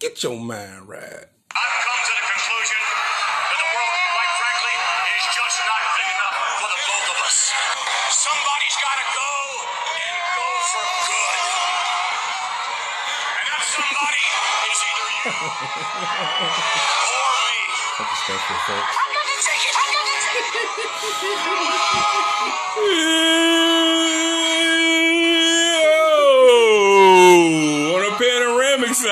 Get your mind right. I've come to the conclusion that the world, quite frankly, is just not big enough for the both of us. Somebody's got to go and go for good. And that somebody is either you or me. That's special effect. I'm gonna take it. I'm gonna take it.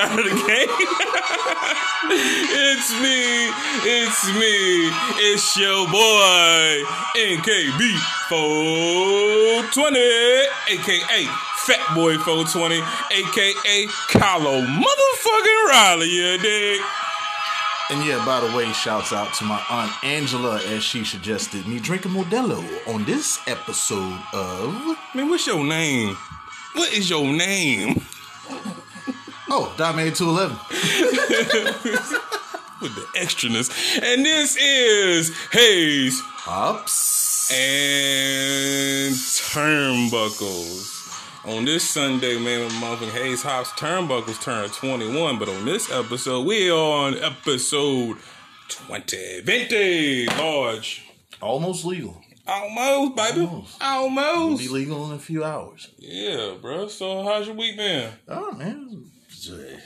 side of the game. it's me, it's me, it's your boy, NKB 420, aka Fat Boy 420, aka Kylo motherfucking Riley, you dig? And yeah, by the way, shouts out to my aunt Angela as she suggested me drink a Modelo on this episode of Man, what's your name? What is your name? Oh, Dame 211. With the extraness. And this is Hayes Ups. and Turnbuckles. On this Sunday, man, motherfucking Hayes Hops Turnbuckles turned 21, but on this episode, we are on episode 20. 20, large. Almost legal. Almost, baby. Almost. Almost. be legal in a few hours. Yeah, bro. So, how's your week been? Oh man, it was, uh,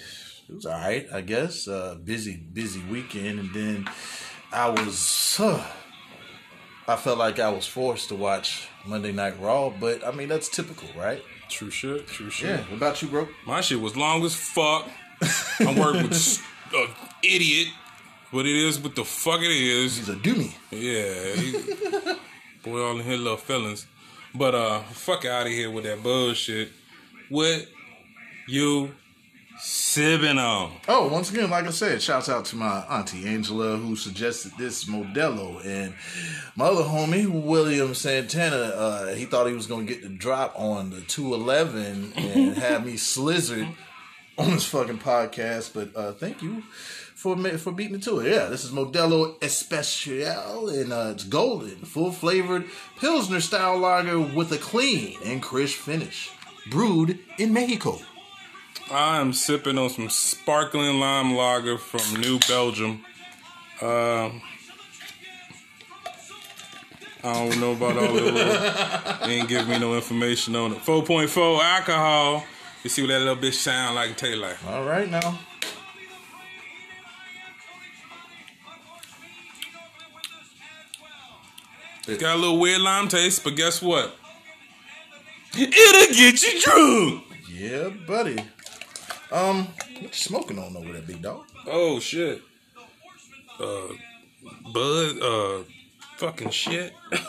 it was all right, I guess. Uh, busy, busy weekend, and then I was. Uh, I felt like I was forced to watch Monday Night Raw, but I mean that's typical, right? True shit, true shit. Yeah. What about you, bro? My shit was long as fuck. I'm working with s- a idiot. but it is, what the fuck it is. He's a doomy. Yeah. boy, all in his little feelings. But uh fuck out of here with that bullshit. What you sipping on? Oh, once again, like I said, shouts out to my auntie Angela who suggested this Modelo, and my other homie William Santana. Uh, he thought he was gonna get the drop on the two eleven and have me slizzard on this fucking podcast. But uh, thank you for for beating it to it. Yeah, this is Modelo Especial, and uh, it's golden, full flavored Pilsner style lager with a clean and crisp finish, brewed in Mexico. I am sipping on some sparkling lime lager from New Belgium. Um, I don't know about all the little. They ain't give me no information on it. 4.4 alcohol. You see what that little bitch sound like and taste like. All right now. It's got a little weird lime taste, but guess what? It'll get you drunk. Yeah, buddy. Um, what you smoking on over there, big dog? Oh shit. Uh, bud. Uh, fucking shit.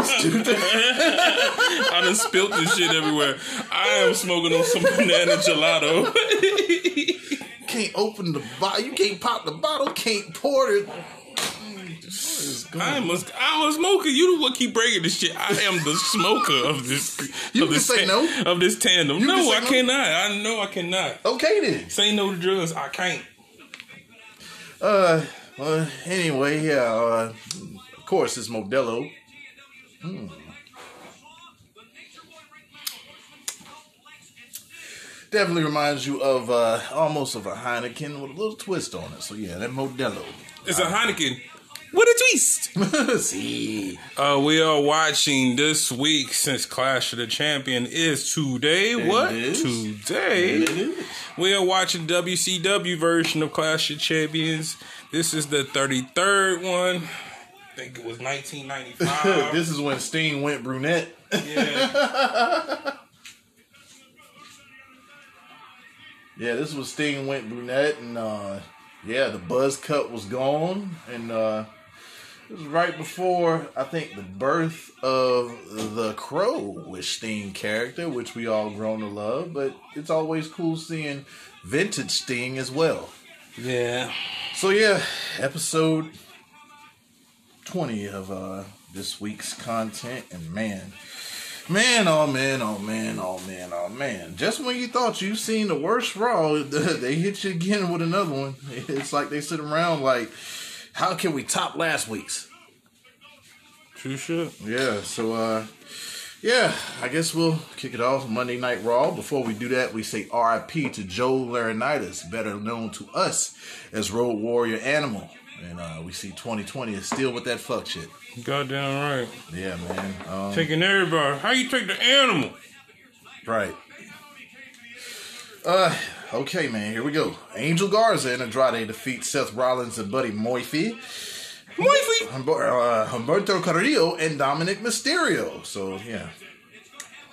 I done spilt this shit everywhere. I am smoking on some banana gelato. Can't open the bottle. You can't pop the bottle. Can't pour it. What is going I am a, I'm a smoker. You the one keep breaking this shit. I am the smoker of this. You of can this say no. Of this tandem. You no, can I no. cannot. I know I cannot. Okay then. Say no to drugs. I can't. Uh, well, anyway, yeah. Uh, of course, it's Modelo. Hmm. Definitely reminds you of uh, almost of a Heineken with a little twist on it. So yeah, that Modelo. It's a Heineken with a twist. See, Uh, we are watching this week since Clash of the Champion is today. what is. today? it is. We are watching WCW version of Clash of Champions. This is the 33rd one. I think it was 1995. this is when Sting went brunette. yeah. Yeah, this was Sting went brunette, and uh, yeah, the buzz cut was gone, and uh, was right before I think the birth of the Crow with Sting character, which we all grown to love. But it's always cool seeing vintage Sting as well. Yeah. So yeah, episode twenty of uh, this week's content, and man. Man, oh man, oh man, oh man, oh man. Just when you thought you've seen the worst Raw, they hit you again with another one. It's like they sit around like, how can we top last week's? True shit. Yeah, so uh Yeah, I guess we'll kick it off Monday Night Raw. Before we do that, we say RIP to Joe Laurinaitis, better known to us as Road Warrior Animal. And uh, we see 2020 is still with that fuck shit. Goddamn right. Yeah, man. Um, Taking everybody. How you take the animal? Right. Uh, okay, man. Here we go. Angel Garza and Andrade defeat Seth Rollins and Buddy Moifi. Wifey. Humber- uh, Humberto Carrillo and Dominic Mysterio. So yeah.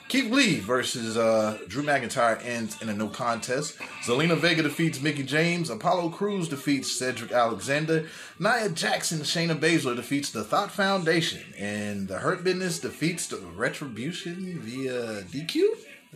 Keith Lee versus uh, Drew McIntyre ends in a no contest. Zelina Vega defeats Mickie James. Apollo Crews defeats Cedric Alexander. Nia Jax and, Shayna Baszler defeats the Thought Foundation. And the Hurt Business defeats the Retribution via DQ?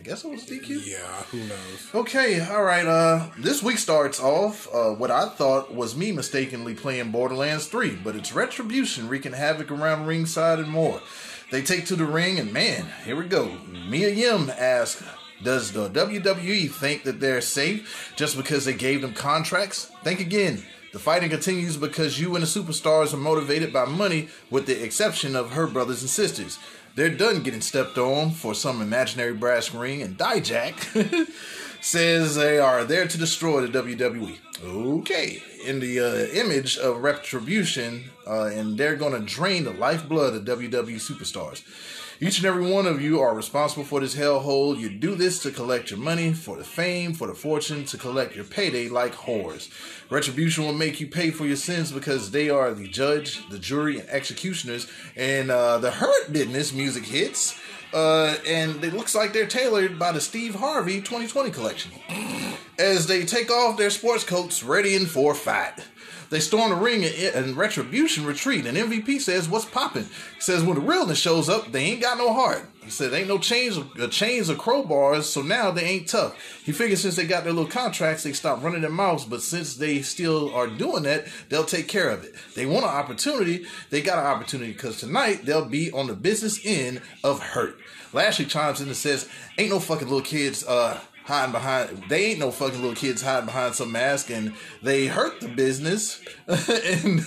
I guess it was DQ. Yeah, who knows? Okay, all right. Uh, this week starts off uh, what I thought was me mistakenly playing Borderlands 3, but it's Retribution wreaking havoc around ringside and more. They take to the ring, and man, here we go. Mia Yim asks, "Does the WWE think that they're safe just because they gave them contracts? Think again." The fighting continues because you and the superstars are motivated by money, with the exception of her brothers and sisters. They're done getting stepped on for some imaginary brass ring, and Dijak says they are there to destroy the WWE. Okay, in the uh, image of retribution, uh, and they're going to drain the lifeblood of WWE superstars. Each and every one of you are responsible for this hellhole. You do this to collect your money, for the fame, for the fortune, to collect your payday like whores. Retribution will make you pay for your sins because they are the judge, the jury, and executioners. And uh, the Hurt Business music hits. Uh, and it looks like they're tailored by the Steve Harvey 2020 collection. As they take off their sports coats, readying for fight. They storm the ring and, Retribution retreat, and MVP says, "What's popping?" He says, "When the realness shows up, they ain't got no heart." He said, "Ain't no chains, uh, chains or crowbars, so now they ain't tough." He figures since they got their little contracts, they stop running their mouths. But since they still are doing that, they'll take care of it. They want an opportunity. They got an opportunity because tonight they'll be on the business end of hurt. Lashley chimes in and says, "Ain't no fucking little kids." uh hiding behind they ain't no fucking little kids hiding behind some mask and they hurt the business. And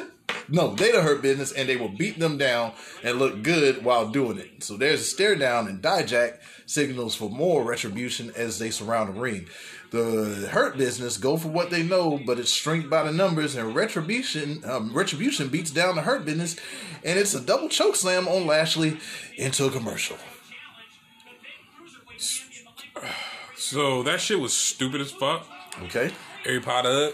no they don't hurt business and they will beat them down and look good while doing it. So there's a stare down and Dijak signals for more retribution as they surround the ring. The hurt business go for what they know but it's strength by the numbers and retribution um, retribution beats down the hurt business. And it's a double choke slam on lashley into a commercial So that shit was stupid as fuck. okay Harry Potter.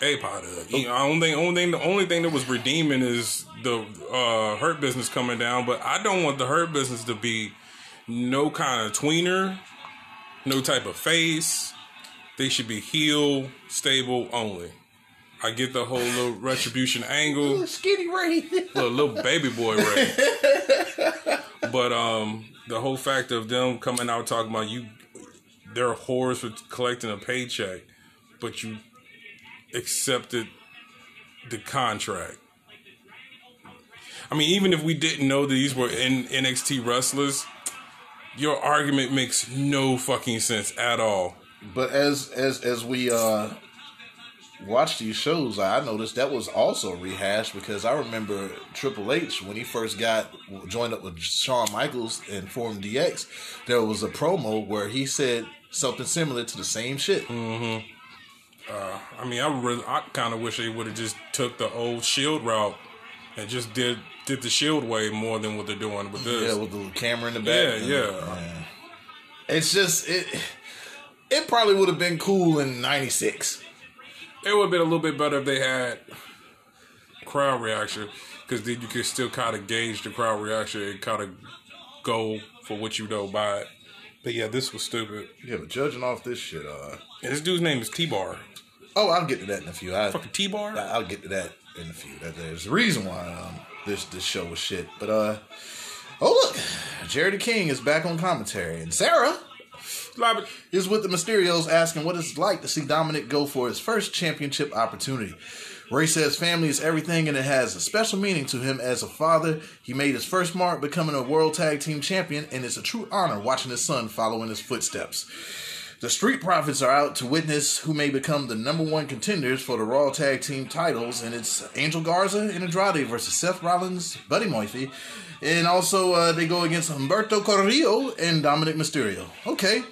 Harry Potter. You know, think only thing the only thing that was redeeming is the uh, hurt business coming down. But I don't want the hurt business to be no kind of tweener, no type of face. They should be heel stable only. I get the whole little retribution angle. skinny ray little, little baby boy Ray. but um, the whole fact of them coming out talking about you, they're whores for collecting a paycheck, but you accepted the contract. I mean, even if we didn't know these were NXT wrestlers, your argument makes no fucking sense at all. But as as as we uh watch these shows, I noticed that was also rehashed because I remember Triple H when he first got joined up with Shawn Michaels and formed DX. There was a promo where he said something similar to the same shit. Mm-hmm. Uh, I mean, I really, I kind of wish they would have just took the old Shield route and just did did the Shield way more than what they're doing with this. Yeah, with the camera in the back. Yeah, yeah. It's just it. It probably would have been cool in '96. It would have been a little bit better if they had crowd reaction because then you could still kind of gauge the crowd reaction and kind of go for what you know by it. But yeah, this was stupid. Yeah, but judging off this shit, uh, And this dude's name is T Bar. oh, I'll get to that in a few. I, Fucking T Bar. I'll get to that in a few. That there's a reason why um, this this show was shit. But uh, oh look, Jerry the King is back on commentary, and Sarah is with the Mysterios asking what it's like to see Dominic go for his first championship opportunity. Ray says family is everything and it has a special meaning to him as a father. He made his first mark becoming a world tag team champion, and it's a true honor watching his son follow in his footsteps. The Street Profits are out to witness who may become the number one contenders for the Raw Tag Team titles, and it's Angel Garza and Andrade versus Seth Rollins, Buddy Murphy, and also uh, they go against Humberto Carrillo and Dominic Mysterio. Okay.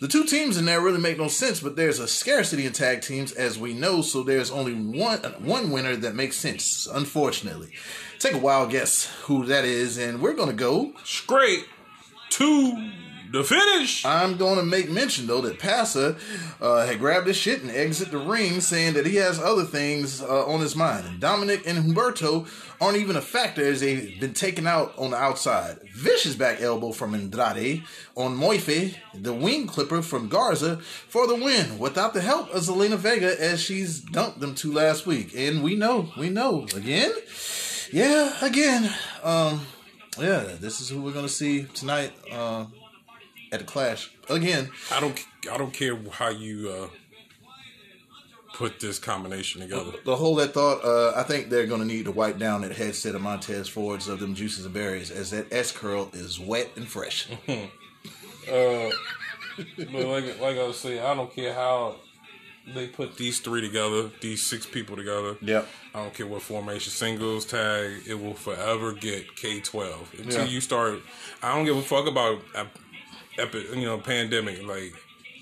The two teams in there really make no sense, but there's a scarcity in tag teams, as we know, so there's only one one winner that makes sense, unfortunately. Take a wild guess who that is, and we're gonna go Straight to the finish. I'm going to make mention though that Passa uh, had grabbed his shit and exit the ring, saying that he has other things uh, on his mind. And Dominic and Humberto aren't even a factor as they've been taken out on the outside. Vicious back elbow from Andrade on Moife, the wing clipper from Garza for the win, without the help of Zelina Vega as she's dumped them two last week. And we know, we know again. Yeah, again. Um, yeah, this is who we're gonna see tonight. Uh, at the Clash again. I don't. I don't care how you uh, put this combination together. The whole that thought, uh, I think they're going to need to wipe down that headset of Montez Fords of them juices and berries, as that S curl is wet and fresh. Uh, but like like I was saying, I don't care how they put these three together, these six people together. Yep. I don't care what formation, singles, tag. It will forever get K twelve until Yeah. you start. I don't give a fuck about epic, you know, pandemic. Like,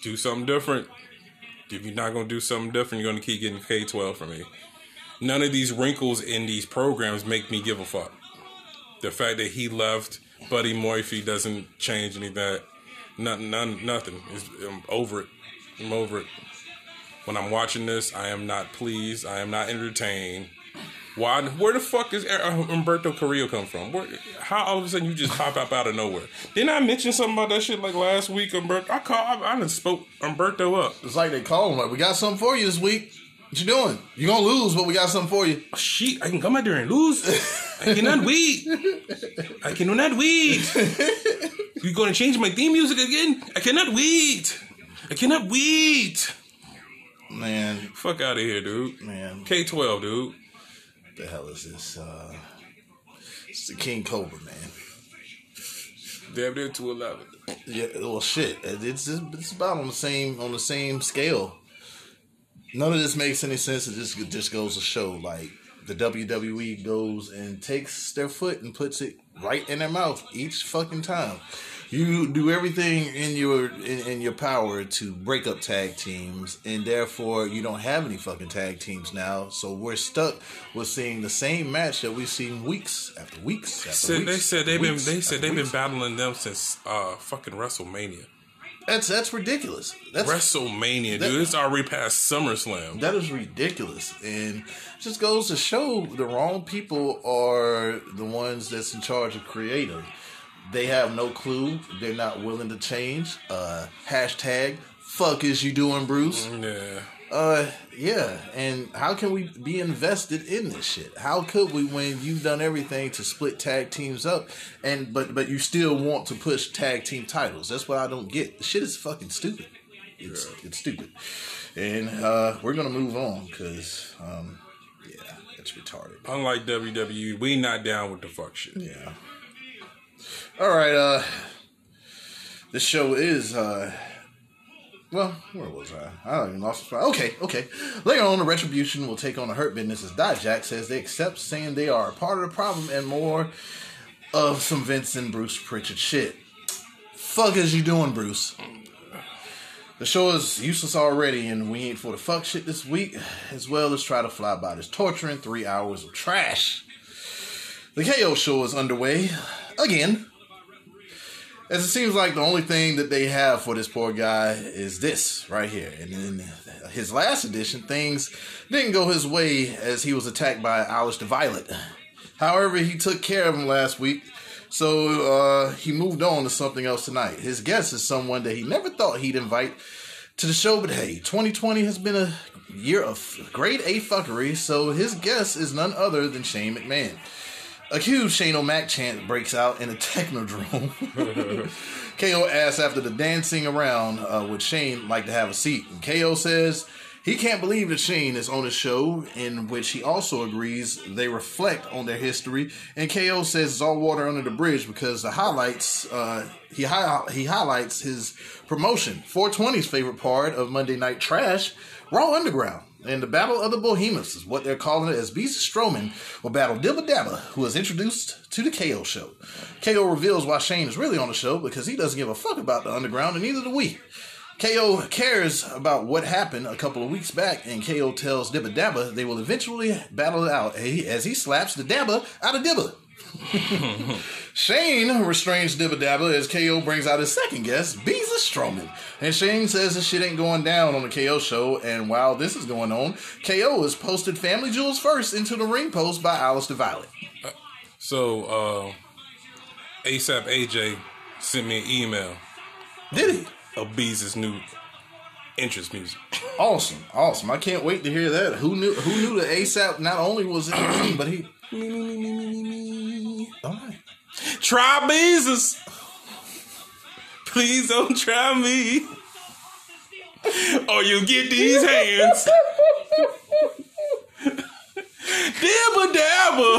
do something different. If you're not gonna do something different, you're gonna keep getting K twelve from me. None of these wrinkles in these programs make me give a fuck. The fact that he left, Buddy Murphy doesn't change anything. Nothing, none, nothing. It's, I'm over it. I'm over it. When I'm watching this, I am not pleased. I am not entertained. Why? Where the fuck is uh, Umberto Carrillo come from? Where, how all of a sudden you just pop up out of nowhere? Didn't I mention something about that shit like last week? Umberto, I call, I, I done spoke Umberto up. It's like they call him like, "We got something for you this week. What you doing? You gonna lose, but we got something for you." Shit, I can come out there and lose. I cannot wait. I cannot wait. You gonna change my theme music again? I cannot wait. I cannot wait. Man, Fuck out of here, dude. man, K twelve, dude. The hell is this? Uh, it's the King Cobra, man. Damn near to eleven. Yeah, well, shit. It's it's about on the same on the same scale. None of this makes any sense. It just it just goes to show like the WWE goes and takes their foot and puts it right in their mouth each fucking time. You do everything in your in, in your power to break up tag teams, and therefore you don't have any fucking tag teams now. So we're stuck with seeing the same match that we've seen weeks after weeks. After Said, they said they've been they said they've been battling them since uh fucking WrestleMania. That's that's ridiculous. That's WrestleMania, That- dude. It's already past SummerSlam. That is ridiculous, and just goes to show the wrong people are the ones that's in charge of creative. They have no clue. They're not willing to change. Uh, hashtag fuck is you doing, Bruce? yeah. Uh, yeah. And how can we be invested in this shit? How could we when you've done everything to split tag teams up, and but but you still want to push tag team titles? That's what I don't get. The shit is fucking stupid. It's it's stupid. And uh, we're gonna move on because um, yeah, it's retarded. Unlike WWE, we not down with the fuck shit. Yeah. All right. Uh, this show is. Uh, well, where was I? I don't even lost. Okay, okay. Later on, the Retribution will take on the Hurt Business as Dijak says they accept saying they are a part of the problem and more of some Vince and Bruce Pritchard shit. Fuck is you doing, Bruce? The show is useless already, and we ain't for the fuck shit this week, as well as try to fly by this torturing three hours of trash. The KO show is underway again. As it seems like the only thing that they have for this poor guy is this right here. And in his last edition, things didn't go his way as he was attacked by Alice the Violet. However, he took care of him last week, so uh, he moved on to something else tonight. His guest is someone that he never thought he'd invite to the show, but hey, 2020 has been a year of grade A fuckery, so his guest is none other than Shane McMahon. A huge Shane O'Mac chant breaks out in a technodrome. KO asks after the dancing around, uh, would Shane like to have a seat? And KO says He can't believe that Shane is on a show in which he also agrees they reflect on their history. And KO says it's all water under the bridge because the highlights uh, he hi- he highlights his promotion. 420's favorite part of Monday Night Trash, Raw Underground. And the Battle of the Behemoths is what they're calling it as Beast Strowman will battle Dibba Dabba, who was introduced to the KO show. KO reveals why Shane is really on the show because he doesn't give a fuck about the underground, and neither do we. KO cares about what happened a couple of weeks back, and KO tells Dibba Dabba they will eventually battle it out as he slaps the Dabba out of Dibba. Shane restrains Dibba Dabba as KO brings out his second guest, Beezer Strowman. And Shane says the shit ain't going down on the KO show, and while this is going on, KO has posted Family Jewels first into the ring post by Alistair Violet. So, uh, ASAP AJ sent me an email Did he? of Beezus' new interest music. Awesome, awesome. I can't wait to hear that. Who knew who knew that ASAP not only was in the ring, but he All right. Try Beezus. Please don't try me. Or you get these hands. Dabba dabba.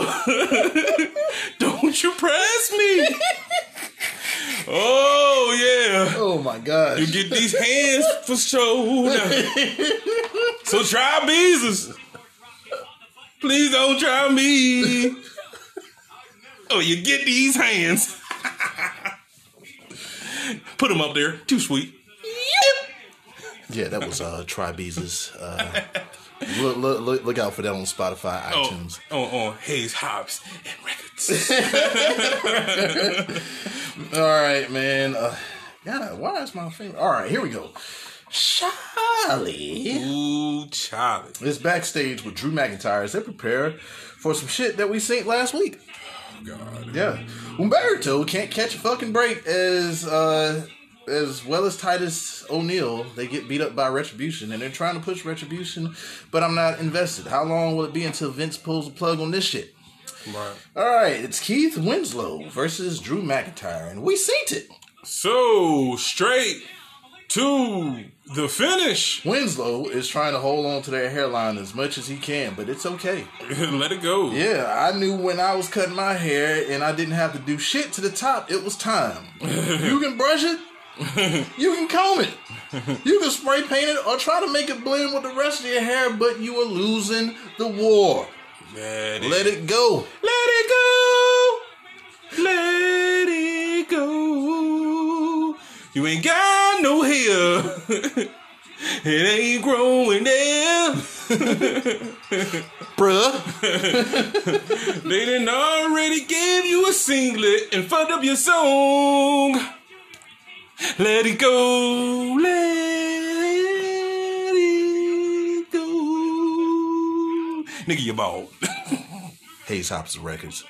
Don't you press me. Oh yeah. Oh my gosh. You get these hands for sure. so try Beezus. Please don't try me. Oh, you get these hands. Put them up there. Too sweet. Yeah, that was uh Try Beezus. Uh look, look, look, look out for that on Spotify, Oh, iTunes. on, on Hayes Hobbs and Records. All right, man. Uh, God, why is my favorite? All right, here we go. Charlie Ooh, Charlie. It's backstage with Drew McIntyre as they prepare for some shit that we seen last week. Oh, God. Yeah, Umberto can't catch a fucking break as uh, as well as Titus O'Neil. They get beat up by Retribution, and they're trying to push Retribution, but I'm not invested. How long will it be until Vince pulls the plug on this shit? Right. All right, it's Keith Winslow versus Drew McIntyre, and we seen it. So, straight to the finish. Winslow is trying to hold on to their hairline as much as he can, but it's okay. Let it go. Yeah, I knew when I was cutting my hair and I didn't have to do shit to the top, it was time. you can brush it, you can comb it, you can spray paint it, or try to make it blend with the rest of your hair, but you are losing the war. Let it, Let it go. Let it go. You ain't got no hair. it ain't growing there. Bruh. They didn't already gave you a singlet and fucked up your song. Let it go. Let it go. Nigga, you bald. Hayes Hops Records.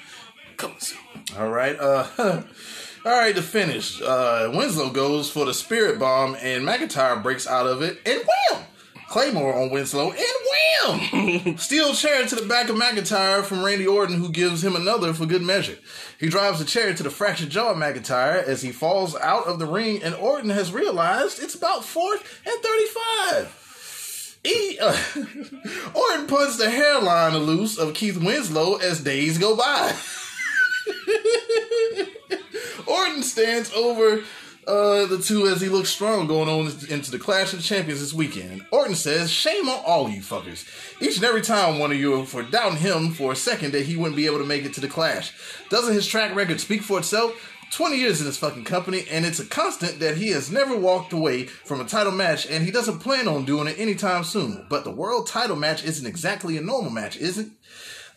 Come soon. All right. Uh, all right. To finish, uh, Winslow goes for the Spirit Bomb, and McIntyre breaks out of it, and wham! Claymore on Winslow, and wham! Steel chair to the back of McIntyre from Randy Orton, who gives him another for good measure. He drives the chair to the fractured jaw of McIntyre as he falls out of the ring, and Orton has realized it's about fourth and thirty-five. He, uh, Orton puts the hairline loose of Keith Winslow as days go by. Orton stands over uh, the two as he looks strong going on into the Clash of Champions this weekend. Orton says, Shame on all you fuckers. Each and every time one of you for doubting him for a second that he wouldn't be able to make it to the Clash. Doesn't his track record speak for itself? 20 years in this fucking company, and it's a constant that he has never walked away from a title match, and he doesn't plan on doing it anytime soon. But the world title match isn't exactly a normal match, is it?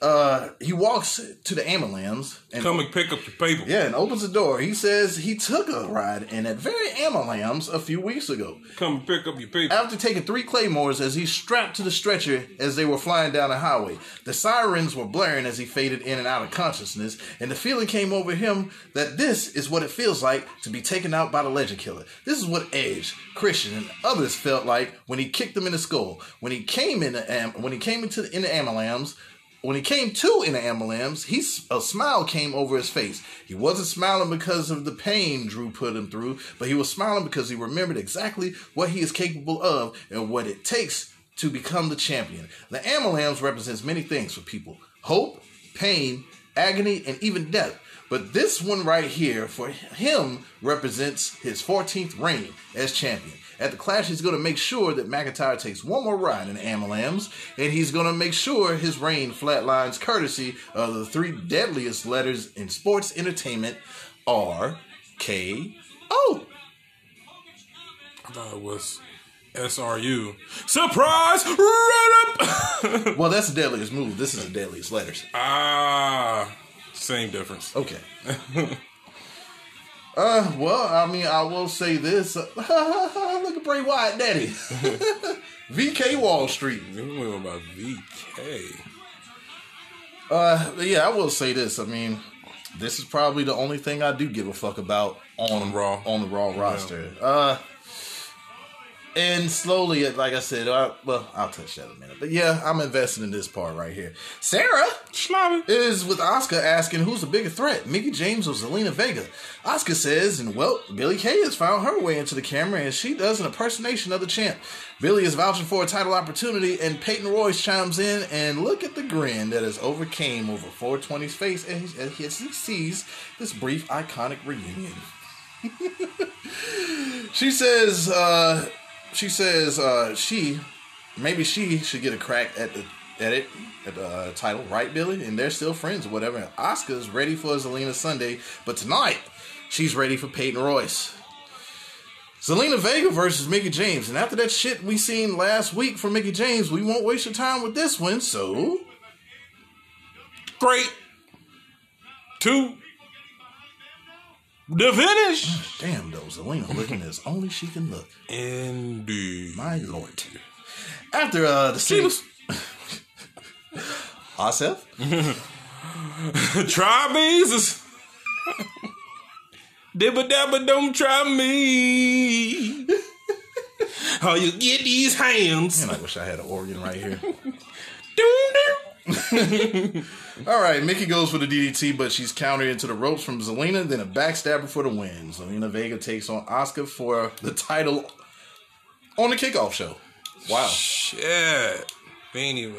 Uh, he walks to the Amalams and Come and pick up your paper. yeah, and opens the door. He says he took a ride in at very Amalams a few weeks ago. Come and pick up your paper. After taking three claymores as he strapped to the stretcher as they were flying down the highway, the sirens were blaring as he faded in and out of consciousness, and the feeling came over him that this is what it feels like to be taken out by the legend killer. This is what Edge, Christian, and others felt like when he kicked them in the skull. When he came in the when he came into the, in the Amalams, when he came to in the Amalams, he a smile came over his face. He wasn't smiling because of the pain Drew put him through, but he was smiling because he remembered exactly what he is capable of and what it takes to become the champion. The Amalams represents many things for people: hope, pain, agony, and even death. But this one right here, for him, represents his 14th reign as champion. At the Clash, he's going to make sure that McIntyre takes one more ride in Amalams, and he's going to make sure his reign flatlines courtesy of the three deadliest letters in sports entertainment R K O. I thought it was SRU. Surprise! Run up! Well, that's the deadliest move. This is the deadliest letters. ah, same difference. Okay. uh, well, I mean, I will say this. Look at Bray Wyatt, Daddy. VK Wall Street. Went about VK. Uh, yeah, I will say this. I mean, this is probably the only thing I do give a fuck about on, On Raw. on the Raw roster. Uh, and slowly, like I said, I, well, I'll touch that in a minute. But yeah, I'm invested in this part right here. Sarah is with Asuka asking who's the bigger threat, Mickie James or Zelina Vega. Asuka says, and well, Billie Kay has found her way into the camera and she does an impersonation of the champ. Billie is vouching for a title opportunity and Peyton Royce chimes in and look at the grin that has overcame over 420's face as he, as he sees this brief iconic reunion. she says, uh, she says, uh, she, maybe she should get a crack at the at it at the uh, title, right, Billie? And they're still friends or whatever. And Asuka's ready for Zelina Sunday, but tonight she's ready for Peyton Royce. Zelina Vega versus Mickie James, and after that shit we seen last week from Mickie James, we won't waste your time with this one. So Great. Two. The finish. damn, though, Zelina looking as only she can look. Indeed. My lord. After uh, the She was. Asif, try me. Dibba dabba don't try me. How you get these hands? man, I wish I had an organ right here. Doom, doom. All right, Mickie goes for the DDT, but she's countered into the ropes from Zelina, then a backstabber for the win. Zelina Vega takes on Asuka for the title on the kickoff show. Wow. Shit. Beanie.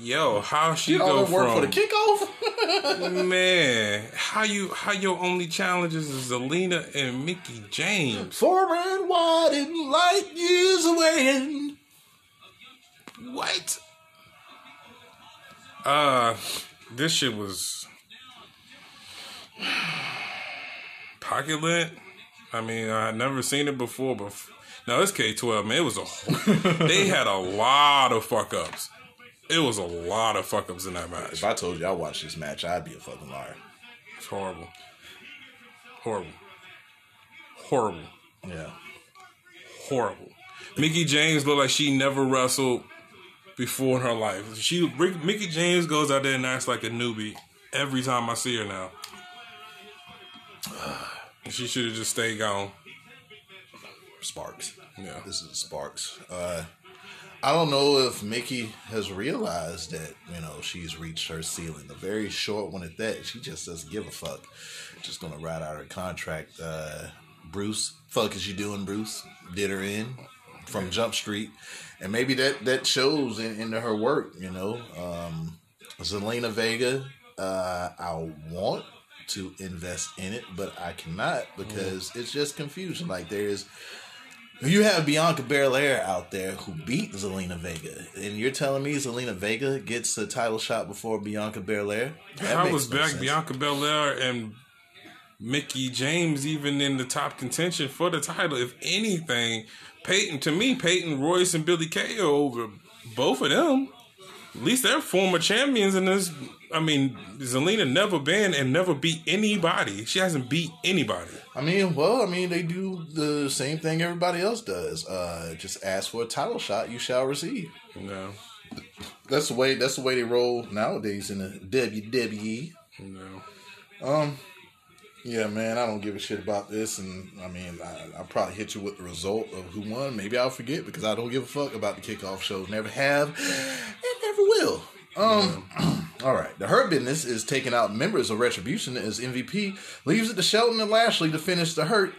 Yo, how she all go work from for the kickoff? man? How you how your only challenges is Zelina and Mickie James? Far and wide and light years away. What? Uh, this shit was pocket lint. I mean, I had never seen it before, but now it's K twelve. Man, it was a whole- they had a lot of fuck ups. It was a lot of fuck ups in that match. If I told you I watched this match, I'd be a fucking liar. It's horrible, horrible, horrible, Yeah. horrible. Mickie James looked like she never wrestled before in her life. She Rick- Mickie James goes out there and acts like a newbie every time I see her now. She should have just stayed gone. Sparks. Yeah. This is Sparks. Uh, I don't know if Mickie has realized that, you know, she's reached her ceiling. A very short one at that. She just doesn't give a fuck. Just gonna ride out her contract. Uh, Bruce, fuck is you doing, Bruce? Did her in from Jump Street. And maybe that, that shows in, into her work, you know. Um, Zelina Vega, uh, I want to invest in it, but I cannot because it's just confusion. Like there's you have Bianca Belair out there who beat Zelina Vega, and you're telling me Zelina Vega gets the title shot before Bianca Belair? That makes was no back sense. Bianca Belair and Mickie James even in the top contention for the title? If anything, Peyton to me, Peyton Royce and Billie Kay are over both of them. At least they're former champions in this. I mean, Zelina never been and never beat anybody. She hasn't beat anybody. I mean, well, I mean, they do the same thing everybody else does. Uh, just ask for a title shot, you shall receive. No, That's the way. That's the way they roll nowadays in the WWE. no. Um, yeah, man, I don't give a shit about this, and I mean, I, I'll probably hit you with the result of who won. Maybe I'll forget because I don't give a fuck about the kickoff show. Never have, and never will. Um, all right. The Hurt Business is taking out members of Retribution as MVP leaves it to Shelton and Lashley to finish the Hurt.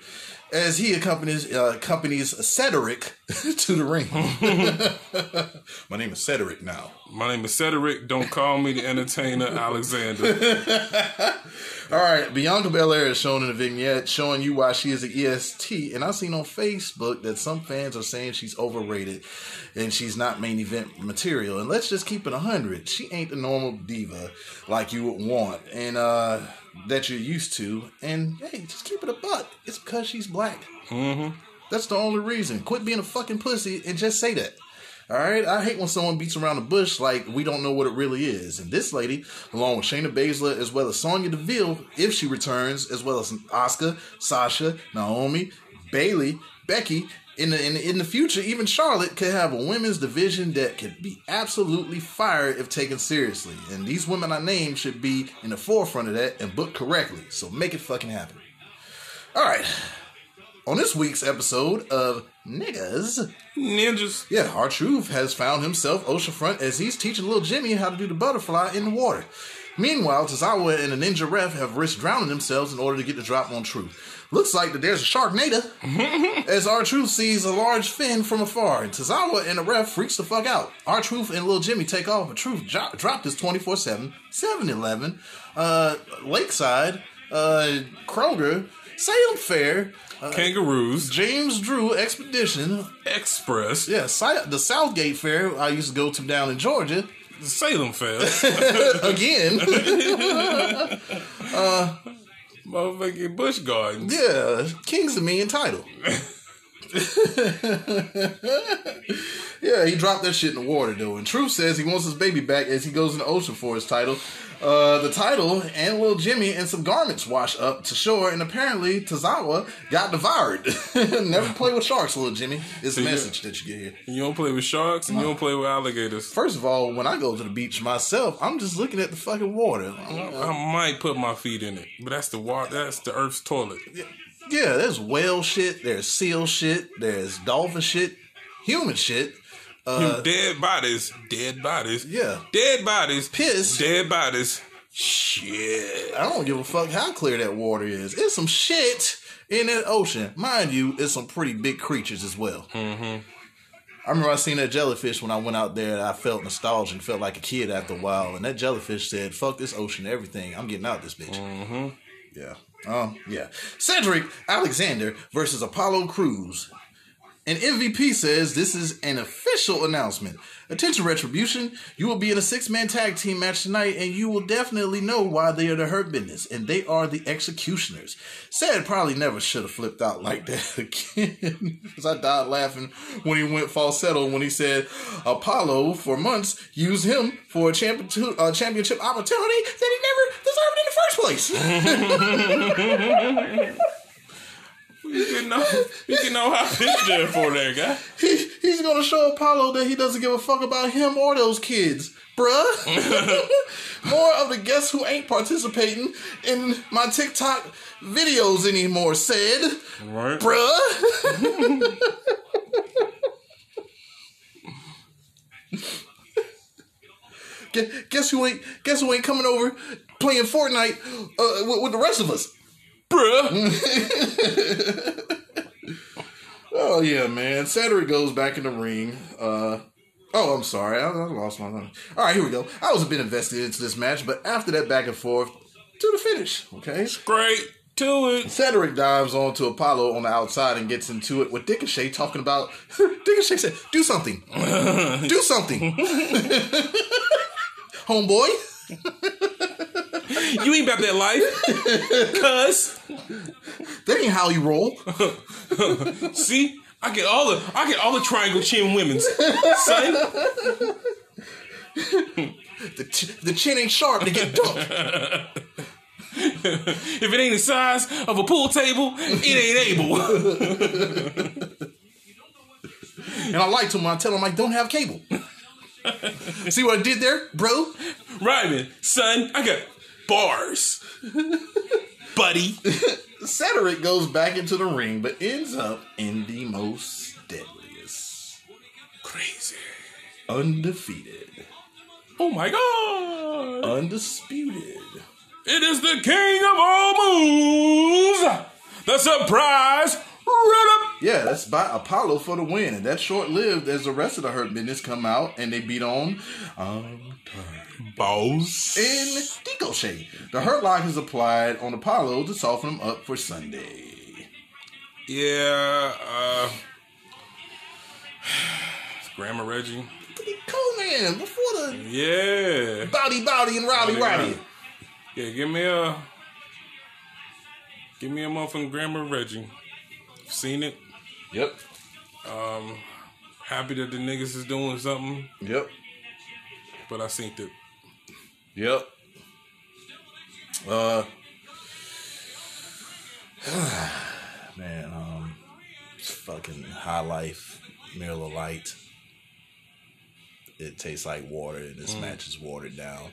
As he accompanies uh, accompanies Cedric to the ring. My name is Cedric now. My name is Cedric. Don't call me the entertainer, Alexander. All right, Bianca Belair is shown in a vignette showing you why she is an EST, and I've seen on Facebook that some fans are saying she's overrated and she's not main event material. And let's just keep it hundred. She ain't the normal diva like you would want, and uh that you're used to. And hey, just keep it a buck. It's because she's black. Mm-hmm. That's the only reason. Quit being a fucking pussy and just say that. All right, I hate when someone beats around the bush like we don't know what it really is. And this lady, along with Shayna Baszler, as well as Sonya Deville, if she returns, as well as Asuka, Sasha, Naomi, Bayley, Becky, in the, in the in the future, even Charlotte could have a women's division that could be absolutely fired if taken seriously. And these women I named should be in the forefront of that and booked correctly. So make it fucking happen. All right. On this week's episode of Niggas, Ninjas. yeah, R-Truth has found himself oceanfront as he's teaching little Jimmy how to do the butterfly in the water. Meanwhile, Tozawa and the Ninja Ref have risked drowning themselves in order to get the drop on Truth. Looks like that there's a Sharknado as R-Truth sees a large fin from afar. And Tozawa and the Ref freaks the fuck out. R-Truth and little Jimmy take off, but Truth jo- dropped his 24 7, 7 Eleven, uh, Lakeside, uh, Kroger, Salem Fair, uh, Kangaroos. James Drew Expedition, Express. yeah, Si- the Southgate Fair I used to go to down in Georgia. Salem Fair Again, Motherfucking Busch Gardens. yeah, King's the main title. yeah, he dropped that shit in the water though. And Truth says he wants his baby back as he goes in the ocean for his title. Uh, the title and little Jimmy and some garments wash up to shore, and apparently Tozawa got devoured. Never play with sharks, little Jimmy. Is the you- message that you get here. You don't play with sharks and you don't play with alligators. First of all, when I go to the beach myself, I'm just looking at the fucking water. I might put my feet in it, but that's the water. That's the Earth's toilet. Yeah, there's whale shit, there's seal shit, there's dolphin shit, human shit. Uh, dead bodies, dead bodies. Yeah. dead bodies, Piss. dead bodies. Shit. I don't give a fuck how clear that water is. It's some shit in that ocean. Mind you, it's some pretty big creatures as well. Mm-hmm. I remember I seen that jellyfish when I went out there. I felt nostalgic and felt like a kid after a while. And that jellyfish said, "Fuck this ocean, everything. I'm getting out this bitch." Mm-hmm. Yeah. Um. Yeah. Cedric Alexander versus Apollo Crews. And MVP says this is an official announcement. Attention Retribution, you will be in a six man tag team match tonight, and you will definitely know why they are the hurt business, and they are the executioners. Said probably never should have flipped out like that again. Because I died laughing when he went falsetto when he said Apollo for months used him for a championship, uh, championship opportunity that he never deserved in the first place. You can know. You can know how pitch there for that guy. He, he's gonna show Apollo that he doesn't give a fuck about him or those kids, bruh. More of the guests who ain't participating in my TikTok videos anymore said, Right. bruh. Guess who ain't guess who ain't coming over playing Fortnite uh, with, with the rest of us? Bruh. Oh yeah, man. Cedric goes back in the ring. Uh oh, I'm sorry, I, I lost my. All right, here we go. I was a bit invested into this match, but after that back and forth to the finish. Okay, Straight to it. Cedric dives onto Apollo on the outside and gets into it with Ricochet talking about. Ricochet said, "Do something, do something, homeboy." You ain't about that life, cuz. That ain't how you roll. See, I get all the I get all the triangle chin women's son. The, ch- the chin ain't sharp to get dunked. If it ain't the size of a pool table, it ain't able. And I lied to him. I tell him I don't have cable. See what I did there, bro? Ryman, son, I got bars, buddy. Cedric goes back into the ring, but ends up in the most deadliest, Crazy. undefeated, Oh my god! undisputed. It is the king of all moves, the surprise Yeah, that's by Apollo for the win, and that's short lived as the rest of the Hurt Business come out and they beat on um, Boss. in Ricochet. The Hurt Lock is applied on Apollo to soften him up for Sunday. Yeah, uh. Grandma Reggie. Cool man, before the Yeah. Bowdy Bowdy and Rowdy Rowdy. Yeah, give me a. Give me a motherfucking Grandma Reggie. Seen it. Yep, Um Happy that the niggas is doing something, yep, but I seen it. Yep. Uh, man, um, fucking high life, Miller Light. It tastes like water, and this match is watered down.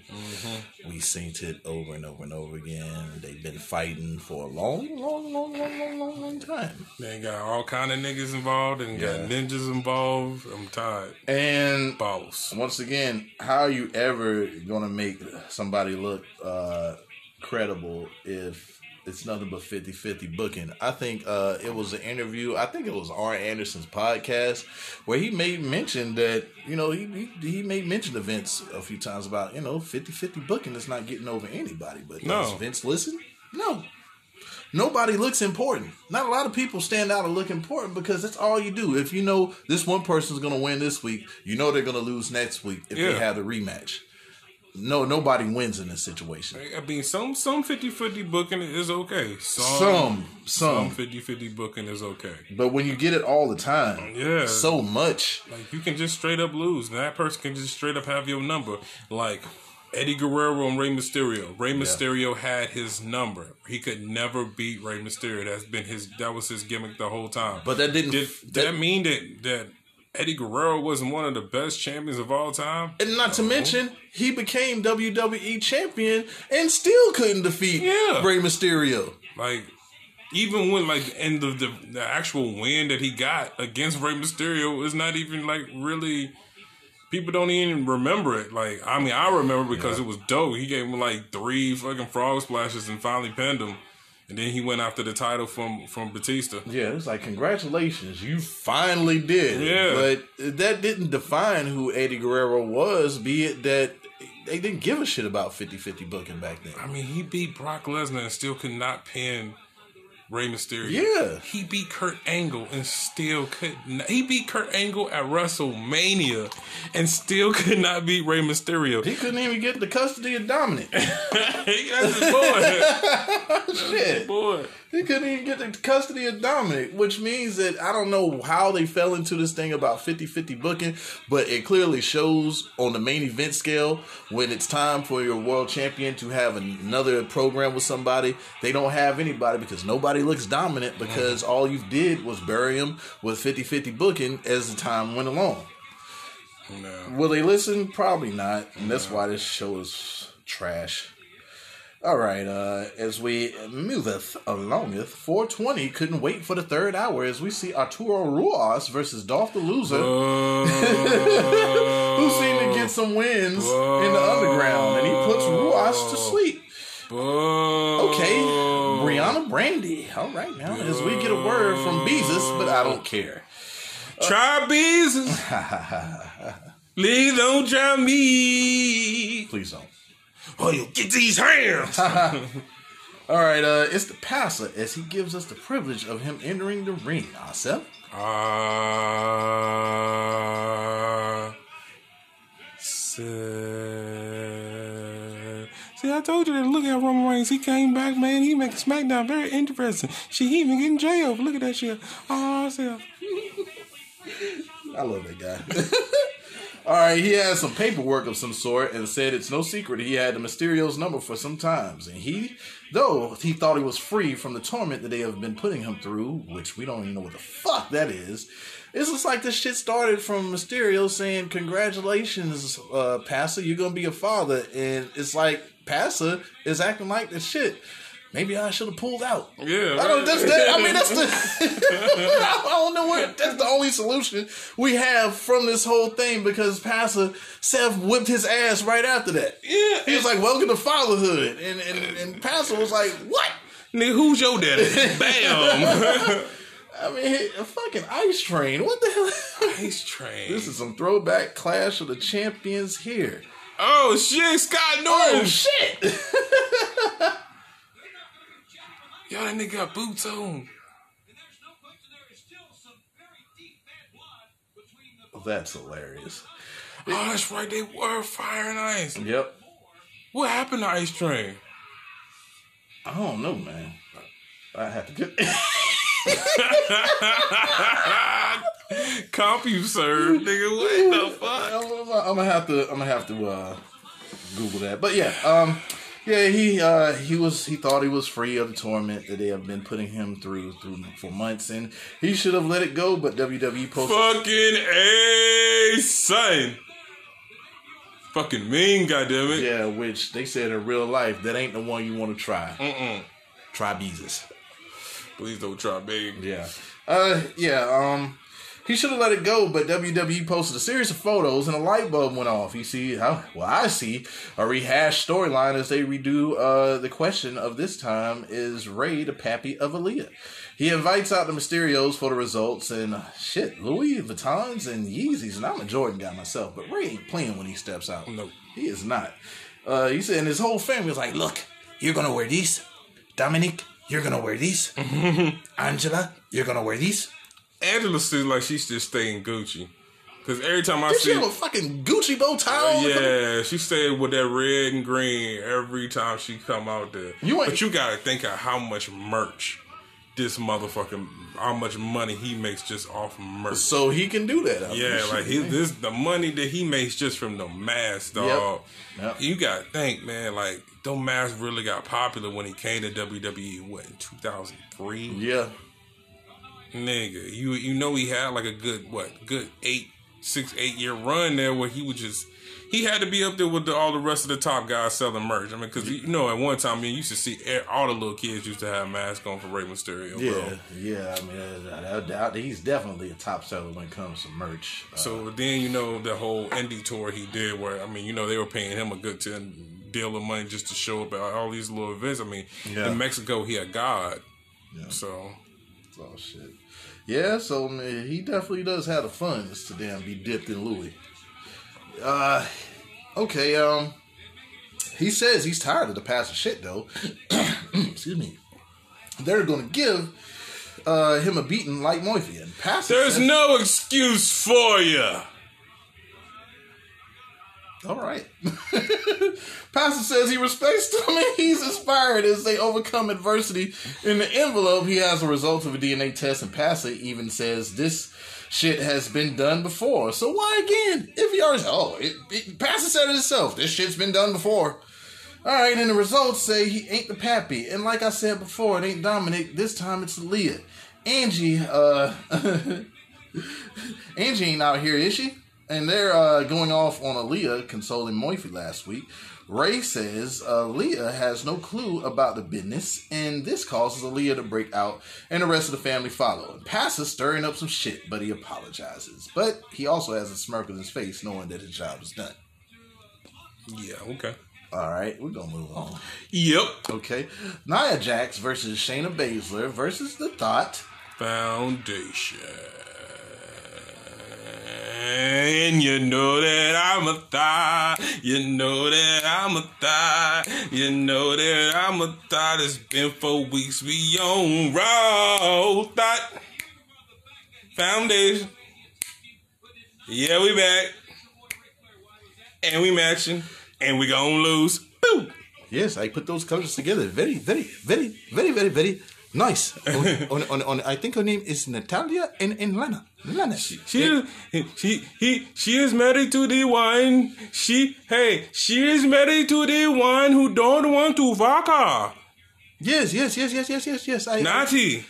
We seen it over and over and over again. They've been fighting for a long, long, long, long, long, long, long time. They got all kind of niggas involved and Yeah. got ninjas involved. I'm tired. And balls. once again, how are you ever gonna make somebody look uh, credible if it's nothing but 50-50 booking? I think uh, it was an interview. I think it was Arn Anderson's podcast where he made mention that you know he he, he made mention to Vince a few times about you know 50-50 booking is not getting over anybody. But No. does Vince listen? No. Nobody looks important. Not a lot of people stand out and look important because that's all you do. If you know this one person's going to win this week, you know they're going to lose next week if they have the rematch. No, nobody wins in this situation. I mean, some some 50-50 booking is okay. Some Some, some some, 50-50 booking is okay. but when you get it all the time, Yeah. so much. Like you can just straight up lose. And that person can just straight up have your number. Like Eddie Guerrero and Rey Mysterio. Rey Mysterio had his number. He could never beat Rey Mysterio. That's been his that was his gimmick the whole time. But that didn't. did, did that, that mean that that Eddie Guerrero wasn't one of the best champions of all time? and not to mention, he became WWE champion and still couldn't defeat Yeah. Rey Mysterio. Like even when like and the, the the actual win that he got against Rey Mysterio is not even like really people don't even remember it. Like I mean I remember because it was dope. He gave him like three fucking frog splashes and finally pinned him. And then he went after the title from from Batista. Yeah, it's like congratulations, you finally did. Yeah. but that didn't define who Eddie Guerrero was. Be it that they didn't give a shit about 50-50 booking back then. I mean, he beat Brock Lesnar and still could not pin Rey Mysterio. Yeah. He beat Kurt Angle and still could not. He beat Kurt Angle at WrestleMania and still could not beat Rey Mysterio. He couldn't even get the custody of Dominic. That's his boy. shit. boy. He couldn't even get the custody of Dominic, which means that I don't know how they fell into this thing about 50-50 booking, but it clearly shows on the main event scale when it's time for your world champion to have another program with somebody, they don't have anybody because nobody looks dominant because mm-hmm. all you did was bury him with 50-50 booking as the time went along. No. Will they listen? Probably not, and that's why this show is trash. All right, uh, as we moveth alongeth, 420 couldn't wait for the third hour as we see Arturo Ruas versus Dolph the Loser, Uh, who seemed to get some wins in the underground, and he puts Ruas to sleep. Okay, Brianna Brandy. All right, now as we get a word from Beezus, but I don't care. Try business. Please don't try me. Please don't. Oh, you get these hands. All right, uh, it's the passer as he gives us the privilege of him entering the ring. Ourselves. Ah, said- See, I told you that. Look at Roman Reigns. He came back, man. He making SmackDown very interesting. She he even getting jailed. Look at that shit. Oh, self. I love that guy. All right, he has some paperwork of some sort and said it's no secret he had the Mysterio's number for some times. And he, though he thought he was free from the torment that they have been putting him through, which we don't even know what the fuck that is. It's just like this shit started from Mysterio saying, Congratulations, uh, Passer, you're gonna be a father. And it's like Passer is acting like the shit. Maybe I should have pulled out. Yeah, I don't. That's that. I mean, that's the. I don't know what. That's the only solution we have from this whole thing because Pastor Seth whipped his ass right after that. Yeah, He was like, "Welcome to fatherhood," and and and Pastor was like, "What?" Nigga, who's your daddy? Bam. I mean, a fucking ice train. What the hell? Ice Train. This is some throwback Clash of the Champions here. oh shit, Scott Norton! Oh shit! Yo, that nigga got boots on. That's hilarious. Oh, that's right. They were fire and ice. Yep. What happened to Ice Train? I don't know, man. I have to get. CompuServe, nigga. What the fuck? I'm, I'm gonna have to. I'm gonna have to uh, Google that. But yeah, um, yeah, he uh, he was he thought he was free of the torment that they have been putting him through through for months, and he should have let it go. But WWE posted. Fucking A, son. Fucking mean, goddammit. Yeah, which they said in real life that ain't the one you want to try. Mm-mm. Try Beezus. Please don't try, babe. Yeah. Uh yeah, um he should have let it go, but WWE posted a series of photos and a light bulb went off. You see how well I see a rehashed storyline as they redo uh the question of this time is Rey the pappy of Aaliyah. He invites out the Mysterios for the results and uh, shit, Louis Vuittons and Yeezys, and I'm a Jordan guy myself, but Rey ain't playing when he steps out. No. He is not. Uh he said and his whole family was like, Look, you're gonna wear these. Dominic, you're gonna wear these. Angela, you're gonna wear these. Angela seems like she's just staying Gucci. Because every time I Did she see. have a fucking Gucci bow tie on? Yeah, she stayed with that red and green every time she come out there. You but you gotta think of how much merch this motherfucking, how much money he makes just off merch. So he can do that. I Yeah, like he, this the money that he makes just from the mask, dog. Yep. You gotta think, man. Like, those masks really got popular when he came to WWE. What in two thousand three? Yeah. Nigga, you you know he had like a good what good eight six eight year run there where he would just he had to be up there with the, all the rest of the top guys selling merch. I mean, because you know at one time, I mean, you used to see all the little kids used to have masks on for Rey Mysterio, Yeah, bro. yeah. I mean, I, I doubt he's definitely a top seller when it comes to merch. Uh, So then you know the whole indie tour he did, where I mean, you know they were paying him a good ten deal of money just to show up at all these little events. I mean, Yeah. in Mexico he a god, Yeah. so oh shit. Yeah, so man, he definitely does have the funds to damn be dipped in Louis. Uh, okay. Um, he says he's tired of the passive shit though. Excuse me. They're going to give uh him a beating like Murphy and passive. there's says- no excuse for you. All right. Pastor says he respects them and he's inspired as they overcome adversity. In the envelope, he has the results of a DNA test, and Pastor even says this shit has been done before. So why again? If he already, oh, it, it, Pastor said it himself. This shit's been done before. All right, and the results say he ain't the pappy. And like I said before, it ain't Dominic. This time it's Leah. Angie, uh, Angie ain't out here, is she? And they're uh, going off on Aaliyah consoling Moifi last week. Rey says Aaliyah has no clue about the business, and this causes Aaliyah to break out, and the rest of the family follow. And stirring up some shit, but he apologizes. But he also has a smirk on his face, knowing that his job is done. Yeah, okay. All right, we're gonna move on. Yep. Okay, Nia Jax versus Shayna Baszler versus the Thought. Foundation. And you know that I'm a thigh. You know that I'm a thigh. You know that I'm a thigh. It's been four weeks. We on raw thought. Foundation. Yeah, we back. And we matching. And we gonna lose. Boo! Yes, I put those colors together. Very, very, very, very, very, very nice. on, on, on, on, I think her name is Natalya and, and Lana. She is, she he she is married to the one. She hey she is married to the one who don't want to her. Yes, yes, yes, yes, yes, yes, yes. I, Nati,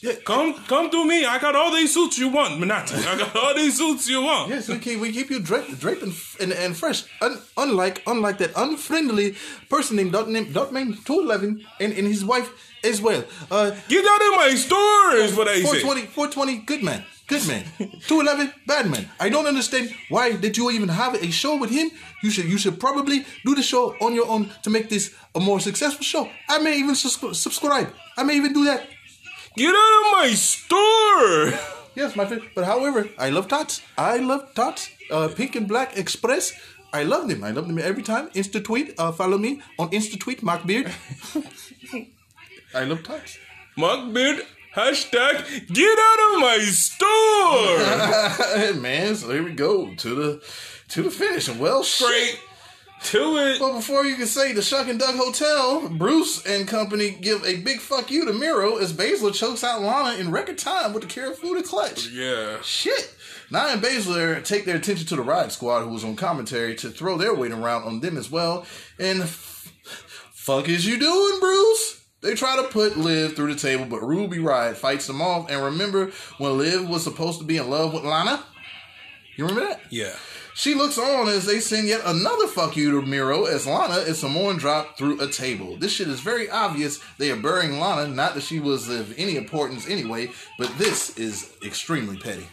yeah, come come to me. I got all these suits you want, Nati. I got all these suits you want. Yes, we keep we keep you draped, draped and, and, and fresh. Un, unlike unlike that unfriendly person named Dot named Dotman two eleven and, and his wife as well. Uh, Get out of my store is what I say. 420, 420, good man. Good man. 211, bad man. I don't understand why did you even have a show with him. You should you should probably do the show on your own to make this a more successful show. I may even sus- subscribe. I may even do that. Get out of my store! Yes, my friend. But however, I love tots. I love tots. Uh, Pink and Black Express. I love them. I love them every time. Insta tweet. Uh, follow me on Insta tweet, Mark Beard. I love tots. Mockbeard, hashtag get out of my store! Man, so here we go to the to the finish. And well, shit. Straight to it. Well, before you can say the Shuck and Duck Hotel, Bruce and company give a big fuck you to Miro as Baszler chokes out Lana in record time with the Kirifuda clutch. Yeah. Shit. Nia and Baszler take their attention to the Riot Squad, who was on commentary, to throw their weight around on them as well. And f- fuck is you doing, Bruce? They try to put Liv through the table, but Ruby Riot fights them off. And remember when Liv was supposed to be in love with Lana? You remember that? Yeah. She looks on as they send yet another fuck you to Miro as Lana is Samoan dropped through a table. This shit is very obvious they are burying Lana, not that she was of any importance anyway, but this is extremely petty.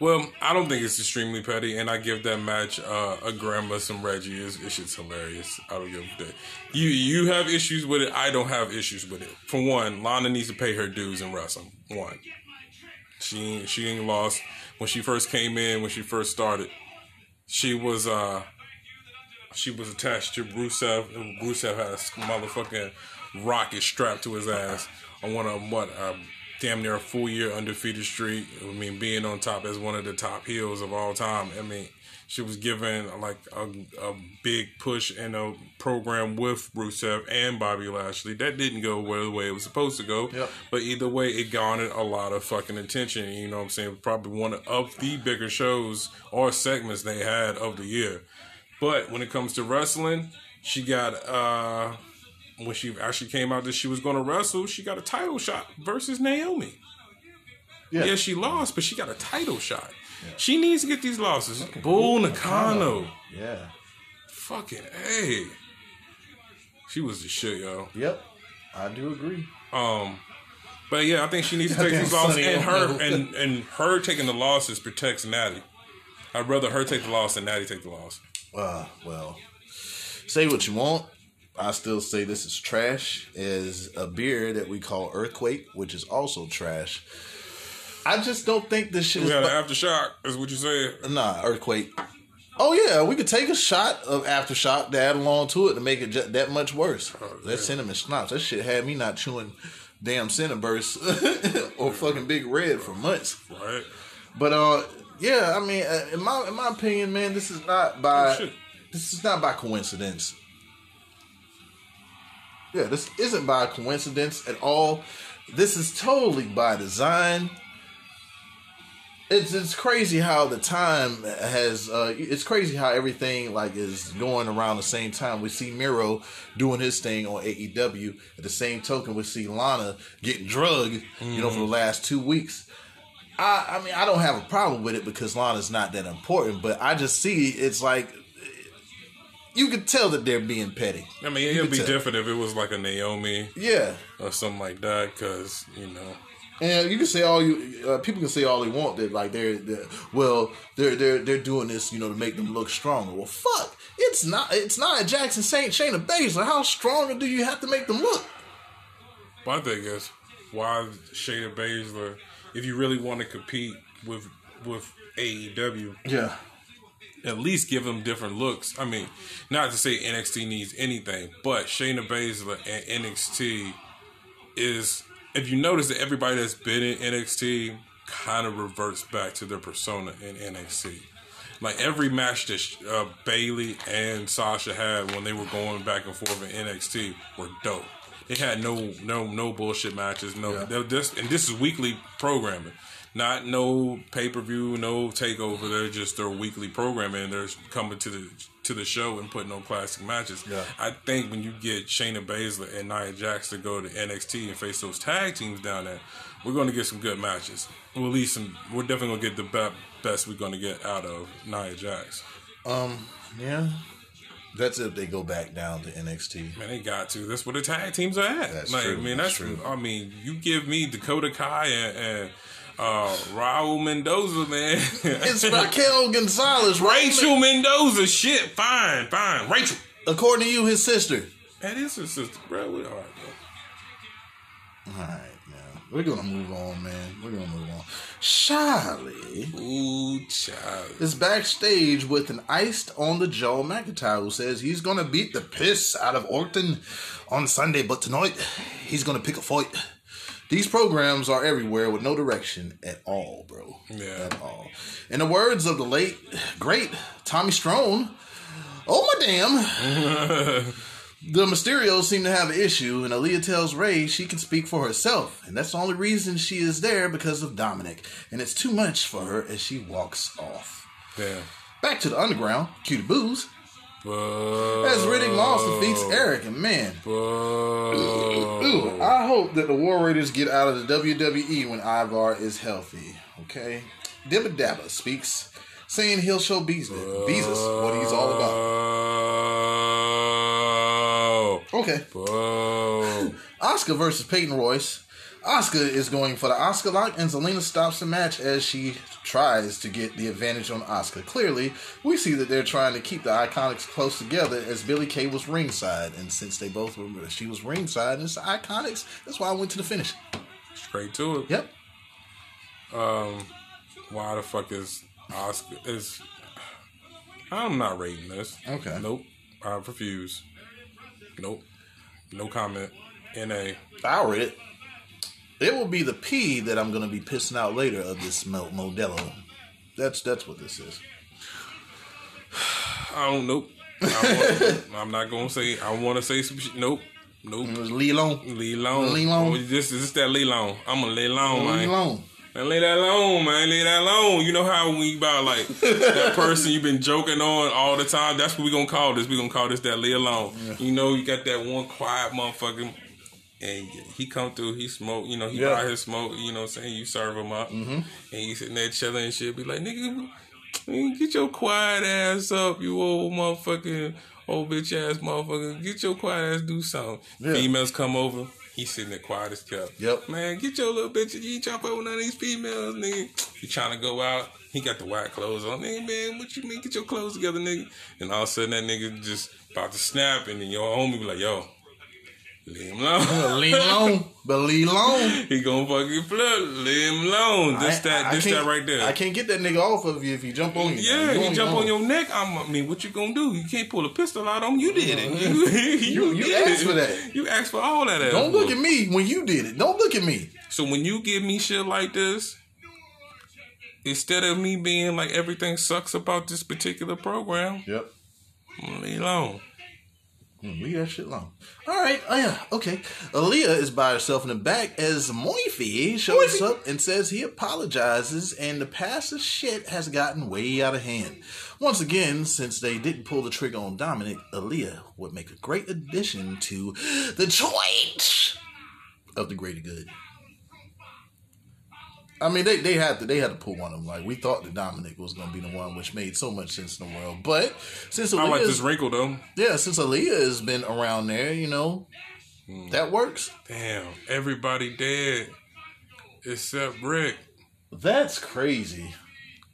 Well, I don't think it's extremely petty, and I give that match uh, a grandma some Reggie. It's shit's hilarious. I don't give a that. You you have issues with it. I don't have issues with it. For one, Lana needs to pay her dues in wrestling. One, she she ain't lost when she first came in. When she first started, she was uh she was attached to Rusev, and Rusev had a motherfucking rocket strapped to his ass on one of what um, damn near a full year undefeated streak. I mean, being on top as one of the top heels of all time. I mean, she was given like a, a big push in a program with Rusev and Bobby Lashley. That didn't go well the way it was supposed to go. Yep. But either way, it garnered a lot of fucking attention. You know what I'm saying? Probably one of the bigger shows or segments they had of the year. But when it comes to wrestling, she got uh when she actually came out that she was gonna wrestle, she got a title shot versus Naomi. Yeah. Yeah, she lost, but she got a title shot. She needs to get these losses. Bull Nakano. Yeah. Fucking A. She was the shit, yo. Yep. I do agree. Um, but yeah, I think she needs to take these losses, and her and and her taking the losses protects Natty. I'd rather her take the loss than Natty take the loss. Uh, well, say what you want. I still say this is trash. Is a beer that we call Earthquake, which is also trash. I just don't think this shit We is. had an aftershock, is what you said. Nah, earthquake. Oh yeah, we could take a shot of aftershock to add along to it to make it ju- that much worse. that cinnamon schnapps, that shit had me not chewing damn cinnamon Cinnaburst or fucking Big Red for months. Right? But uh, yeah, I mean, uh, in my in my opinion, man, this is not by Oh, this is not by coincidence. Yeah, this isn't by coincidence at all. This is totally by design. It's it's crazy how the time has. Uh, it's crazy how everything like is going around the same time. We see Miro doing his thing on AEW. At the same token, we see Lana getting drugged. You know, for the last two weeks. I, I mean, I don't have a problem with it because Lana's not that important, but I just see it's like you could tell that they're being petty. I mean, it'd be tell. different if it was like a Naomi Yeah, or something like that, because you know, and you can say all you uh, people can say all they want that like they're, they're well they're they're they're doing this you know to make them look stronger. Well, fuck, it's not it's not Jackson Saint Shayna Baszler. How stronger do you have to make them look? my thing is why Shayna Baszler, if you really want to compete with with AEW, Yeah, at least give them different looks. I mean, not to say NXT needs anything, but Shayna Baszler and NXT is. If you notice that everybody that's been in NXT kind of reverts back to their persona in NXT. Like every match that uh, Bayley and Sasha had when they were going back and forth in NXT were dope. They had no no no bullshit matches. No, Yeah. just and this is weekly programming, not no pay per view, no takeover. They're just their weekly programming. and They're coming to the to the show and putting on classic matches. Yeah. I think when you get Shayna Baszler and Nia Jax to go to NXT and face those tag teams down there, we're going to get some good matches. Well, at least some. We're definitely going to get the be- best we're going to get out of Nia Jax. Um, yeah. That's if they go back down to NXT. Man, they got to. That's where the tag teams are at. That's like, true, I mean, that's that's. true. I mean, you give me Dakota Kai and, and uh, Raul Mendoza, man. It's Raquel Gonzalez? Rachel Mendoza. Shit, fine, fine. Rachel. According to you, his sister. That is her sister, bro. We all right, bro. All right, man. We're gonna move on, man. We're gonna move on. Charlie Ooh, child. is backstage with an iced on the jaw McIntyre who says he's gonna beat the piss out of Orton on Sunday, but tonight he's gonna pick a fight. These programs are everywhere with no direction at all, bro. Yeah. At all. In the words of the late, great Tommy Strone, oh my damn. The Mysterios seem to have an issue, and Aaliyah tells Rey she can speak for herself, and that's the only reason she is there because of Dominic, and it's too much for her as she walks off. Damn. Back to the underground, Cutie Booze, Boo. as Riddick Moss defeats Erik, and man, ooh, I hope that the War Raiders get out of the WWE when Ivar is healthy. Okay, Dibba Dabba speaks, saying he'll show Beezus, Beezus what he's all about. Okay. Asuka versus Peyton Royce. Asuka is going for the Asuka lock, and Zelina stops the match as she tries to get the advantage on Asuka. Clearly, we see that they're trying to keep the Iconics close together as Billie Kay was ringside, and since they both were, she was ringside, and it's the Iconics. That's why I went to the finish. Straight to it. Yep. Um, why the fuck is Asuka is? I'm not rating this. Okay. Nope. I refuse. Nope. No comment. Na. I'll read it. It will be the P that I'm going to be pissing out later of this Mo- Modelo. That's that's what this is. I don't. Nope. I I'm not gonna say. I want to say some shit. Nope. Nope. It was Lee Long. Lee long. Lee Long. Oh, this is that Lee long. I'm gonna lay long, Lee man. Long. Man, lay that alone, man. Lay that alone. You know how when you about like that person you've been joking on all the time. That's what we gonna call this. We gonna call this that lay alone. You know, you got that one quiet motherfucker, and he come through. He smoke. You know, he Yeah. buy his smoke. You know, what I'm saying you serve him up, mm-hmm. and he sitting there chilling and shit. Be like, nigga, get your quiet ass up, you old motherfucking old bitch ass motherfucker. Get your quiet ass do something. Yeah. Females come over. He's sitting there quiet as kept. Yep. Man, get your little bitch. You ain't to fuck with none of these females, nigga. You trying to go out. He got the white clothes on. Nigga, man, what you mean? Get your clothes together, nigga. And all of a sudden, that nigga just about to snap. And then your homie be like, yo, leave him alone. Lee Long. But Lee Long. he gonna fucking flip. Leave him alone. This, I- that, I this, can't- that right there. I can't get that nigga off of you if he jump on you. Yeah, You he jump on your neck. I'm, I mean, what you gonna do? You can't pull a pistol out on him. You did it. Uh, you, You- you did asked for that. You asked for all that. Don't look whoop. at me when you did it. Don't look at me. So when you give me shit like this, instead of me being like everything sucks about this particular program, Yep. I'm gonna leave alone. Mm, Leave that shit alone. All right. Oh yeah. Okay. Aaliyah is by herself in the back as Moifi shows up and says he apologizes and the pastor's shit has gotten way out of hand. Once again, since they didn't pull the trigger on Dominic, Aaliyah would make a great addition to the church of the greater good. I mean, they, they had to they had to pull one of them. Like we thought that Dominic was going to be the one, which made so much sense in the world. But since I like this wrinkle though. yeah, since Aaliyah has been around there, you know, hmm. that works. Damn, everybody dead except Ric. That's crazy.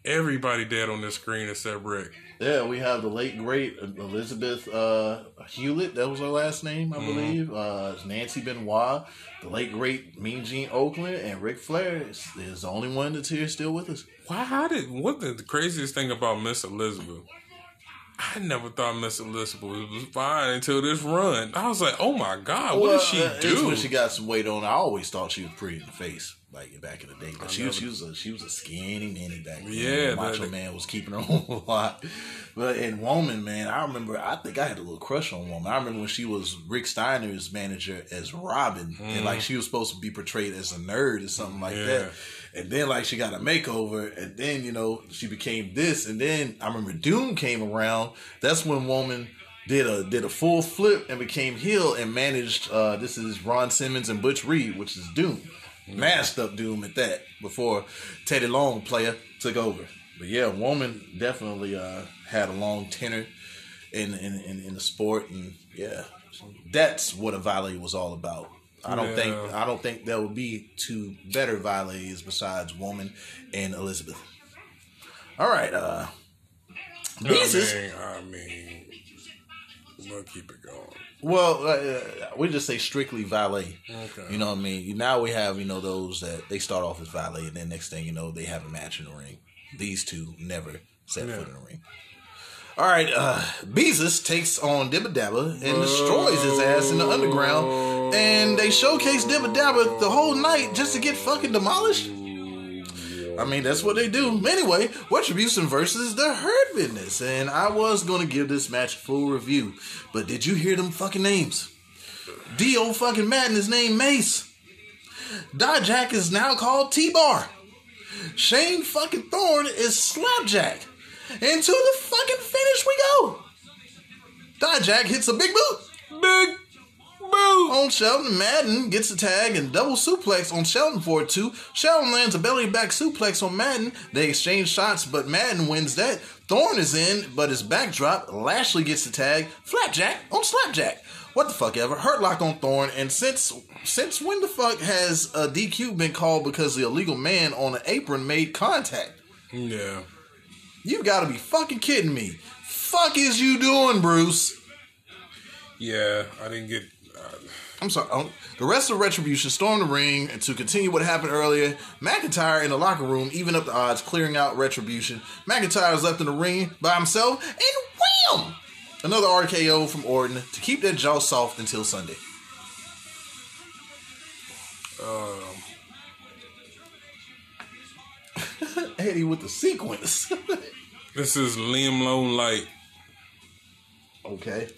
Everybody dead on this screen except Ric. Yeah, we have the late great Elizabeth uh, Hulette. That was her last name, I believe. Uh, Nancy Benoit, the late great Mean Gene Okerlund, and Ric Flair is, is the only one that's here still with us. Why? How did? What the, the craziest thing about Miss Elizabeth? I never thought Miss Elizabeth was fine until this run. I was like, oh my god, what did she uh, do? when she got some weight on? I always thought she was pretty in the face, like back in the day. But she was, she was a she was a skinny minnie back then. Yeah, Macho that- Man was keeping her on a lot. But in Woman, man, I remember. I think I had a little crush on Woman. I remember when she was Rick Steiner's manager as Robin, and like she was supposed to be portrayed as a nerd or something like Mm. Yeah. that. And then like she got a makeover, and then you know she became this, and then I remember Doom came around. That's when Woman did a did a full flip and became heel and managed. uh This is Ron Simmons and Butch Reed, which is Doom, masked up Doom at that before Teddy Long player took over. But yeah, Woman definitely uh had a long tenure in in in, in the sport, and yeah, that's what a valet was all about. I don't think I don't think there would be two better valets besides Woman and Elizabeth. All right, uh, I Beezus. mean, I mean, we'll keep it going. Well, uh, we just say strictly valet. Okay. You know what I mean? Now we have, you know, those that they start off as valet and then next thing you know, they have a match in the ring. These two never set Yeah. foot in the ring. All right, uh, Beezus takes on Dibba Dabba and destroys his ass in the underground. And they showcase Dibba Dabba the whole night just to get fucking demolished. I mean, that's what they do. Anyway, Retribution versus the Hurt Business. And I was going to give this match a full review. But did you hear them fucking names? Dio fucking Maddin is named Mace. Dijak is now called T-Bar. Shane fucking Thorne is Slapjack. And to the fucking finish we go. Dijak hits a big boot Big. On Sheldon. Maddin gets a tag and double suplex on Sheldon for two. Sheldon lands a belly back suplex on Maddin. They exchange shots, but Maddin wins that. Thorne is in, but his back drop. Lashley gets the tag. Flapjack on Slapjack. What the fuck ever. Hurt lock on Thorne. And since since when the fuck has uh, a DQ been called because the illegal man on an apron made contact? Yeah. You gotta be fucking kidding me. Fuck is you doing, Bruce? Yeah. I didn't get. I'm sorry. um, the rest of Retribution stormed the ring and to continue what happened earlier. McIntyre in the locker room even up the odds, clearing out Retribution. McIntyre is left in the ring by himself, and wham! Another RKO from Orton to keep that jaw soft until Sunday. um, Eddie with the sequence. this is Liam Lone Light. okay.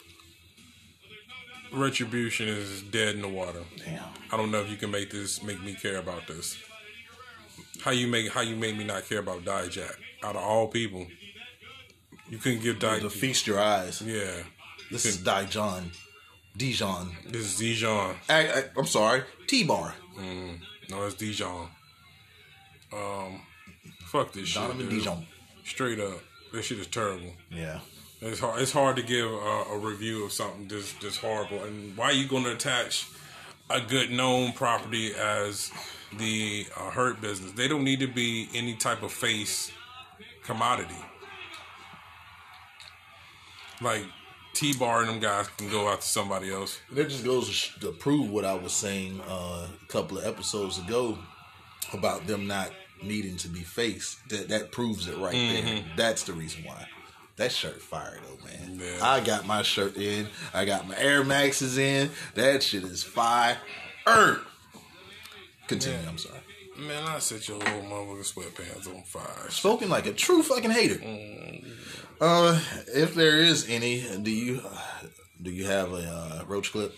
Retribution is dead in the water. Damn. I don't know if you can make this make me care about this. How you make how you made me not care about Dijak out of all people. You couldn't give To Dijak. feast your eyes. Yeah, This is Dijon. Dijon. this is Dijon. I, I, I'm sorry. T-Bar. No, it's Dijon. Um, fuck this shit. Donovan. Dijon. Straight up, this shit is terrible. Yeah. It's hard. It's hard to give a, a review of something this this horrible. And why are you going to attach a good known property as the uh, hurt business? They don't need to be any type of face commodity. Like T Bar and them guys can go out to somebody else. That just goes to, prove what I was saying uh, a couple of episodes ago about them not needing to be faced. That that proves it right there. That's the reason why. That shirt fire though, man. I got my shirt in. I got my Air Maxes in. That shit is fire. Continue. I'm sorry. Man, I set your little motherfucking sweatpants on fire. Spoken like a true fucking hater. Uh, if there is any, do you do you have a uh, roach clip?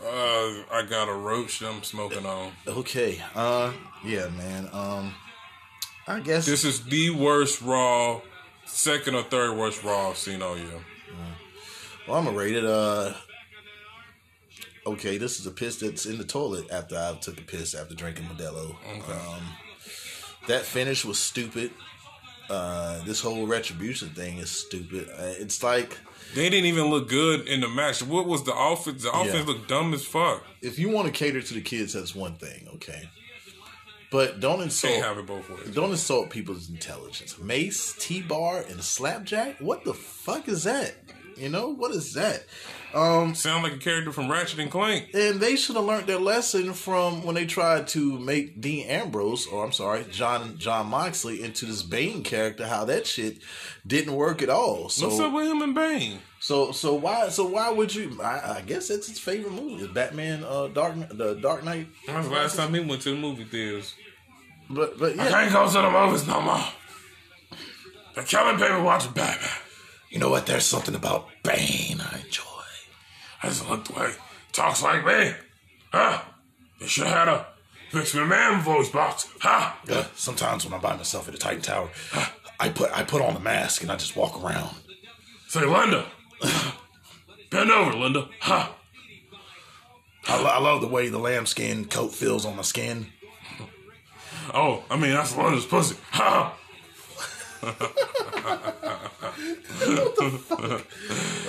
Uh, I got a roach that I'm smoking on. Okay. Uh, yeah, man. Um, I guess This is the worst Raw, second or third worst Raw I've seen all year. Well, I'm gonna rate it. Uh, okay, this is a piss that's in the toilet after I took a piss after drinking Modelo. Um, that finish was stupid. Uh, this whole retribution thing is stupid. Uh, it's like They didn't even look good in the match. What was the offense? The offense Yeah. looked dumb as fuck. if you want to cater to the kids, that's one thing, okay. But don't insult. Can't have it both ways. Don't insult people's intelligence. Mace, T Bar, and Slapjack. What the fuck is that? You know what is that? Sound like a character from Ratchet and Clank. And they should have learned their lesson from when they tried to make Dean Ambrose, or I'm sorry, John Jon Moxley into this Bane character. How that shit didn't work at all. So What's up with him and Bane? so so why so why would you? I, I guess that's his favorite movie, is Batman, uh, Dark the Dark Knight. That's the last time he went to the movie theaters. But but I can't go to the movies no more. They're killing people watching Batman. you know what? There's something about Bane I enjoy. I just look the way he talks like me. Huh? They should have had a Vince McMahon voice box. Huh? Uh, sometimes when I'm by myself at the Titan Tower, I put I put on the mask and I just walk around. Say, Linda. Bend over, Linda. Huh? I, lo- I love the way the lambskin coat feels on my skin. Oh, I mean, that's Linda's pussy. Huh?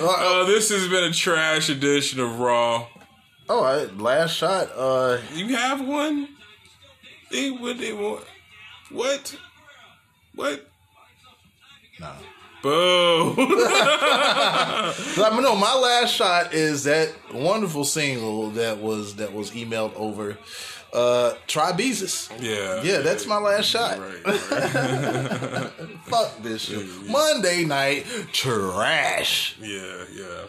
uh, this has been a trash edition of Raw. Oh, I, last shot. Uh, You have one? They what they want? What? What? nah. Boo. No, my last shot is that wonderful single that was that was emailed over. Uh, Try Beezus. yeah. Yeah, that's my last shot. Right, right. Fuck this shit. Monday night trash. Yeah, yeah.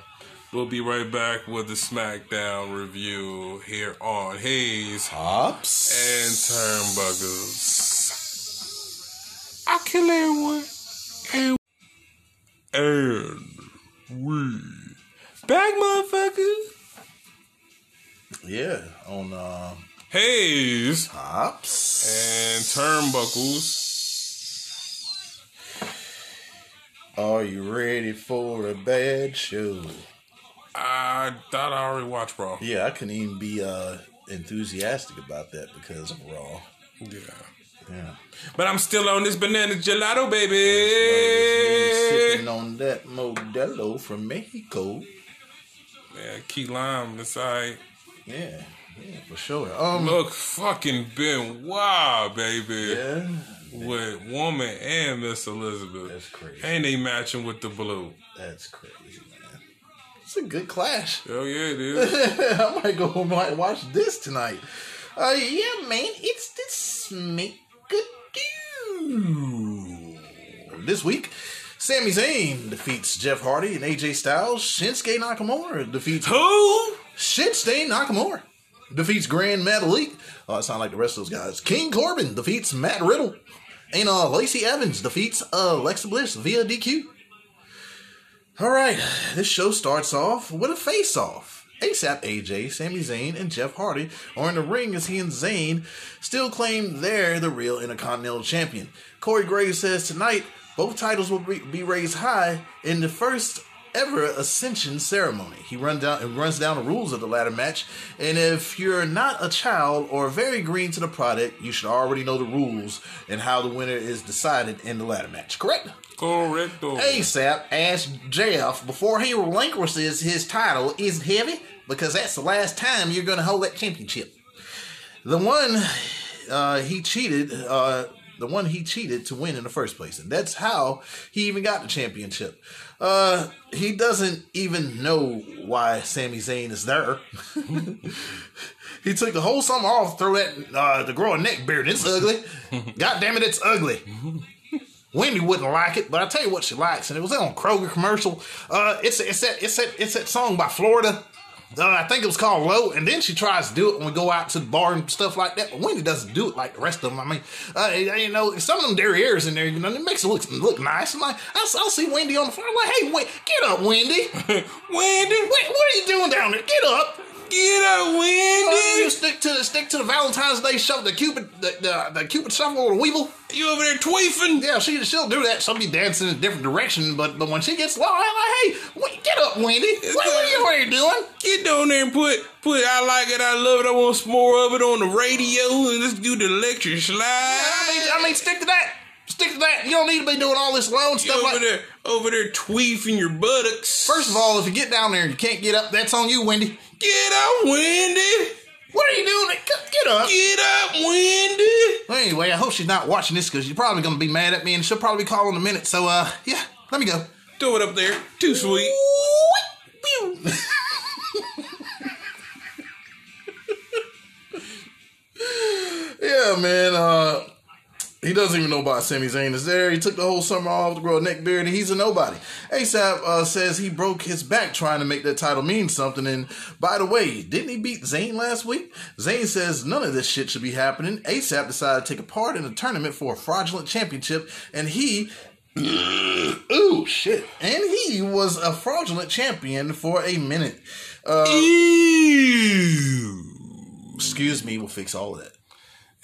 We'll be right back with the SmackDown review here on Hayes Hops and Turnbuckles. I kill everyone. And, and we back, motherfuckers. Yeah, on uh, Hayes Hops. and Turnbuckles. Are you ready for a bad show? I thought I already watched Raw. Yeah, I couldn't even be uh, enthusiastic about that because of Raw. Yeah. Yeah. But I'm still on this banana gelato, Sipping baby. on that Modelo from Mexico. Yeah, key lime inside. Yeah, yeah, for sure. Um, Look, fucking Benoit, baby. yeah, With woman and Miss Elizabeth. That's crazy. And they matching with the blue. that's crazy, man. It's a good clash. Hell yeah, it is. I might go home and watch this tonight. Uh, yeah, man, it's this make This week, Sami Zayn defeats Jeff Hardy and AJ Styles. Shinsuke Nakamura defeats Who? Shit Stain Nakamura. Defeats Gran Metalik. Oh, it sound like the rest of those guys. King Corbin defeats Matt Riddle. And uh, Lacey Evans defeats uh, Alexa Bliss via DQ. All right, this show starts off with a face-off. ASAP AJ, Sami Zayn, and Jeff Hardy are in the ring as he and Zayn still claim they're the real Intercontinental Champion. Corey Graves says tonight both titles will be raised high in the first ever Ascension ceremony. He run down and runs down the rules of the ladder match, and if you're not a child or very green to the product, you should already know the rules and how the winner is decided in the ladder match. Correct? Correcto. ASAP asked Jeff before he relinquishes his title, is heavy? Because that's the last time you're going to hold that championship. The one uh, he cheated, uh, the one he cheated to win in the first place, and that's how he even got the championship. Uh, he doesn't even know why Sami Zayn is there. he took the whole summer off, throw that uh, to grow a neck beard. It's ugly. God damn it, it's ugly. Wendy wouldn't like it, but I tell you what she likes, and it was on Kroger commercial. Uh, it's it's that it's that it's that song by Flo Rida. Uh, I think it was called Low, and then she tries to do it when we go out to the bar and stuff like that. But Wendy doesn't do it like the rest of them. I mean, uh, you know, some of them derrieres in there, you know, it makes it look look nice. I'm like, I'll, I'll see Wendy on the floor. I'm like, hey, wait, get up, Wendy. Wendy, what are you doing down there? Get up. Get up, Uh, you stick to the stick to the Valentine's Day show, the Cupid, the the, the Cupid shuffle or the Weevil. You over there tweefing? Yeah, she she'll do that. She'll be dancing in a different direction, but but when she gets low, I'm like, hey, get up, Wendy. What, what, are you, what are you doing? Get down there and put put I like it, I love it, I want some more of it on the radio and let's do the electric slide. I mean, I mean, stick to that. Stick to that. You don't need to be doing all this alone stuff over like. there over there tweefing your buttocks. First of all, if you get down there and you can't get up, that's on you, Wendy. Get up, Wendy. What are you doing? Get- up. Get up, Wendy. Well, anyway, I hope she's not watching this because you're probably gonna be mad at me, and she'll probably call in a minute. So, uh, yeah, let me go. Do it up there. Too sweet. yeah, man. Uh, he doesn't even know about Sami Zayn is there. He took the whole summer off to grow a neck beard, and he's a nobody. ASAP uh, says he broke his back trying to make that title mean something. And by the way, didn't he beat Zayn last week? Zayn says none of this shit should be happening. ASAP decided to take a part in a tournament for a fraudulent championship, and he Ooh, shit. And he was a fraudulent champion for a minute. Uh, Ew. excuse me, we'll fix all of that.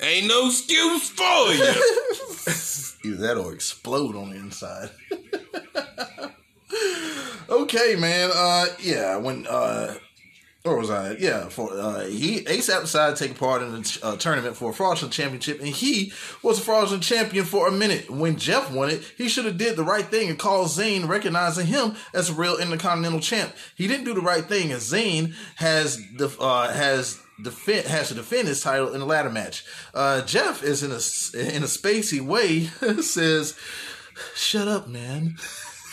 Ain't no excuse for you. Either that or explode on the inside. okay, man. Uh, yeah, when uh, where was I? Yeah, for uh, he ASAP decided to take part in the uh, tournament for a fraudulent championship, and he was a fraudulent champion for a minute. When Jeff won it, he should have did the right thing and called Zayn, recognizing him as a real Intercontinental champ. He didn't do the right thing, as Zayn has the uh, has defend has to defend his title in the ladder match. Uh, Jeff is in a in a spacey way says, "Shut up, man."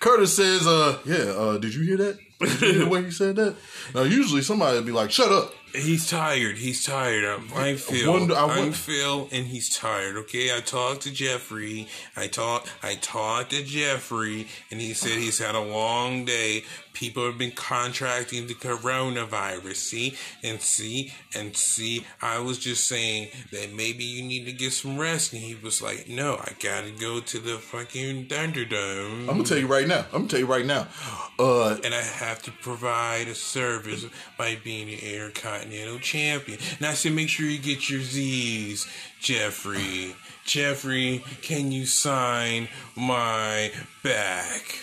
Curtis says, "Uh, yeah. Uh, did you hear that? You hear the way he said that? Now, usually somebody would be like, shut up. He's tired. He's tired. I'm, I'm Phil. wonder- I I'm Phil, and he's tired. Okay, I talked to Jeffrey. I talked. I talked to Jeffrey, and he said he's had a long day. People have been contracting the coronavirus. See and see and see. I was just saying that maybe you need to get some rest, and he was like, "No, I gotta go to the fucking Thunderdome." I'm gonna tell you right now. I'm gonna tell you right now. Uh, and I have to provide a service by being an Intercontinental Champion. And I said, make sure you get your Z's, Jeffrey. Jeffrey, can you sign my back?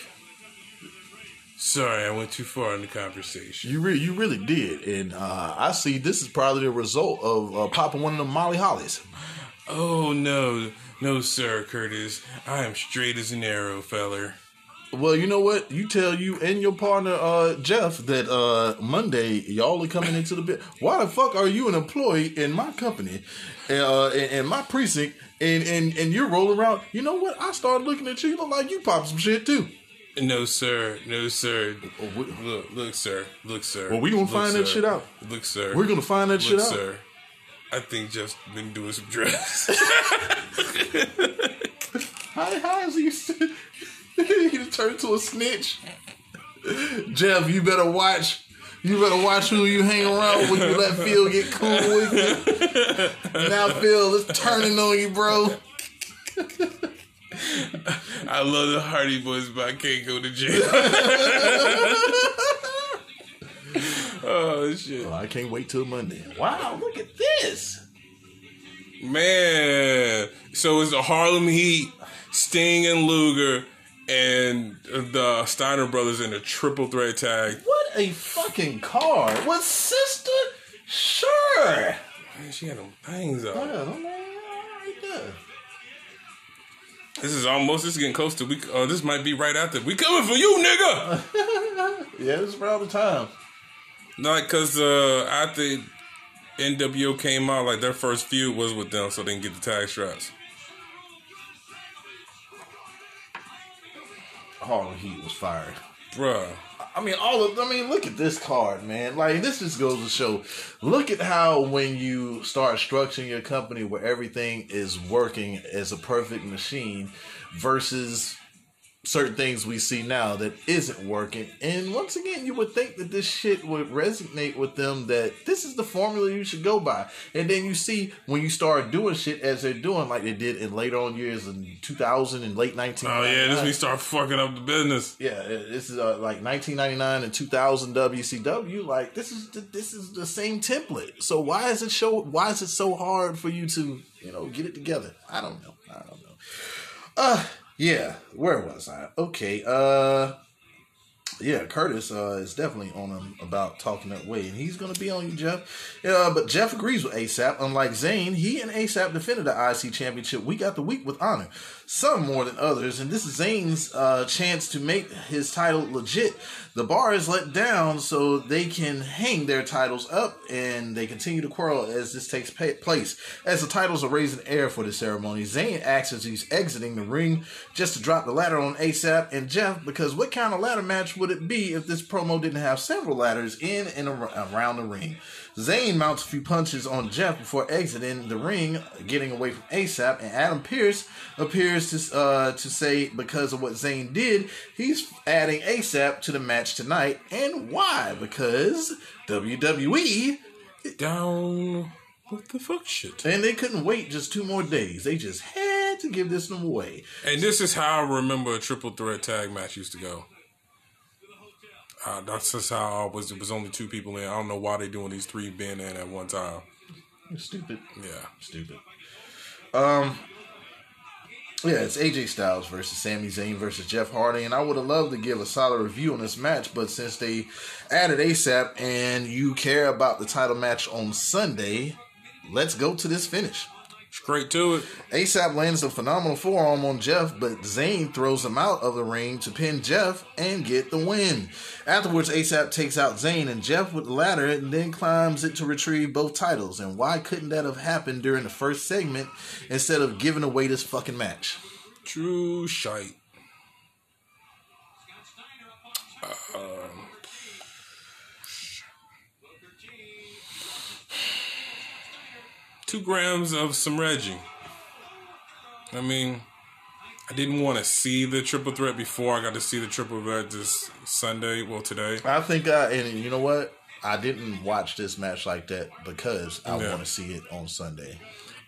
Sorry, I went too far in the conversation. you re- you really did, and uh, I see this is probably the result of uh, popping one of them Molly Hollies. Oh no, no, sir, Curtis. I am straight as an arrow, feller. Well, you know what? You tell you and your partner uh, Jeff that uh, Monday y'all are coming into the bit. Why the fuck are you an employee in my company, uh, in, in my precinct, and, and and you're rolling around? You know what? I started looking at you. You look like you pop some shit too. No, sir. No, sir. Look, look, sir. Look, sir. Well, we gonna Look, find that shit out. Look, sir. We're gonna find that Look, shit out. sir. I think Jeff's been doing some drugs. How, how is he? he turned into a snitch. Jeff, you better watch. You better watch who you hang around with. You let Phil get cool with you. Now Phil is turning on you, bro. I love the Hardy Boys, but I can't go to jail. oh shit, Oh, I can't wait till Monday. Wow, look at this. man! So it's the Harlem Heat, Sting and Luger, and the Steiner brothers in a triple threat tag. What a fucking card. What sister? Sure. Man, she had them things up. I mean, right there. This is almost. This is getting close to we. Uh, this might be right after we coming for you, nigga. Yeah, this is around the time. Not because uh, after NWO came out, like their first feud was with them, so they can get the tag straps. Harlem Heat was fired. Bruh. I mean, all of. I mean, look at this card, man. Like this just goes to show. Look at how when you start structuring your company where everything is working as a perfect machine, versus certain things we see now that isn't working. And once again, you would think that this shit would resonate with them that this is the formula you should go by. And then you see when you start doing shit as they're doing, like they did in later on years in 2000 and late 19. Oh yeah, this we start fucking up the business. Yeah, this is uh, like 1999 and 2000 WCW. Like this is the, this is the same template. So why is it show? Why is it so hard for you to you know get it together? I don't know. I don't know. Uh, yeah. Where was I? Okay. Uh, yeah. Curtis uh is definitely on him about talking that way, and he's gonna be on you, Jeff. Uh, but Jeff agrees with ASAP. Unlike Zayn, he and ASAP defended the IC championship week after week with honor. Some more than others, and this is Zayn's uh, chance to make his title legit. The bar is let down so they can hang their titles up, and they continue to quarrel as this takes pa- place. As the titles are raised in air for the ceremony, Zayn acts as he's exiting the ring just to drop the ladder on ASAP and Jeff, because what kind of ladder match would it be if this promo didn't have several ladders in and ar- around the ring? Zayn mounts a few punches on Jeff before exiting the ring, getting away from ASAP, and Adam Pearce appears to uh, to say because of what Zayn did, he's adding ASAP to the match tonight. And why? Because WWE Down with the fuck shit. and they couldn't wait just two more days. They just had to give this one away. And this is how I remember a triple threat tag match used to go. Uh, that's just how I was. It was only two people in. I don't know why they're doing these three being in at one time. Stupid. Yeah. Stupid. Um. Yeah, it's AJ Styles versus Sami Zayn versus Jeff Hardy, and I would have loved to give a solid review on this match, but since they added ASAP and you care about the title match on Sunday, let's go to this finish. Straight to it. ASAP lands a phenomenal forearm on Jeff, but Zayn throws him out of the ring to pin Jeff and get the win. Afterwards, ASAP takes out Zayn and Jeff with the ladder and then climbs it to retrieve both titles. And why couldn't that have happened during the first segment instead of giving away this fucking match? True shite. Uh, two grams of some Reggie. I mean, I didn't want to see the triple threat before I got to see the triple threat this Sunday. Well, today. I think I and you know what? I didn't watch this match like that because I Yeah. want to see it on Sunday.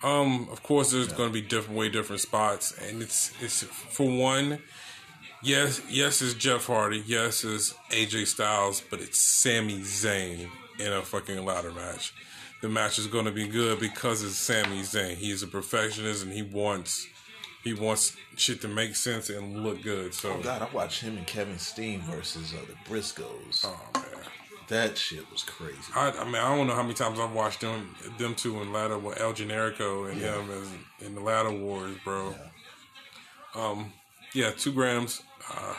Um, of course, there's going to be different, way different spots, and it's it's for one. Yes, yes, it's Jeff Hardy. Yes, it's AJ Styles, but it's Sami Zayn in a fucking ladder match. The match is going to be good because it's Sami Zayn. He's a perfectionist, and he wants he wants shit to make sense and look good. So, Oh God, I watched him and Kevin Steen versus uh, the Briscoes. oh man. That shit was crazy. I, I mean, I don't know how many times I've watched them, them two in ladder with El Generico and him as in the ladder wars, bro. Um, yeah, two grams. Uh,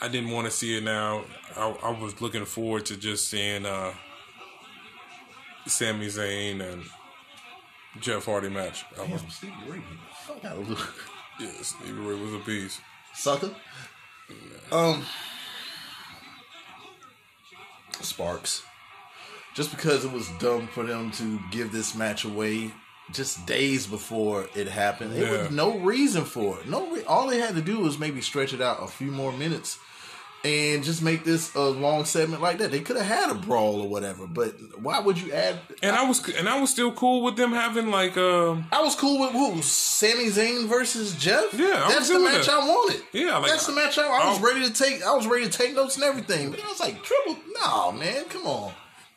I didn't want to see it now. I, I was looking forward to just seeing uh, Sami Zayn and Jeff Hardy match. I was, Damn, Stevie Ray, fuck out of Luke. yeah, Stevie Ray was a beast. Sucker. Um, Sparks. Just because it was dumb for them to give this match away just days before it happened, it Yeah. was no reason for it. No, re- all they had to do was maybe stretch it out a few more minutes and just make this a long segment like that. They could have had a brawl or whatever, but why would you add? And I was and I was still cool with them having like um I was cool with who? Sami Zayn versus Jeff. Yeah, I was that's the match that. I wanted. Yeah, like, that's the match I, I was I- ready to take. I was ready to take notes and everything. But I was like, triple. No, man, come on.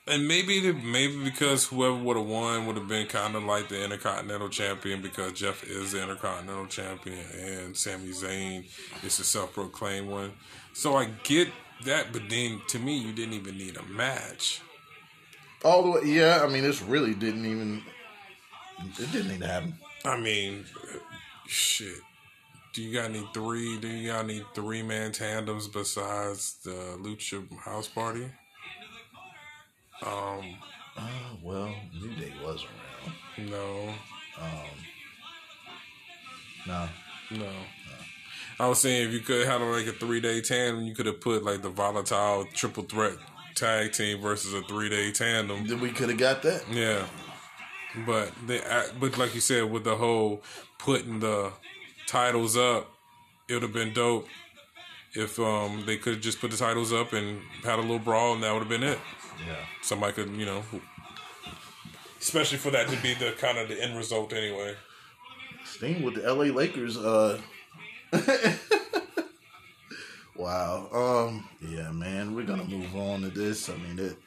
And maybe the, maybe because whoever would have won would have been kind of like the Intercontinental Champion because Jeff is the Intercontinental Champion and Sami Zayn is the self-proclaimed one. So I get that, but then to me, you didn't even need a match. All the way. Yeah, I mean, this really didn't even. It didn't need to happen. I mean, shit. Do you got any three? Do you got any three man tandems besides the Lucha House Party? Um, Oh well, New Day was around. no. Um. No, No. I was saying if you could have like a three day tandem, you could have put like the volatile triple threat tag team versus a three day tandem. then we could have got that. Yeah, but they, but like you said, with the whole putting the titles up, it would have been dope if um they could have just put the titles up and had a little brawl, and that would have been it. Yeah. Somebody could, you know, especially for that to be the kind of the end result anyway. Sting with the LA Lakers. Uh. wow. Um. Yeah, man. We're gonna move on to this. I mean, it,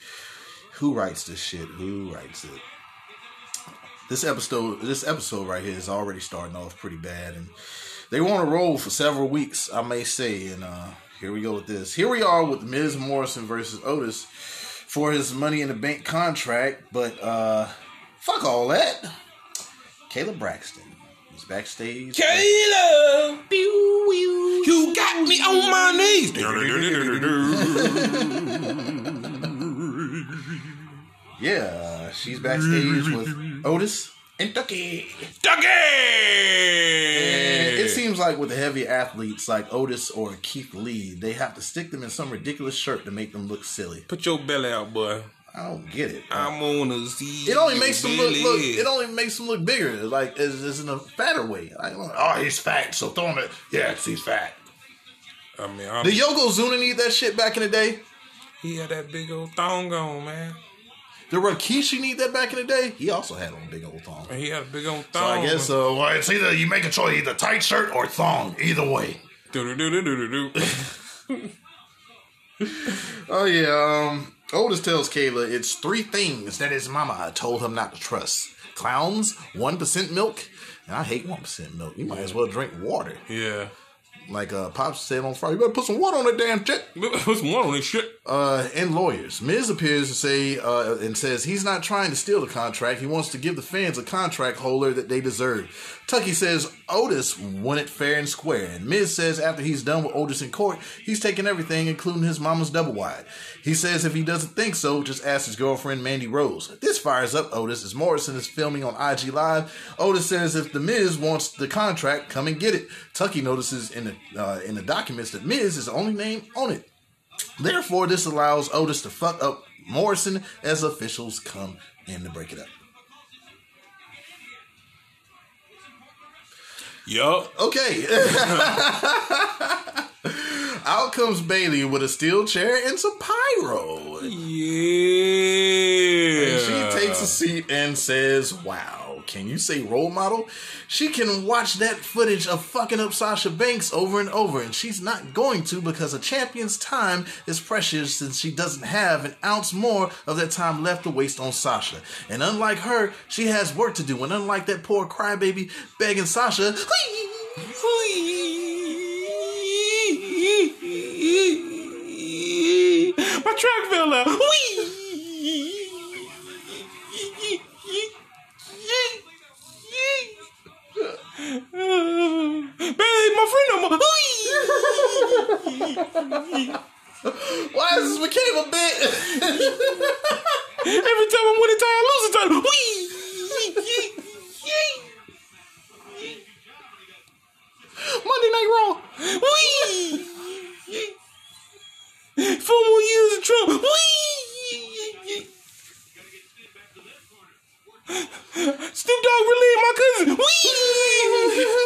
who writes this shit? Who writes it? This episode, this episode right here is already starting off pretty bad, and they want to roll for several weeks, I may say. And uh here we go with this. Here we are with Miz Morrison versus Otis for his Money in the Bank contract, but uh fuck all that. Kayla Braxton is backstage. Kayla, you got me on my knees. Yeah, she's backstage with Otis and Ducky. Ducky. And it seems like with the heavy athletes like Otis or Keith Lee, they have to stick them in some ridiculous shirt to make them look silly. Put your belly out, boy. I don't get it. I'm gonna see. It only makes them look, look. It only makes them look bigger, like it's, as in a fatter way. Like, oh, he's fat, so throw him it. Yes, he's fat. I mean, I'm, Did Yokozuna need that shit back in the day? he had that big old thong on, man. Did Rikishi need that back in the day? He also had on a big old thong. And he had a big old thong. So. I guess uh, well, it's either you make a choice, either tight shirt or thong. Either way. Do do do do do do. Oh yeah. Um, Otis tells Kayla it's three things that his mama told him not to trust: clowns, one percent milk, and I hate one percent milk. You might as well drink water. Yeah. Like uh, Pops said on Friday, you better put some water on that damn shit. Put some water on this shit. Uh, and lawyers. Miz appears to say uh, and says he's not trying to steal the contract. He wants to give the fans a contract holder that they deserve. Tucker says Otis won it fair and square. And Miz says after he's done with Otis in court, he's taking everything, including his mama's double wide. He says if he doesn't think so, just ask his girlfriend Mandy Rose. This fires up Otis as Morrison is filming on IG Live. Otis says if the Miz wants the contract, come and get it. Tucker notices in the uh, in the documents that Miz is the only name on it. Therefore, this allows Otis to fuck up Morrison as officials come in to break it up. Yup. Okay. Out comes Bayley with a steel chair and some pyro. Yeah. She takes a seat and says, Wow, can you say role model? She can watch that footage of fucking up Sasha Banks over and over, and she's not going to because a champion's time is precious since she doesn't have an ounce more of that time left to waste on Sasha. And unlike her, she has work to do, and unlike that poor crybaby begging Sasha, My track fell out. Baby, my friend no more. Why is this became a bit? Every time I'm winning time, I lose a time. Monday Night Raw. Four more years of Trump. Snoop Dogg really my cousin. Wee!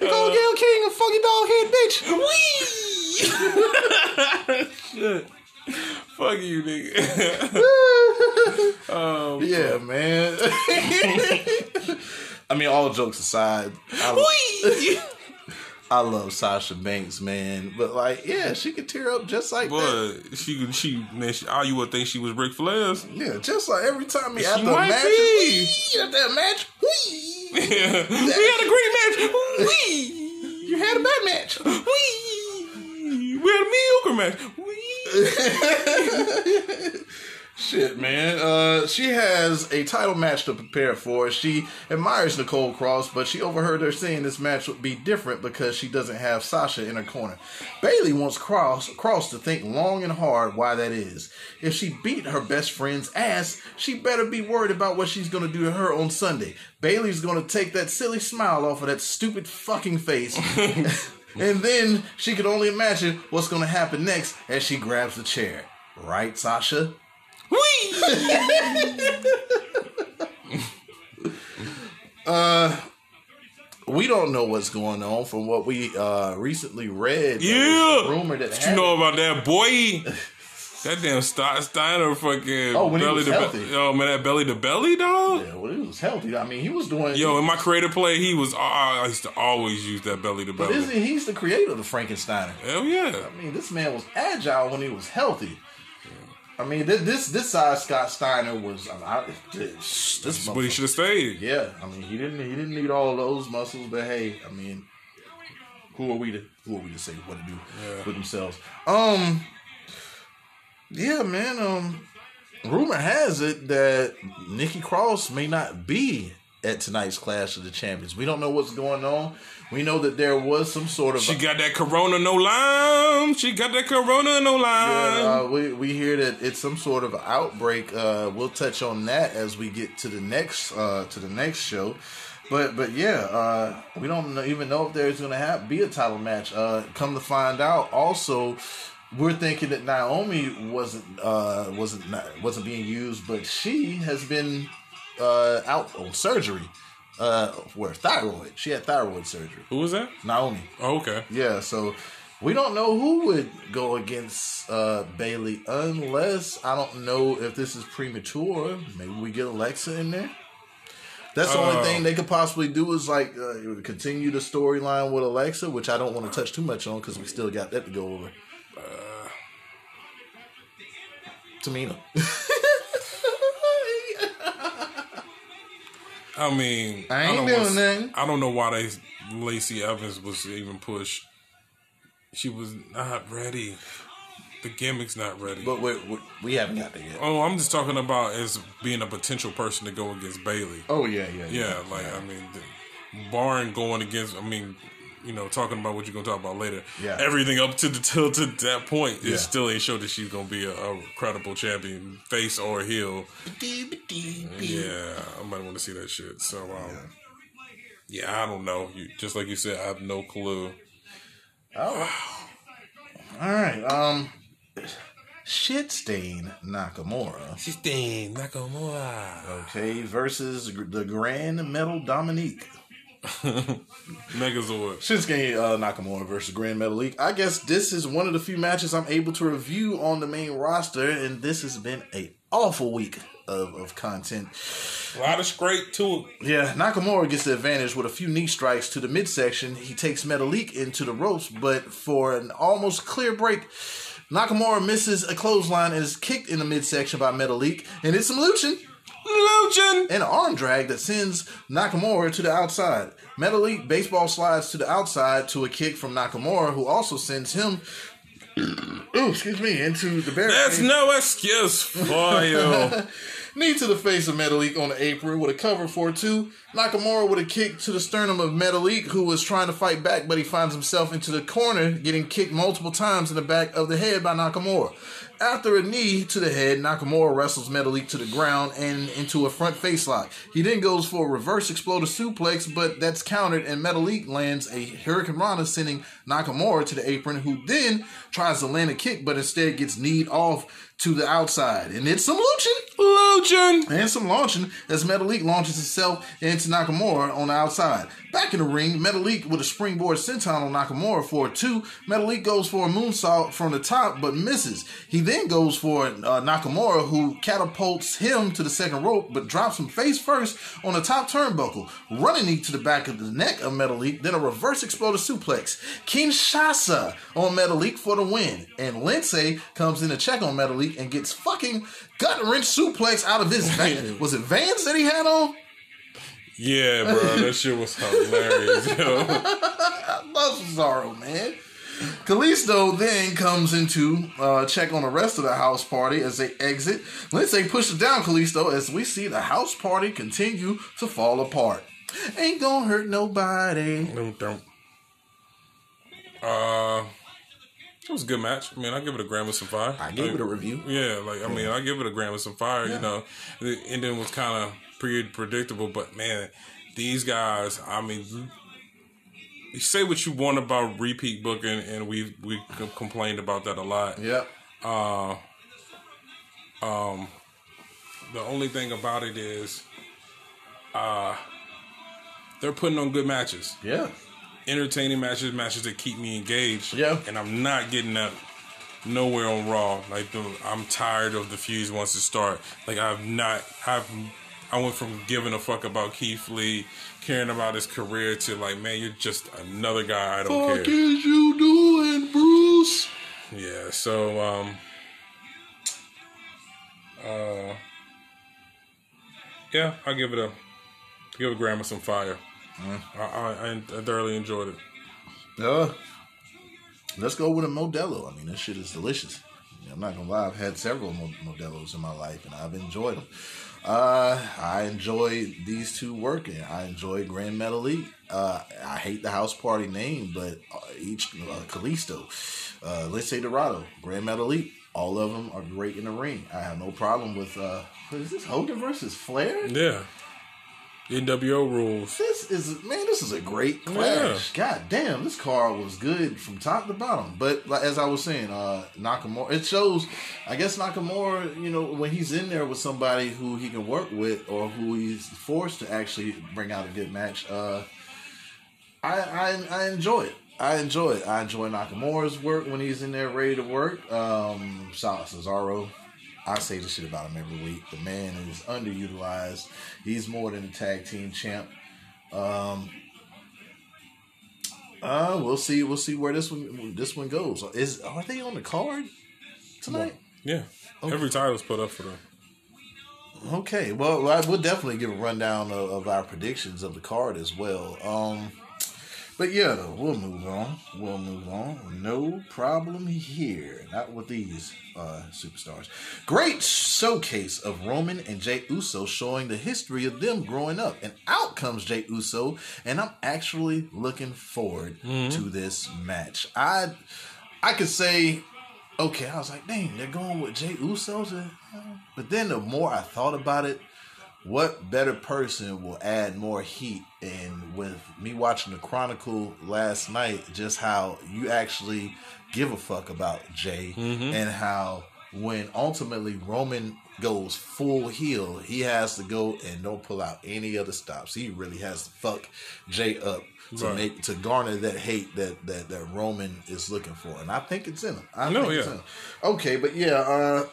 Go uh. Gayle King, a fucking dog head bitch. Shit. Fuck you, nigga. oh, Yeah, man. I mean, all jokes aside, I, I love Sasha Banks, man. But like, yeah, she could tear up just like that. But she, she, man, she, all you would think she was Ric Flair's. Yeah, just like every time he after a might match, be. after that match, whee, we had a great match. Wee. you had a bad match. Wee. We had a mediocre match. Wee. Shit, man. Uh, she has a title match to prepare for. She admires Nicole Cross, but she overheard her saying this match would be different because she doesn't have Sasha in her corner. Bayley wants Cross, Cross to think long and hard why that is. If she beat her best friend's ass, she better be worried about what she's gonna do to her on Sunday. Bayley's gonna take that silly smile off of that stupid fucking face. and then she can only imagine what's gonna happen next as she grabs the chair. Right, Sasha? Wee. we don't know what's going on from what we uh recently read. Yeah. rumor that What you know about that boy? That damn St- Steiner fucking Oh, when he belly was to belly. Yo, man, that belly to belly dog. yeah, well, he was healthy. I mean, he was doing. Yo, in my creative play, he was. I used to always use that belly to belly. but isn't he, he's the creator of the Frankensteiner? Hell yeah. I mean, this man was agile when he was healthy. I mean, this this, this size Scott Steiner was. I, I, this, this But he should have stayed. Yeah, I mean, he didn't he didn't need all those muscles, but hey, I mean, who are we to who are we to say what to do with themselves? Um, yeah, man. Um, rumor has it that Nikki Cross may not be at tonight's Clash of the Champions. We don't know what's going on. We know that there was some sort of She got that Corona no lime. She got that Corona no lime. Yeah, uh, we we hear that it's some sort of outbreak. Uh, we'll touch on that as we get to the next uh, to the next show. But but yeah, uh, we don't even know if there's going to have be a title match. Uh, come to find out, also. We're thinking that Naomi wasn't uh, wasn't not, wasn't being used, but she has been uh, out on surgery. Uh, where thyroid? She had thyroid surgery. Who was that? Naomi. Oh, okay. Yeah, so we don't know who would go against uh, Bayley unless I don't know if this is premature. Maybe we get Alexa in there. That's the Uh, only thing they could possibly do is like uh, continue the storyline with Alexa, which I don't want to touch too much on because we still got that to go over. Uh, Tamina. I mean, I ain't don't doing wanna- nothing. I don't know why they Lacey Evans was even pushed. She was not ready. The gimmick's not ready. but we, we, we haven't got there yet. oh, I'm just talking about as being a potential person to go against Bayley. Oh yeah, yeah, Yeah, like I mean, the, barring going against, I mean, you know, talking about what you're gonna talk about later. Yeah. everything up to the till to that point, Yeah. it still ain't showed that she's gonna be a, a credible champion, face or heel. Yeah, I might want to see that shit. So, um, yeah. I don't know. You, just like you said, I have no clue. All right. All right. Um, Shit Stain Nakamura. Stain Nakamura. Okay, versus the Grand Metal Dominique. Megazord. Shinsuke uh, Nakamura versus Gran Metalik. I guess this is one of the few matches I'm able to review on the main roster, and this has been a awful week of, of content. A lot of scrape to it. Yeah, Nakamura gets the advantage with a few knee strikes to the midsection. He takes Metalik into the ropes, but for an almost clear break, Nakamura misses a clothesline and is kicked in the midsection by Metalik, and it's some luching Lucian. an arm drag that sends Nakamura to the outside. Metalik baseball slides to the outside to a kick from Nakamura, who also sends him. Ooh, excuse me, into the barricade. There's no excuse for you. Knee to the face of Metalik on the apron with a cover for two. Nakamura with a kick to the sternum of Metalik, who was trying to fight back, but he finds himself into the corner, getting kicked multiple times in the back of the head by Nakamura. After a knee to the head, Nakamura wrestles Metalik to the ground and into a front face lock. He then goes for a reverse exploder suplex, but that's countered, and Metalik lands a hurricanrana, sending Nakamura to the apron, who then tries to land a kick, but instead gets kneed off to the outside. And it's some luching Lucian. and some launching as Metalik launches itself into Nakamura on the outside. Back in the ring, Metalik with a springboard senton on Nakamura for a two. Metalik goes for a moonsault from the top but misses. He then goes for uh, Nakamura who catapults him to the second rope but drops him face first on the top turnbuckle. Running knee to the back of the neck of Metalik, then a reverse exploder suplex. Kinshasa on Metalik for the win. And Lince comes in to check on Metalik and gets fucking gut wrench suplex out of his van. Was it Vans that he had on? Yeah, bro, that shit was hilarious, yo. love Cesaro, man. Kalisto then comes into uh, check on the rest of the house party as they exit. Lince pushes it down Kalisto as we see the house party continue to fall apart. Ain't gonna hurt nobody. Dum, dum. Uh, it was a good match. I mean, I give it a gram with some fire. I gave it a review. Yeah, like I mean, I give it a gram with some fire. You know, the ending was kind of pretty predictable, but man, these guys. I mean, say what you want about repeat booking, and we we complained about that a lot. Yep. Uh, um, the only thing about it is, uh, they're putting on good matches, Yeah. entertaining matches, matches that keep me engaged. Yeah. and I'm not getting that nowhere on Raw. Like the, I'm tired of the fuse once it start. Like I've not, I've, I went from giving a fuck about Keith Lee, caring about his career to like, man, you're just another guy. I don't Fuck care. is you doing, Bruce? Yeah, so um uh yeah, I give it a give a of some fire. I, I I thoroughly enjoyed it. Uh, let's go with a Modelo. I mean, this shit is delicious. I'm not gonna lie. I've had several Modelos in my life, and I've enjoyed them. Uh, I enjoy these two working. I enjoy Gran Metalik. Uh, I hate the house party name, but uh, each uh, Kalisto, uh, let's say Dorado, Gran Metalik. All of them are great in the ring. I have no problem with. Uh, is this Hogan versus Flair? Yeah. NWO rules. This is man, this is a great clash. God damn, this card was good from top to bottom. But like, as I was saying, uh Nakamura, it shows. I guess Nakamura, you know, when he's in there with somebody who he can work with or who he's forced to actually bring out a good match. Uh, I I, I enjoy it. I enjoy it. I enjoy Nakamura's work when he's in there ready to work. Um, Cesaro. I say this shit about him every week. The man is underutilized. He's more than a tag team champ. Um, uh, we'll see. We'll see where this one this one goes. Is are they on the card tonight? Yeah. Every title's put up for them. Okay, well, we'll definitely give a rundown of, of our predictions of the card as well. Um, but yeah, though, we'll move on. We'll move on. No problem here. Not with these uh, superstars. Great showcase of Roman and Jey Uso showing the history of them growing up. And out comes Jey Uso, and I'm actually looking forward to this match. I I could say okay, I was like, dang, they're going with Jey Uso. to- But then the more I thought about it, what better person will add more heat? And with me watching the Chronicle last night, just how you actually give a fuck about Jey and how when ultimately Roman goes full heel, he has to go and don't pull out any other stops. He really has to fuck Jey up to Right. make to garner that hate that that that Roman is looking for, and I think it's in him. I No, yeah. in him. Okay, but yeah, uh,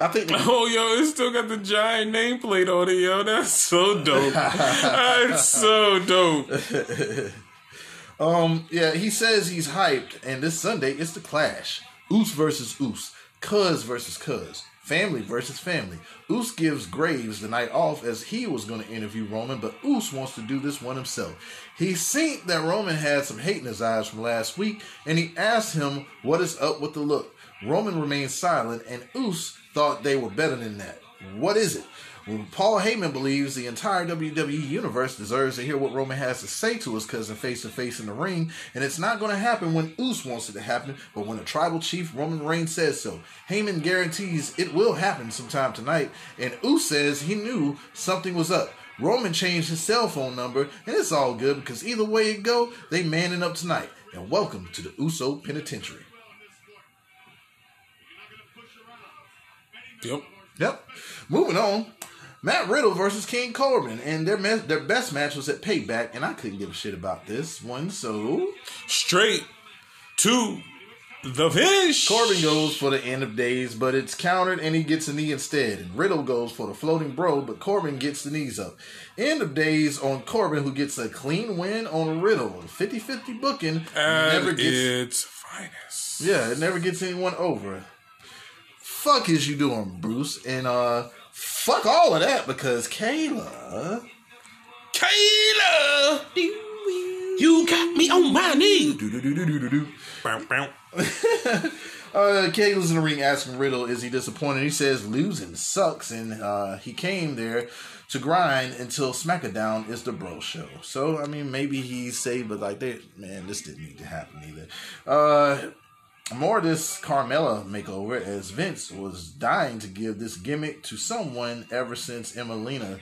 I think Oh, yo, it still got the giant nameplate on it, yo. That's so dope. That's so dope. Um, yeah, he says he's hyped, and this Sunday it's the clash. Oos versus Oos. Cuz versus Cuz. Family versus family. Oos gives Graves the night off as he was going to interview Roman, but Oos wants to do this one himself. He seen that Roman had some hate in his eyes from last week, and he asked him what is up with the look. Roman remained silent, and Oos thought they were better than that. What is it? Well, Paul Heyman believes the entire WWE universe deserves to hear what Roman has to say to his cousin face to face in the ring, and it's not going to happen when Oos wants it to happen, but when a tribal chief Roman Reigns says so. Heyman guarantees it will happen sometime tonight, and Oos says he knew something was up. Roman changed his cell phone number, and it's all good because either way it go, they manning up tonight. And welcome to the Uso Penitentiary. Yep. Yep. Moving on. Matt Riddle versus King Corbin, and their their best match was at Payback, and I couldn't give a shit about this one. So Straight to the finish. Corbin goes for the end of days, but it's countered, and he gets a knee instead. And Riddle goes for the floating bro, but Corbin gets the knees up. End of days on Corbin, who gets a clean win on Riddle. 50-50 booking At never gets its finest. Yeah, it never gets anyone over. Fuck is you doing, Bruce? And uh fuck all of that because Kayla Kayla, you got me on my knee. Uh Kayla's in the ring asking Riddle, is he disappointed? He says losing sucks and uh he came there to grind until SmackDown is the bro show. So I mean maybe he's saved, but like they man, this didn't need to happen either. Uh more of this Carmella makeover as Vince was dying to give this gimmick to someone ever since Emmalina.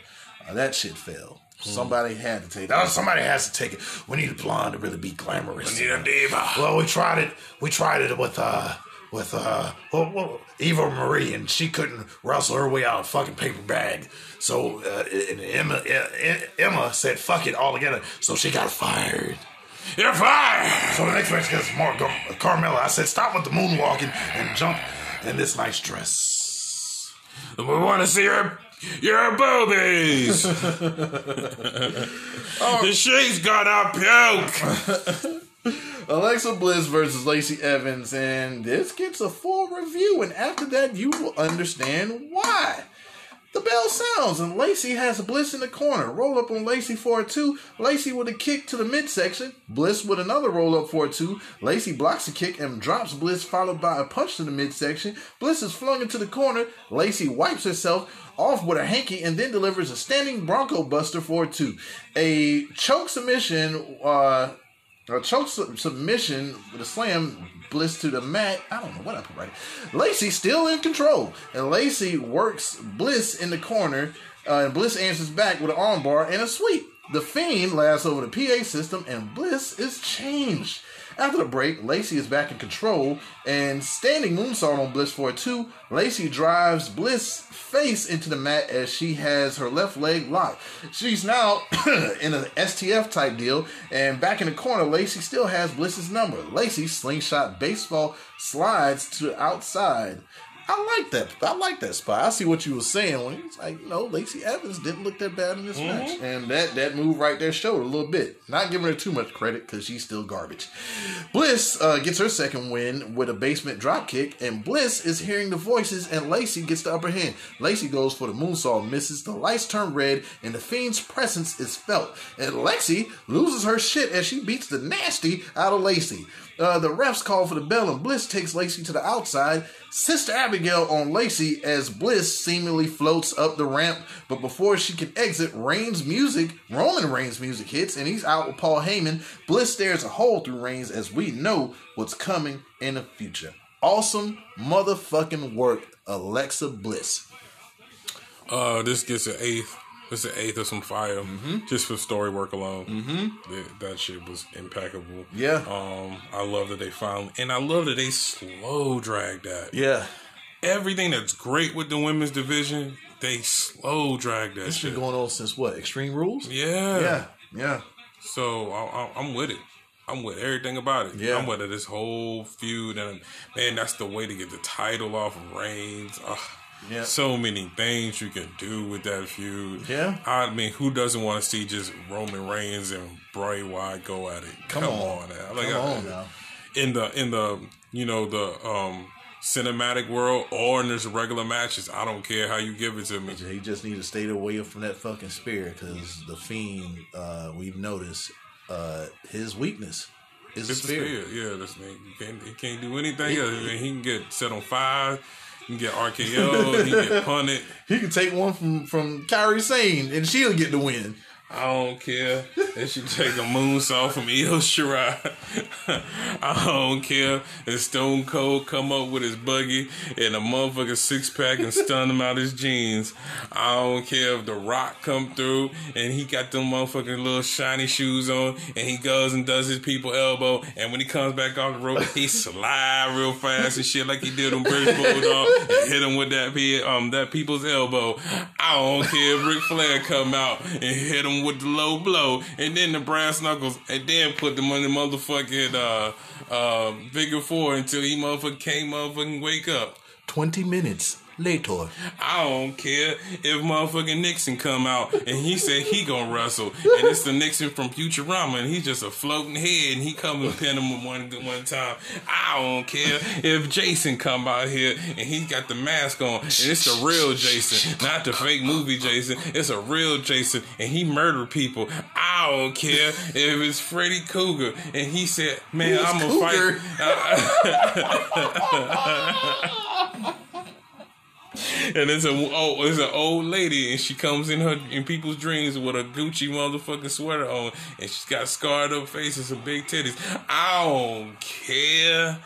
Uh, that shit failed. Somebody had to take it. Oh, somebody has to take it. We need a blonde to really be glamorous. We need a diva. Well, we tried it. We tried it with uh with uh well, well, Eva Marie, and she couldn't wrestle her way out of a fucking paper bag. So uh, and Emma uh, Emma said fuck it altogether. So she got fired. You're fired. So the next match gets more Carmella. I said, stop with the moonwalking and jump in this nice dress. We want to see your your boobies. Oh. the she's gonna puke. Alexa Bliss versus Lacey Evans, and this gets a full review. And after that, you will understand why. The bell sounds, and Lacey has Bliss in the corner. Roll up on Lacey for a two. Lacey with a kick to the midsection. Bliss with another roll up for a two. Lacey blocks the kick and drops Bliss, followed by a punch to the midsection. Bliss is flung into the corner. Lacey wipes herself off with a hanky and then delivers a standing Bronco Buster for a two. A choke submission. Uh, a choke su- submission with a slam bliss to the mat. I don't know what I put right. Lacey still in control, and Lacey works Bliss in the corner, uh, and Bliss answers back with an armbar and a sweep. The Fiend laughs over the PA system, and Bliss is changed. After the break, Lacey is back in control and standing moonsault on Bliss for a two. Lacey drives Bliss face into the mat as she has her left leg locked. She's now in an STF type deal, and back in the corner, Lacey still has Bliss's number. Lacey slingshot baseball slides to outside. I like that. I like that spot. I see what you were saying when it's like, no, Lacey Evans didn't look that bad in this match, and that that move right there showed a little bit. Not giving her too much credit because she's still garbage. Bliss uh, gets her second win with a basement drop kick, and Bliss is hearing the voices, and Lacey gets the upper hand. Lacey goes for the moonsault, misses. The lights turn red, and the Fiend's presence is felt. And Lexi loses her shit as she beats the nasty out of Lacey. Uh, the refs call for the bell, and Bliss takes Lacey to the outside. Sister Abigail on Lacey as Bliss seemingly floats up the ramp, but before she can exit, Reigns' music, Roman Reigns' music hits, and he's out with Paul Heyman. Bliss stares a hole through Reigns as we know what's coming in the future. Awesome motherfucking work, Alexa Bliss. Uh, this gets an eighth. It's an eighth of some fire, just for story work alone. Mm-hmm. That, that shit was impeccable. Yeah. Um, I love that they finally, and I love that they slow drag that. Yeah. everything that's great with the women's division, they slow drag that It's shit. been going on since what? Extreme Rules? yeah. Yeah, yeah. So I, I, I'm with it. I'm with everything about it. Yeah. I'm with it. This whole feud, and man, that's the way to get the title off of Reigns. Ugh. Yeah. So many things you can do with that feud. Yeah. I mean, who doesn't want to see just Roman Reigns and Bray Wyatt go at it? Come on. now. Like, Come I- on now. in the in the you know the um cinematic world or in this regular matches, I don't care how you give it to me. He just need to stay away from that fucking spear because the fiend, uh, we've noticed, uh, his weakness is the It's the spear. Yeah, this nigga he can't he can't do anything else. I mean, he can get set on fire, he get RKO, he get punted. He can take one from from Kairi Sane and she'll get the win. I don't care. They should take a moonsault from Io Shirai. I don't care if Stone Cold come up with his buggy and a motherfucking six pack and stun him out his jeans. I don't care if The Rock come through and he got them motherfucking little shiny shoes on and he goes and does his people elbow and when he comes back off the rope he slide real fast and shit like he did on British Bulldog and hit him with that um that people's elbow. I don't care if Ric Flair come out and hit him with the low blow and then the brass knuckles and then put them on the motherfucking uh uh figure four until he motherfucking can't motherfucking wake up. Twenty minutes later, I don't care if motherfucking Nixon come out and he said he gonna wrestle and it's the Nixon from Futurama and he's just a floating head and he come and pin him one one time. I don't care if Jason come out here and he got the mask on and it's the real Jason, not the fake movie Jason. It's a real Jason and he murdered people. I don't care if it's Freddy Cougar and he said, "Man, Who's I'm gonna Cougar? fight." And it's a oh, it's an old lady, and she comes in her in people's dreams with a Gucci motherfucking sweater on, and she's got scarred up face and some big titties. I don't care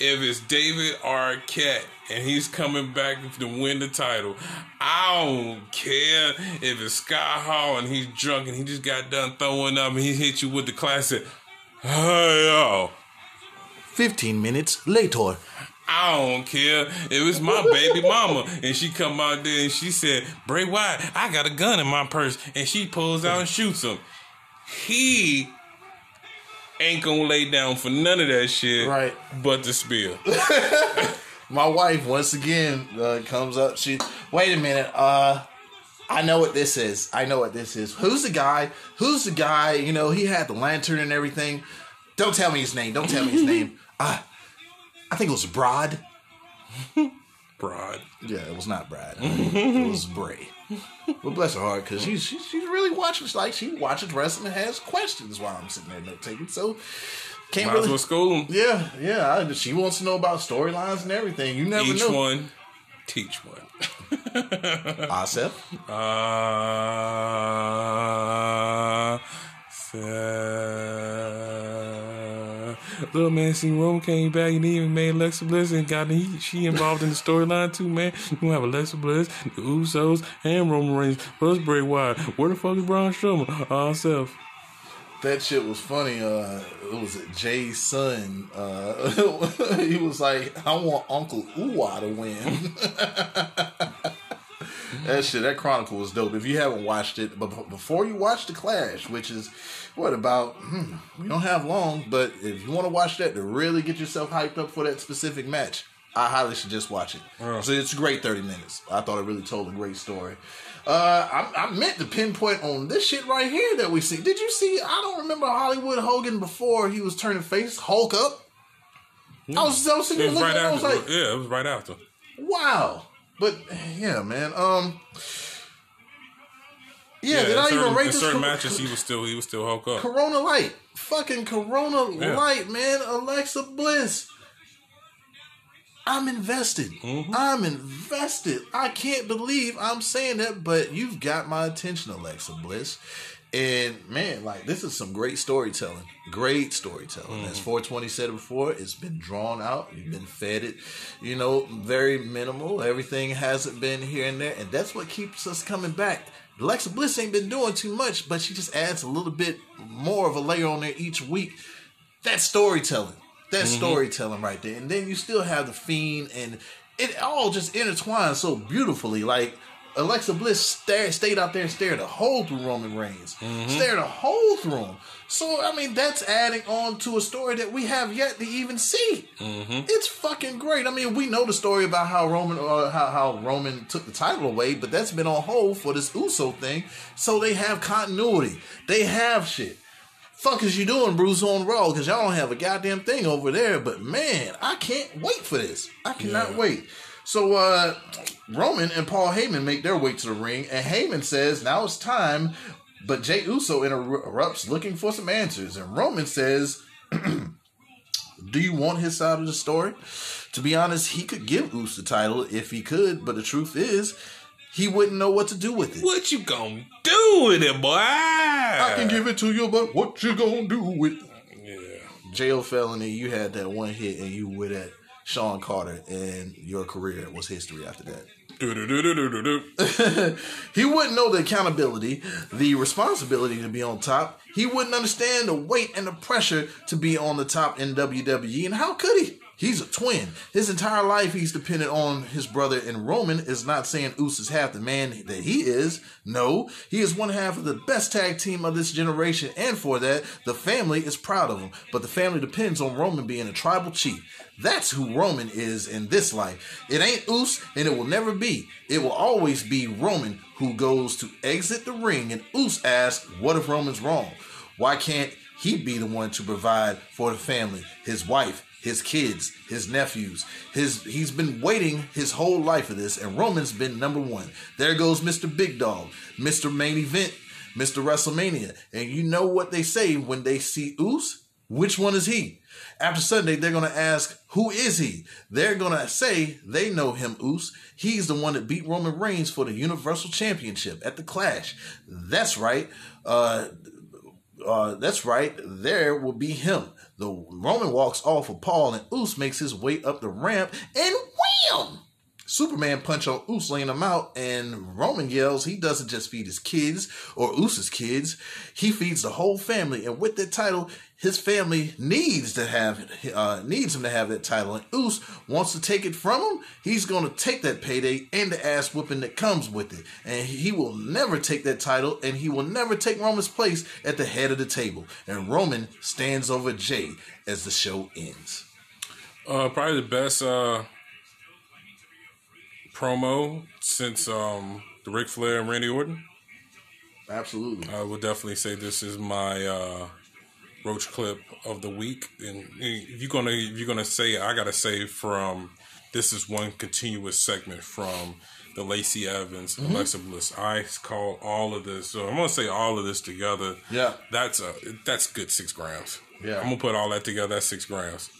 if it's David Arquette and he's coming back to win the title. I don't care if it's Scott Hall and he's drunk and he just got done throwing up and he hit you with the classic. Hey yo. fifteen minutes later. I don't care if it's my baby mama and she come out there and she said, Bray Wyatt, I got a gun in my purse and she pulls out and shoots him. He ain't gonna lay down for none of that shit Right. but the spear. My wife once again uh, comes up. She wait a minute. Uh, I know what this is. I know what this is. Who's the guy? Who's the guy? You know, he had the lantern and everything. Don't tell me his name. Don't tell me his name. Uh, I think it was Brad. Broad. Yeah, it was not Brad. it was Bray. But bless her heart, because she's, she's she's really watching. Like she watches wrestling and has questions while I'm sitting there note taking. So can't Might as really. well school him. Yeah, yeah. I, she wants to know about storylines and everything. You never Each know. one, teach one. Asif. Uh, uh, little man, see Rome came back and even made Alexa Bliss and got he, she involved in the storyline too, man. You gonna have Alexa Bliss, the Usos, and Roman Reigns. Plus Bray Wyatt. Where the fuck is Braun Strowman? All self That shit was funny. Uh, it was Jey's son. Uh, he was like, "I want Uncle Uwa to win." that shit, that chronicle was dope. If you haven't watched it, but before you watch the Clash, which is what about? Hmm, we don't have long, but if you want to watch that to really get yourself hyped up for that specific match, I highly suggest watching. So it's a great thirty minutes. I thought it really told a great story. Uh, I, I meant to pinpoint on this shit right here that we see. Did you see? I don't remember Hollywood Hogan before he was turning face. Hulk up. I was, I was sitting looking. right at I was like, yeah, it was right after. wow. But yeah, man. Um. Yeah, Yeah, I certain, even rate this? certain Cor- matches, he was still he was still Hulk up. Corona Light, fucking Corona Yeah. Light, man. Alexa Bliss. I'm invested. Mm-hmm. I'm invested. I can't believe I'm saying that, but you've got my attention, Alexa Bliss. And man, like this is some great storytelling. Great storytelling. As Mm-hmm. 420 said it before, it's been drawn out. You've been fed it, you know, very minimal. Everything hasn't been here and there, and that's what keeps us coming back. Alexa Bliss ain't been doing too much, but she just adds a little bit more of a layer on there each week. That's storytelling. That's mm-hmm. storytelling right there. And then you still have the fiend and it all just intertwines so beautifully. Like Alexa Bliss stare, stayed out there and stared a hole through Roman Reigns, mm-hmm. stared a hole through him. So I mean, that's adding on to a story that we have yet to even see. It's fucking great. I mean, we know the story about how Roman, uh, how how Roman took the title away, but that's been on hold for this Uso thing. So they have continuity. They have shit fuck is you doing, Bruce, on Raw? Because y'all don't have a goddamn thing over there. But man, I can't wait for this. I cannot Yeah. wait. So uh Roman and Paul Heyman make their way to the ring, and Heyman says, "Now it's time." But Jey Uso interrupts, looking for some answers, and Roman says, "Do you want his side of the story?" To be honest, he could give Uso the title if he could, but the truth is, he wouldn't know what to do with it. What you gonna do with it, boy? I can give it to you, but what you gonna do with it? Yeah. Jail felony, you had that one hit and you were at Sean Carter, and your career was history after that. He wouldn't know the accountability, the responsibility to be on top. He wouldn't understand the weight and the pressure to be on the top in WWE. And how could he? He's a twin. His entire life, he's dependent on his brother. And Roman is not saying Usos is half the man that he is. No, he is one half of the best tag team of this generation. And for that, the family is proud of him. But the family depends on Roman being a tribal chief. That's who Roman is in this life. It ain't Us, and it will never be. It will always be Roman who goes to exit the ring, and Us asks, What if Roman's wrong? Why can't he be the one to provide for the family, his wife, his kids, his nephews? His he's been waiting his whole life for this, and Roman's been number one. There goes Mr. Big Dog, Mr. Main Event, Mr. WrestleMania. And you know what they say when they see Us? Which one is he? After Sunday, they're to ask, who is he? They're to say they know him, Us. He's the one that beat Roman Reigns for the Universal Championship at the Clash. That's right. Uh, uh, that's right. There will be him. The Roman walks off of Paul, and Us makes his way up the ramp, and wham! Superman punch on Us, laying him out, and Roman yells he doesn't just feed his kids or Us's kids, he feeds the whole family. And with that title, his family needs to have uh, needs him to have that title. And Us wants to take it from him. He's going to take that payday and the ass whooping that comes with it. And he will never take that title, and he will never take Roman's place at the head of the table. And Roman stands over Jey as the show ends. Uh, probably the best uh, promo since um, the Ric Flair and Randy Orton. Absolutely. I would definitely say this is my uh, roach clip of the week. And if you're gonna if you're gonna say it, I gotta say from this is one continuous segment from the Lacey Evans, Mm-hmm. Alexa Bliss. I call all of this. So I'm gonna say all of this together. Yeah. that's a that's good six grams. Yeah. I'm gonna put all that together. That's six grams.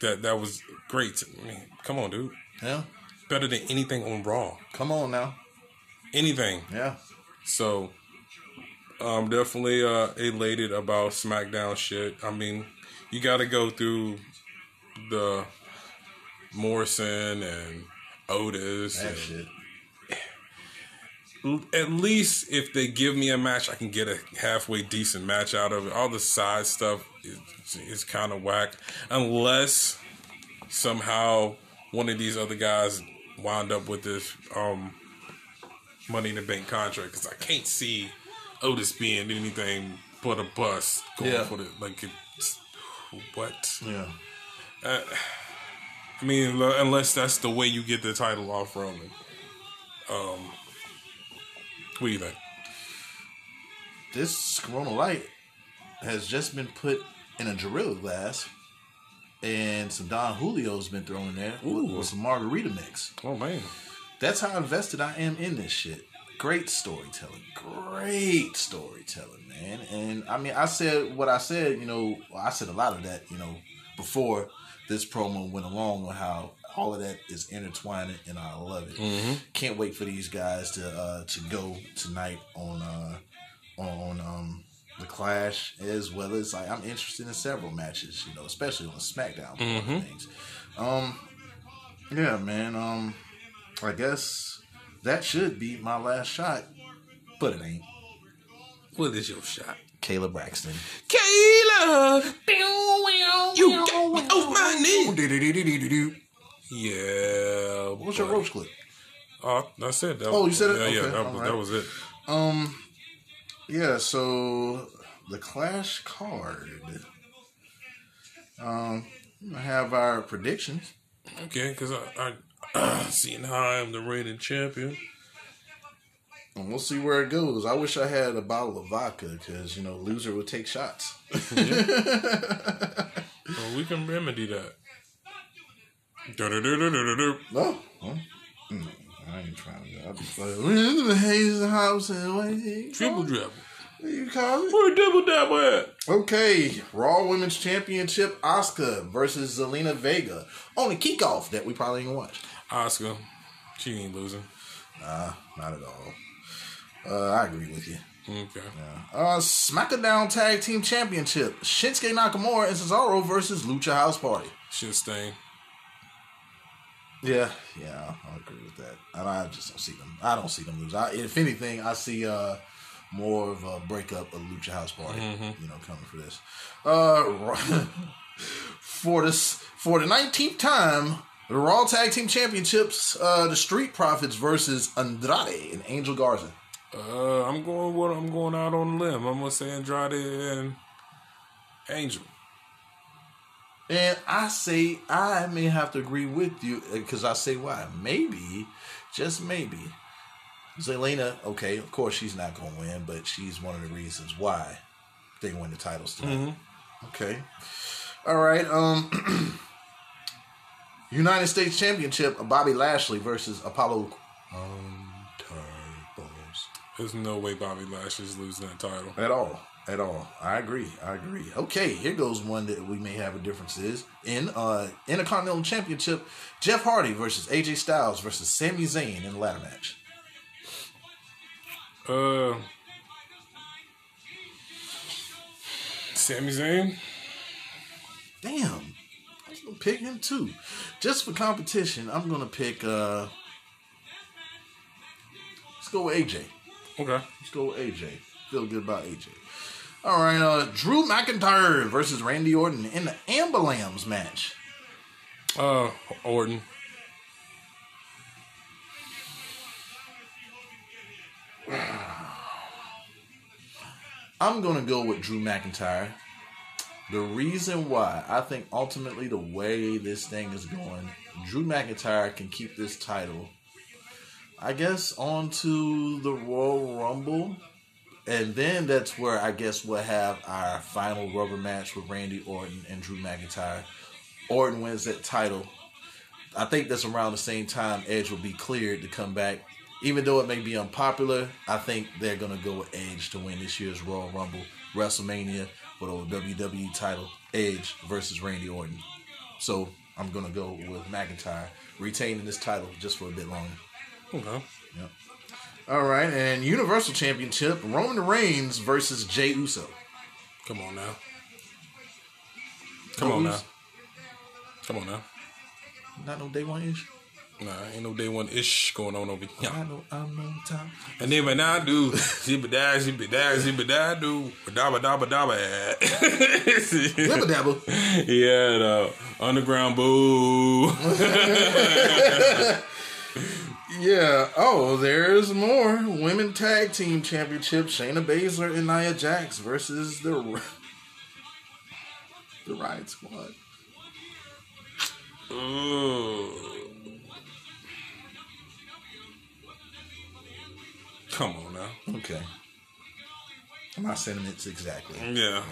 That that was great. I mean, come on, dude. Yeah. Better than anything on Raw. Come on now. Anything. Yeah. So I'm definitely uh, elated about SmackDown shit. I mean, you got to go through the Morrison and Otis. That and shit. At least if they give me a match, I can get a halfway decent match out of it. All the side stuff is, is kind of whack. Unless somehow one of these other guys wound up with this um, Money in the Bank contract because I can't see Otis being anything but a bust going Yeah. for the like. It's, what? Yeah. I mean, unless that's the way you get the title off Roman. Um, what do you think? This Corona Light has just been put in a Gorilla glass, and some Don Julio's been thrown in there with, Ooh. with some margarita mix. Oh man, That's how invested I am in this shit. Great storytelling. Great storytelling, man. And I mean, I said what I said, you know, I said a lot of that, you know, before this promo went along on how all of that is intertwining and I love it. Can't wait for these guys to uh to go tonight on uh on um the Clash as well as like I'm interested in several matches, you know, especially on the SmackDown part of things. Um yeah, man. Um, I guess that should be my last shot, but it ain't. what is your shot? Kayla Braxton. Kayla, you got me on my knee. Yeah, What's your roach clip? Oh, that's it. That, Oh, you said it? Yeah, yeah. That, was, that was it. Um, yeah. So the Clash card. Um, I have our predictions. Okay, because I, I seeing how I'm the reigning champion. And we'll see where it goes. I wish I had a bottle of vodka because you know loser would take shots. Well, we can remedy that. No, Huh? Mm, I ain't trying to. I'll be like, "We're in the Hayes house and what you Triple call it? dribble. What you call it? Where double dabble at? Okay, Raw Women's Championship, Asuka versus Zelina Vega on the kickoff that we probably ain't gonna watch. Oscar. She ain't losing. Nah, not at all. Uh, I agree with you. Okay. Uh, SmackDown Tag Team Championship, Shinsuke Nakamura and Cesaro versus Lucha House Party. Shit stain. Yeah, yeah, I'll agree with that. And I just don't see them. I don't see them lose. I, if anything, I see uh more of a breakup of Lucha House Party. You know, coming for this. Uh, for this for the nineteenth time, the Raw Tag Team Championships, uh, the Street Profits versus Andrade and Angel Garza. Uh, I'm going. What I'm going out on a limb. I'm gonna say Andrade and Angel. And I say I may have to agree with you because I say why. Maybe, just maybe, Zelina. Okay, of course she's not going to win, but she's one of the reasons why they win the titles tonight. Okay, all right. Um, United States Championship: Bobby Lashley versus Apollo. Um, There's no way Bobby Lashley's losing that title. At all. At all. I agree. I agree. Okay, here goes one that we may have a difference is. In uh Intercontinental Championship, Jeff Hardy versus AJ Styles versus Sami Zayn in the ladder match. Uh, Sami Zayn. Damn. I'm gonna pick him too. Just for competition, I'm gonna pick uh let's go with AJ. Okay. Let's go with AJ. Feel good about AJ. All right, uh Drew McIntyre versus Randy Orton in the Ambulance match. Uh, Orton. I'm going to go with Drew McIntyre. The reason why, I think ultimately the way this thing is going, Drew McIntyre can keep this title, I guess, onto the Royal Rumble. And then that's where I guess we'll have our final rubber match with Randy Orton and Drew McIntyre. Orton wins that title. I think that's around the same time Edge will be cleared to come back. Even though it may be unpopular, I think they're gonna go with Edge to win this year's Royal Rumble, WrestleMania for the WWE title, Edge versus Randy Orton. So I'm gonna go with McIntyre retaining this title just for a bit longer. Okay. Yep. All right, and Universal Championship, Roman Reigns versus Jey Uso. Come on now. Come on now. Come on now. Not no day one ish. Nah, ain't no day one ish going on over here. I know I'm no time. And then when I do, zibba da, zibba da, zibba da do, dabba dabba. Dabba dabba. Yeah, the underground boo. Yeah. Oh, there's more. Women Tag Team Championship: Shayna Baszler and Nia Jax versus the the Riot Squad. Ooh. Come on now. Okay. My sentiments exactly. Yeah.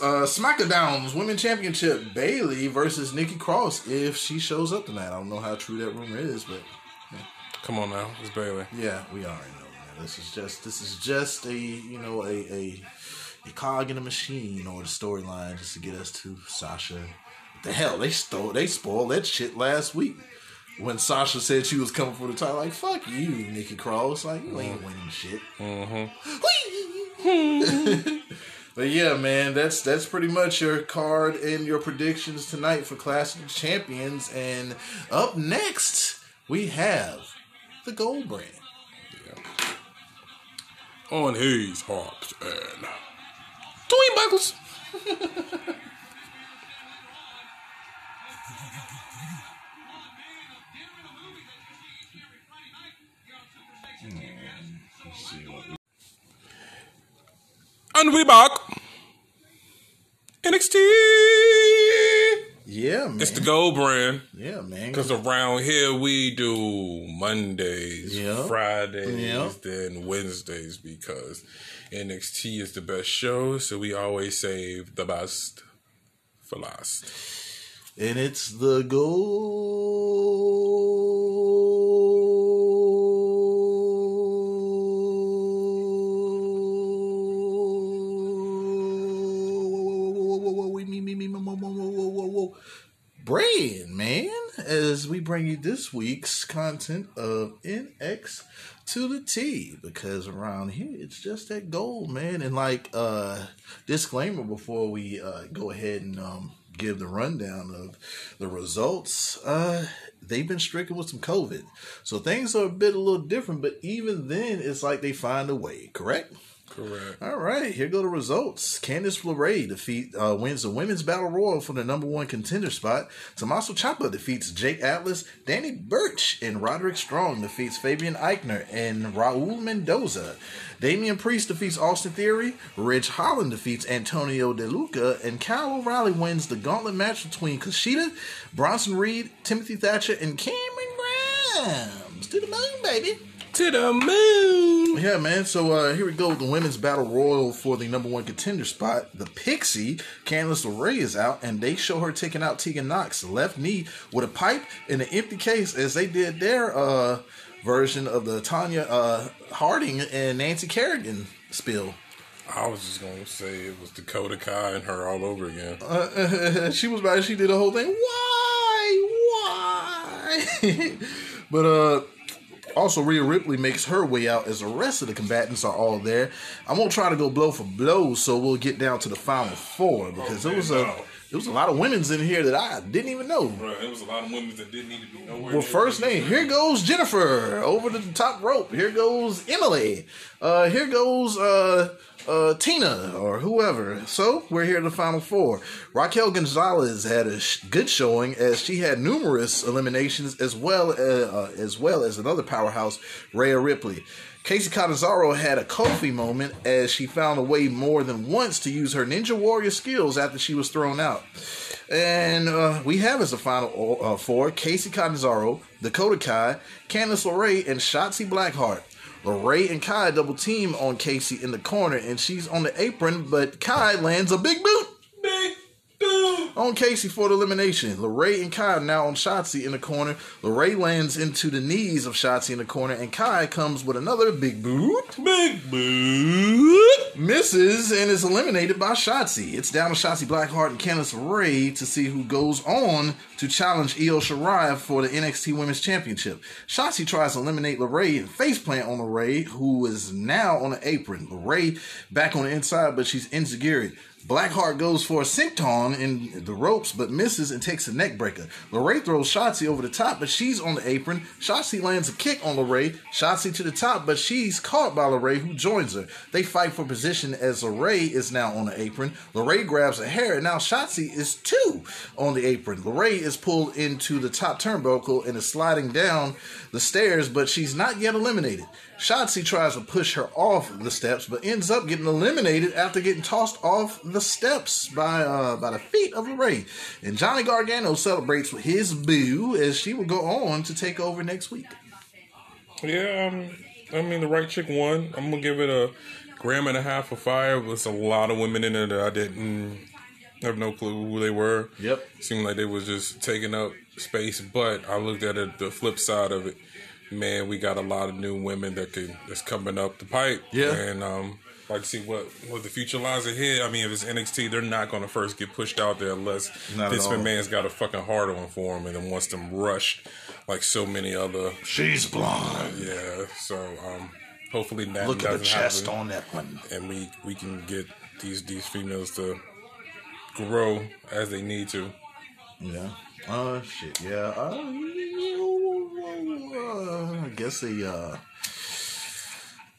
Uh, SmackDown's Women Championship: Bayley versus Nikki Cross if she shows up tonight. I don't know how true that rumor is, but Come on now. It's Bayley. yeah, we already know. Man. This is just this is just a you know a a, a cog in a machine or the storyline just to get us to Sasha. What the hell they stole they spoiled that shit last week when Sasha said she was coming for the title. Like fuck you, Nikki Cross. Like you ain't mm-hmm. winning shit. Mm-hmm. But yeah, man, that's that's pretty much your card and your predictions tonight for Clash of Champions. And up next, we have the gold brand. Yeah. On Hayes, Hawks, and Dwayne Michaels, and we back. NXT yeah, man. It's the gold brand. yeah, man. Because around here we do Mondays, Yeah. Fridays, Yeah. then Wednesdays because NXT is the best show. So we always save the best for last. And it's the gold as we bring you this week's content of NX to the T because around here it's just that gold, man. And like uh disclaimer before we uh go ahead and um give the rundown of the results, uh they've been stricken with some COVID. So things are a bit a little different, but even then it's like they find a way, correct? Correct. All right, here go the results. Candice LeRae defeat uh, wins the women's battle royal for the number one contender spot. Tommaso Ciampa defeats Jake Atlas. Danny Burch and Roderick Strong defeats Fabian Aichner and Raul Mendoza. Damian Priest defeats Austin Theory. Ridge Holland defeats Antonio De Luca, and Kyle O'Reilly wins the gauntlet match between Kushida, Bronson Reed, Timothy Thatcher, and Cameron Grimes. To the moon, baby. To the moon. Yeah, man. So uh, here we go with the women's battle royal for the number one contender spot. The Pixie, Candice LeRae is out, and they show her taking out Tegan Nox left knee with a pipe in an empty case, as they did their uh, version of the Tonya uh, Harding and Nancy Kerrigan spill. I was just gonna say it was Dakota Kai and her all over again. Uh, she was about she did the whole thing. Why? Why? but uh also Rhea Ripley makes her way out as the rest of the combatants are all there. I won't try to go blow for blow, so we'll get down to the final four because there was a no. there was a lot of women's in here that I didn't even know. Right, there was a lot of women that didn't need to be nowhere. Well, first name, here goes Jennifer over the top rope. Here goes Emily. Uh, here goes uh, uh, Tina or whoever. So we're here at the final four. Raquel Gonzalez had a sh- good showing as she had numerous eliminations as well as, uh, as well as another powerhouse, Rhea Ripley. Kacy Catanzaro had a Kofi moment as she found a way more than once to use her Ninja Warrior skills after she was thrown out. And uh, we have as the final uh, four Kacy Catanzaro, Dakota Kai, Candice LeRae, and Shotzi Blackheart. LeRae and Kai double team on Kacy in the corner, and she's on the apron, but Kai lands a big boot. Big dude. on Kacy for the elimination. LeRae and Kai are now on Shotzi in the corner. LeRae lands into the knees of Shotzi in the corner, and Kai comes with another big boot. Big boot. Misses and is eliminated by Shotzi. It's down to Shotzi Blackheart and Candice LeRae to see who goes on to challenge Io Shirai for the NXT Women's Championship. Shotzi tries to eliminate LeRae and faceplant on LeRae, who is now on the apron. LeRae back on the inside, but she's insecure. Blackheart goes for a senton in the ropes, but misses and takes a neck breaker. LeRae throws Shotzi over the top, but she's on the apron. Shotzi lands a kick on LeRae. Shotzi to the top, but she's caught by LeRae, who joins her. They fight for position as LeRae is now on the apron. LeRae grabs a hair, and now Shotzi is two on the apron. LeRae is pulled into the top turnbuckle and is sliding down the stairs, but she's not yet eliminated. Shotzi tries to push her off the steps, but ends up getting eliminated after getting tossed off the steps by uh, by the feet of LeRae. And Johnny Gargano celebrates with his boo as she will go on to take over next week. Yeah, um, I mean the right chick won. I'm gonna give it a gram and a half of fire. There's a lot of women in there that I didn't have no clue who they were. Yep. Seemed like they was just taking up space, but I looked at it the flip side of it. Man, we got a lot of new women that could that's coming up the pipe. Yeah. And um like to see what what the future lies ahead. I mean, if it's NXT, they're not going to first get pushed out there unless Not at Vince all. McMahon's got a fucking hard on for him and then wants them rushed like so many other She's blonde. yeah, so um, hopefully that Look at the chest happen, on that one. and we we can get these these females to grow as they need to. Yeah. Uh, shit. Yeah. Uh, I guess they uh.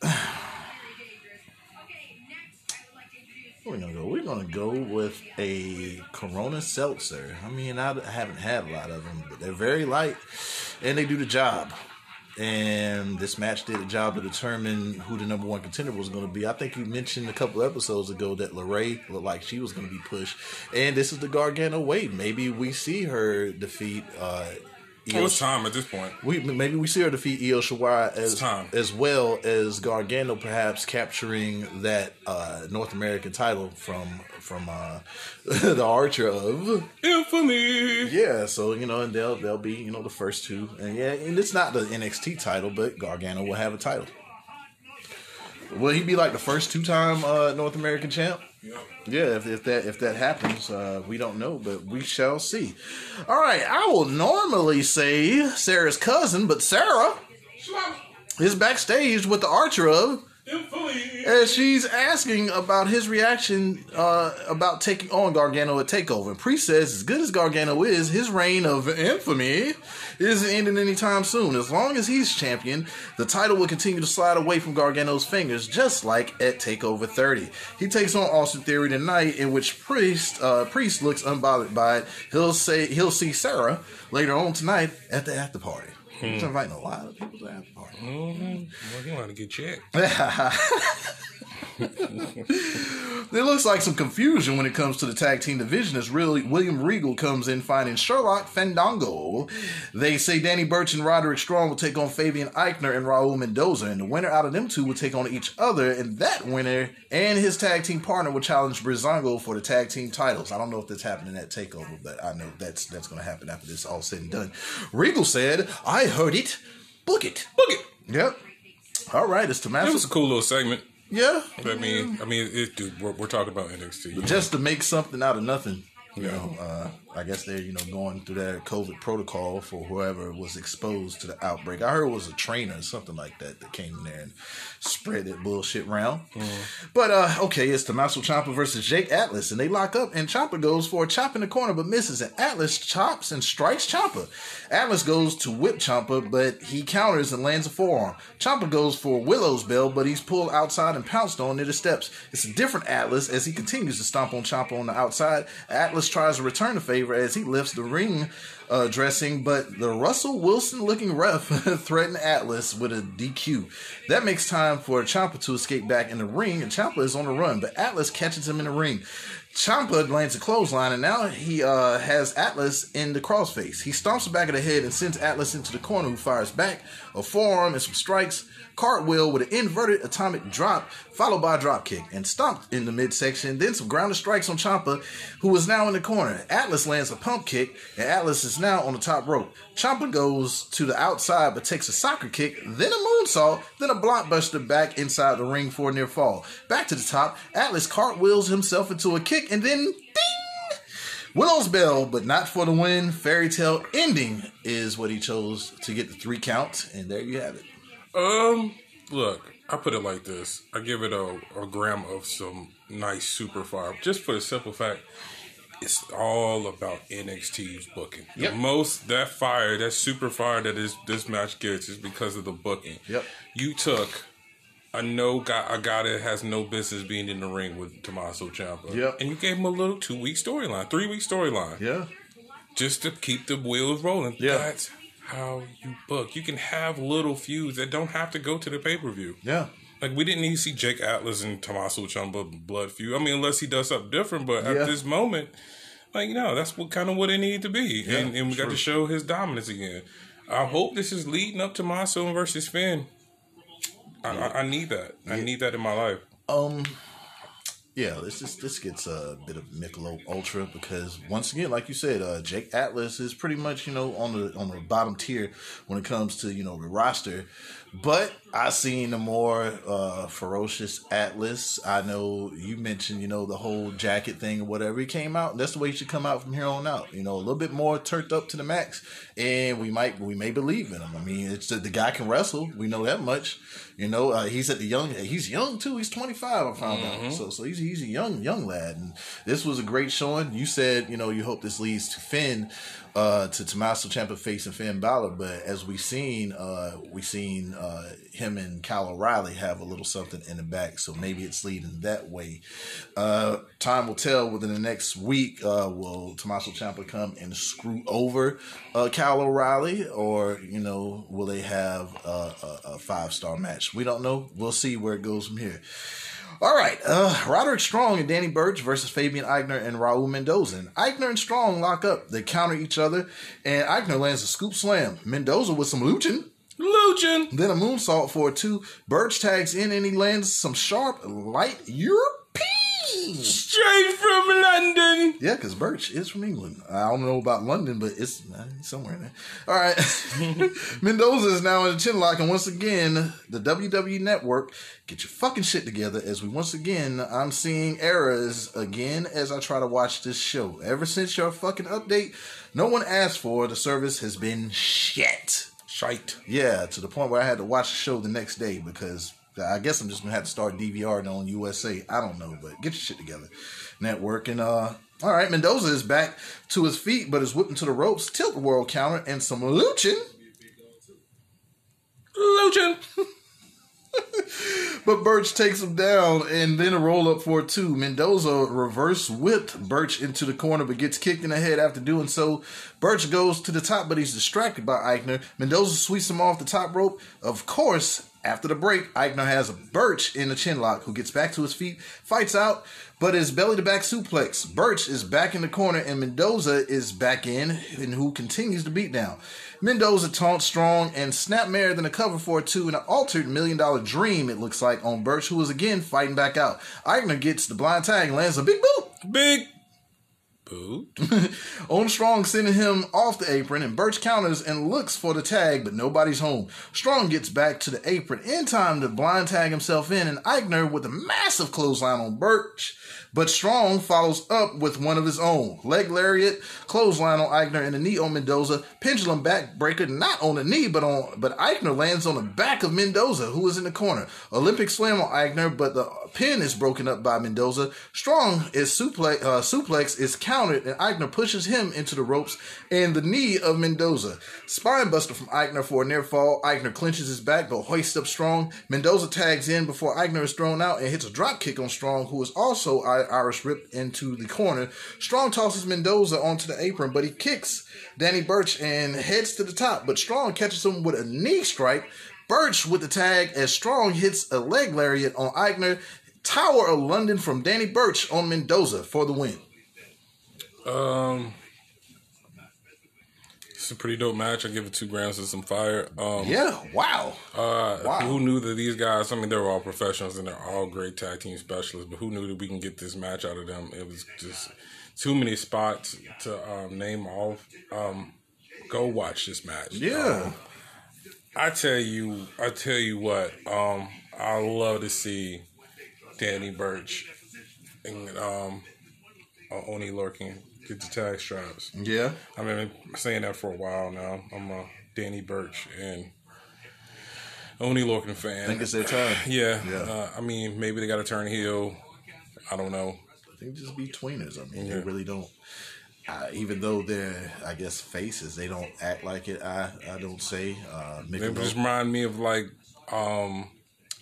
Where we gonna go? We're gonna go with a Corona Seltzer. I mean, I haven't had a lot of them, but they're very light and they do the job. And this match did a job to determine who the number one contender was going to be. I think you mentioned a couple episodes ago that LeRae looked like she was going to be pushed, and this is the Gargano way. Maybe we see her defeat. Uh, Well, it's time at this point. we maybe we see her defeat Io Shirai as as well as Gargano perhaps capturing that uh, North American title from from uh, the Archer of Infamy. yeah. So you know, and they'll they'll be you know the first two, and yeah, and it's not the NXT title, but Gargano will have a title. Will he be like the first two time uh, North American champ? Yeah, if, if that if that happens, uh, we don't know, but we shall see. All right, I will normally say Sarah's cousin, but Sarah is backstage with the Archer of, As she's asking about his reaction uh, about taking on Gargano at Takeover. And Priest says, as good as Gargano is, his reign of infamy isn't ending anytime soon. As long as he's champion, the title will continue to slide away from Gargano's fingers, just like at Takeover 30. He takes on Austin Theory tonight, in which Priest uh, Priest looks unbothered by it. He'll say he'll see Sarah later on tonight at the after party. He's inviting a lot of people to the after party. Mm-hmm. Well, you want to get checked. There looks like some confusion when it comes to the tag team division as really William Regal comes in finding Sherlock Fandango. They say Danny Burch and Roderick Strong will take on Fabian Aichner and Raul Mendoza, and the winner out of them two will take on each other, and that winner and his tag team partner will challenge Breezango for the tag team titles. I don't know if that's happening at Takeover, but I know that's that's going to happen after this all said and done. Regal said, "I heard it, book it, Book it. Yep. All right, it's Tommaso. was a cool little segment. Yeah, I mean, I mean, it, dude, we're, we're talking about NXT. you know? just to make something out of nothing. You Yeah. know, uh, I guess they're you know going through their COVID protocol for whoever was exposed to the outbreak. I heard it was a trainer or something like that that came in there and spread that bullshit around. But uh, okay, it's Tommaso Ciampa versus Jake Atlas, and they lock up, and Ciampa goes for a chop in the corner but misses, and Atlas chops and strikes Ciampa. Atlas goes to whip Ciampa, but he counters and lands a forearm. Ciampa goes for Willow's bell, but he's pulled outside and pounced on near the steps. It's a different Atlas as he continues to stomp on Ciampa on the outside. Atlas tries to return the favor as he lifts the ring uh, dressing, but the Russell Wilson looking ref threatened Atlas with a DQ. That makes time for Ciampa to escape back in the ring, and Ciampa is on the run, but Atlas catches him in the ring. Ciampa lands a clothesline, and now he uh, has Atlas in the crossface. He stomps the back of the head and sends Atlas into the corner, who fires back a forearm and some strikes. Cartwheel with an inverted atomic drop, followed by a drop kick, and stomped in the midsection. Then some grounded strikes on Ciampa, who is now in the corner. Atlas lands a pump kick, and Atlas is now on the top rope. Ciampa goes to the outside, but takes a soccer kick, then a moonsault, then a blockbuster back inside the ring for a near fall. Back to the top, Atlas cartwheels himself into a kick, and then ding! Willow's Bell, but not for the win. Fairy tale ending is what he chose to get the three count, and there you have it. Um, look, I put it like this: I give it a, a gram of some nice super fire, just for the simple fact it's all about NXT's booking. Yep. The most that fire, that super fire that is this match gets is because of the booking. Yep. You took no guy, a guy that has no business being in the ring with Tommaso Ciampa. Yep. And you gave him a little two week storyline, three week storyline Yeah. just to keep the wheels rolling. Yeah. That's how you book. You can have little feuds that don't have to go to the pay per view. Yeah. Like we didn't need to see Jake Atlas and Tommaso Ciampa blood feud. I mean, unless he does something different. But Yeah. at this moment, like you know, that's what kind of what it needed to be, Yeah, and, and we got to show his dominance again. I hope this is leading up to Tommaso versus Finn. I, I, I need that. I need that in my life. Um. Yeah, this is this gets a bit of Michelob Ultra because once again, like you said, uh, Jake Atlas is pretty much you know on the on the bottom tier when it comes to you know the roster. But I seen a more uh, ferocious Atlas. I know you mentioned you know the whole jacket thing or whatever. He came out. That's the way he should come out from here on out. You know, a little bit more turned up to the max, and we might we may believe in him. I mean, it's the, the guy can wrestle. We know that much. You know, uh, he's at the young. He's young too. He's twenty five. I found out. So so he's he's a young young lad, and this was a great showing. You said you know you hope this leads to Finn, uh, to Tommaso Ciampa facing Finn Balor, but as we seen, uh, we seen uh, him and Kyle O'Reilly have a little something in the back, so maybe it's leading that way. Uh, time will tell. Within the next week, uh, will Tommaso Ciampa come and screw over uh, Kyle O'Reilly, or you know, will they have a, a, a five star match? We don't know. We'll see where it goes from here. All right, uh, Roderick Strong and Danny Burch versus Fabian Aichner and Raul Mendoza. And Aichner and Strong lock up. They counter each other, and Aichner lands a scoop slam. Mendoza with some luching. Luching. Then a moonsault for a two. Burch tags in and he lands some sharp, light European. Straight from London. Yeah, because Burch is from England. I don't know about London, but it's somewhere in there. All right. Mendoza is now in the chin lock, and once again, the WWE Network, get your fucking shit together as we once again, I'm seeing errors again as I try to watch this show. Ever since your fucking update, no one asked for, the service has been shit. Shite. Yeah, to the point where I had to watch the show the next day because I guess I'm just gonna have to start DVRing on USA. I don't know, but get your shit together. Network and uh all right, Mendoza is back to his feet, but is whipping to the ropes, tilt-a-whirl counter, and some luching. Luching. But Burch takes him down and then a roll up for two. Mendoza reverse whipped Burch into the corner but gets kicked in the head after doing so. Burch goes to the top but he's distracted by Aichner. Mendoza sweeps him off the top rope. Of course, after the break, Aichner has a Burch in the chin lock who gets back to his feet, fights out, but is belly to back suplex. Burch is back in the corner and Mendoza is back in and who continues the beatdown. Mendoza taunts Strong and Snapmare than a cover for a two in an altered million dollar dream, it looks like, on Burch, who is again fighting back out. Aichner gets the blind tag and lands a big boot Big on Strong, sending him off the apron, and Burch counters and looks for the tag, but nobody's home. Strong gets back to the apron in time to blind tag himself in, and Aichner with a massive clothesline on Burch. But Strong follows up with one of his own. Leg lariat, clothesline on Aichner, and a knee on Mendoza. Pendulum backbreaker, not on the knee, but on but Aichner lands on the back of Mendoza, who is in the corner. Olympic slam on Aichner, but the pin is broken up by Mendoza. Strong is suplex, uh, suplex is countered, and Aichner pushes him into the ropes and the knee of Mendoza. Spine buster from Aichner for a near fall. Aichner clinches his back, but hoists up Strong. Mendoza tags in before Aichner is thrown out and hits a drop kick on Strong, who is also I- Irish ripped into the corner. Strong tosses Mendoza onto the apron, but he kicks Danny Burch and heads to the top. But Strong catches him with a knee strike. Burch with the tag as Strong hits a leg lariat on Aichner. Tower of London from Danny Burch on Mendoza for the win. Um, it's a pretty dope match. I give it two grams of some fire. Um, Yeah, wow. Uh, Wow. Who knew that these guys? I mean, they're all professionals and they're all great tag team specialists. But who knew that we can get this match out of them? It was just too many spots to um, name off. Um, go watch this match. Yeah. Um, I tell you, I tell you what. Um, I love to see Danny Burch and um, uh, Oni Lorcan get the tag straps. Yeah. I've been saying that for a while now. I'm a Danny Burch and Oni Lorcan fan. I think it's their time. yeah, Yeah. Uh, I mean, maybe they got to turn heel. I don't know. I They just be tweeners. I mean, Yeah. they really don't. Uh, even though they're, I guess, faces, they don't act like it. I, I don't say. Uh, They just remind me of like um,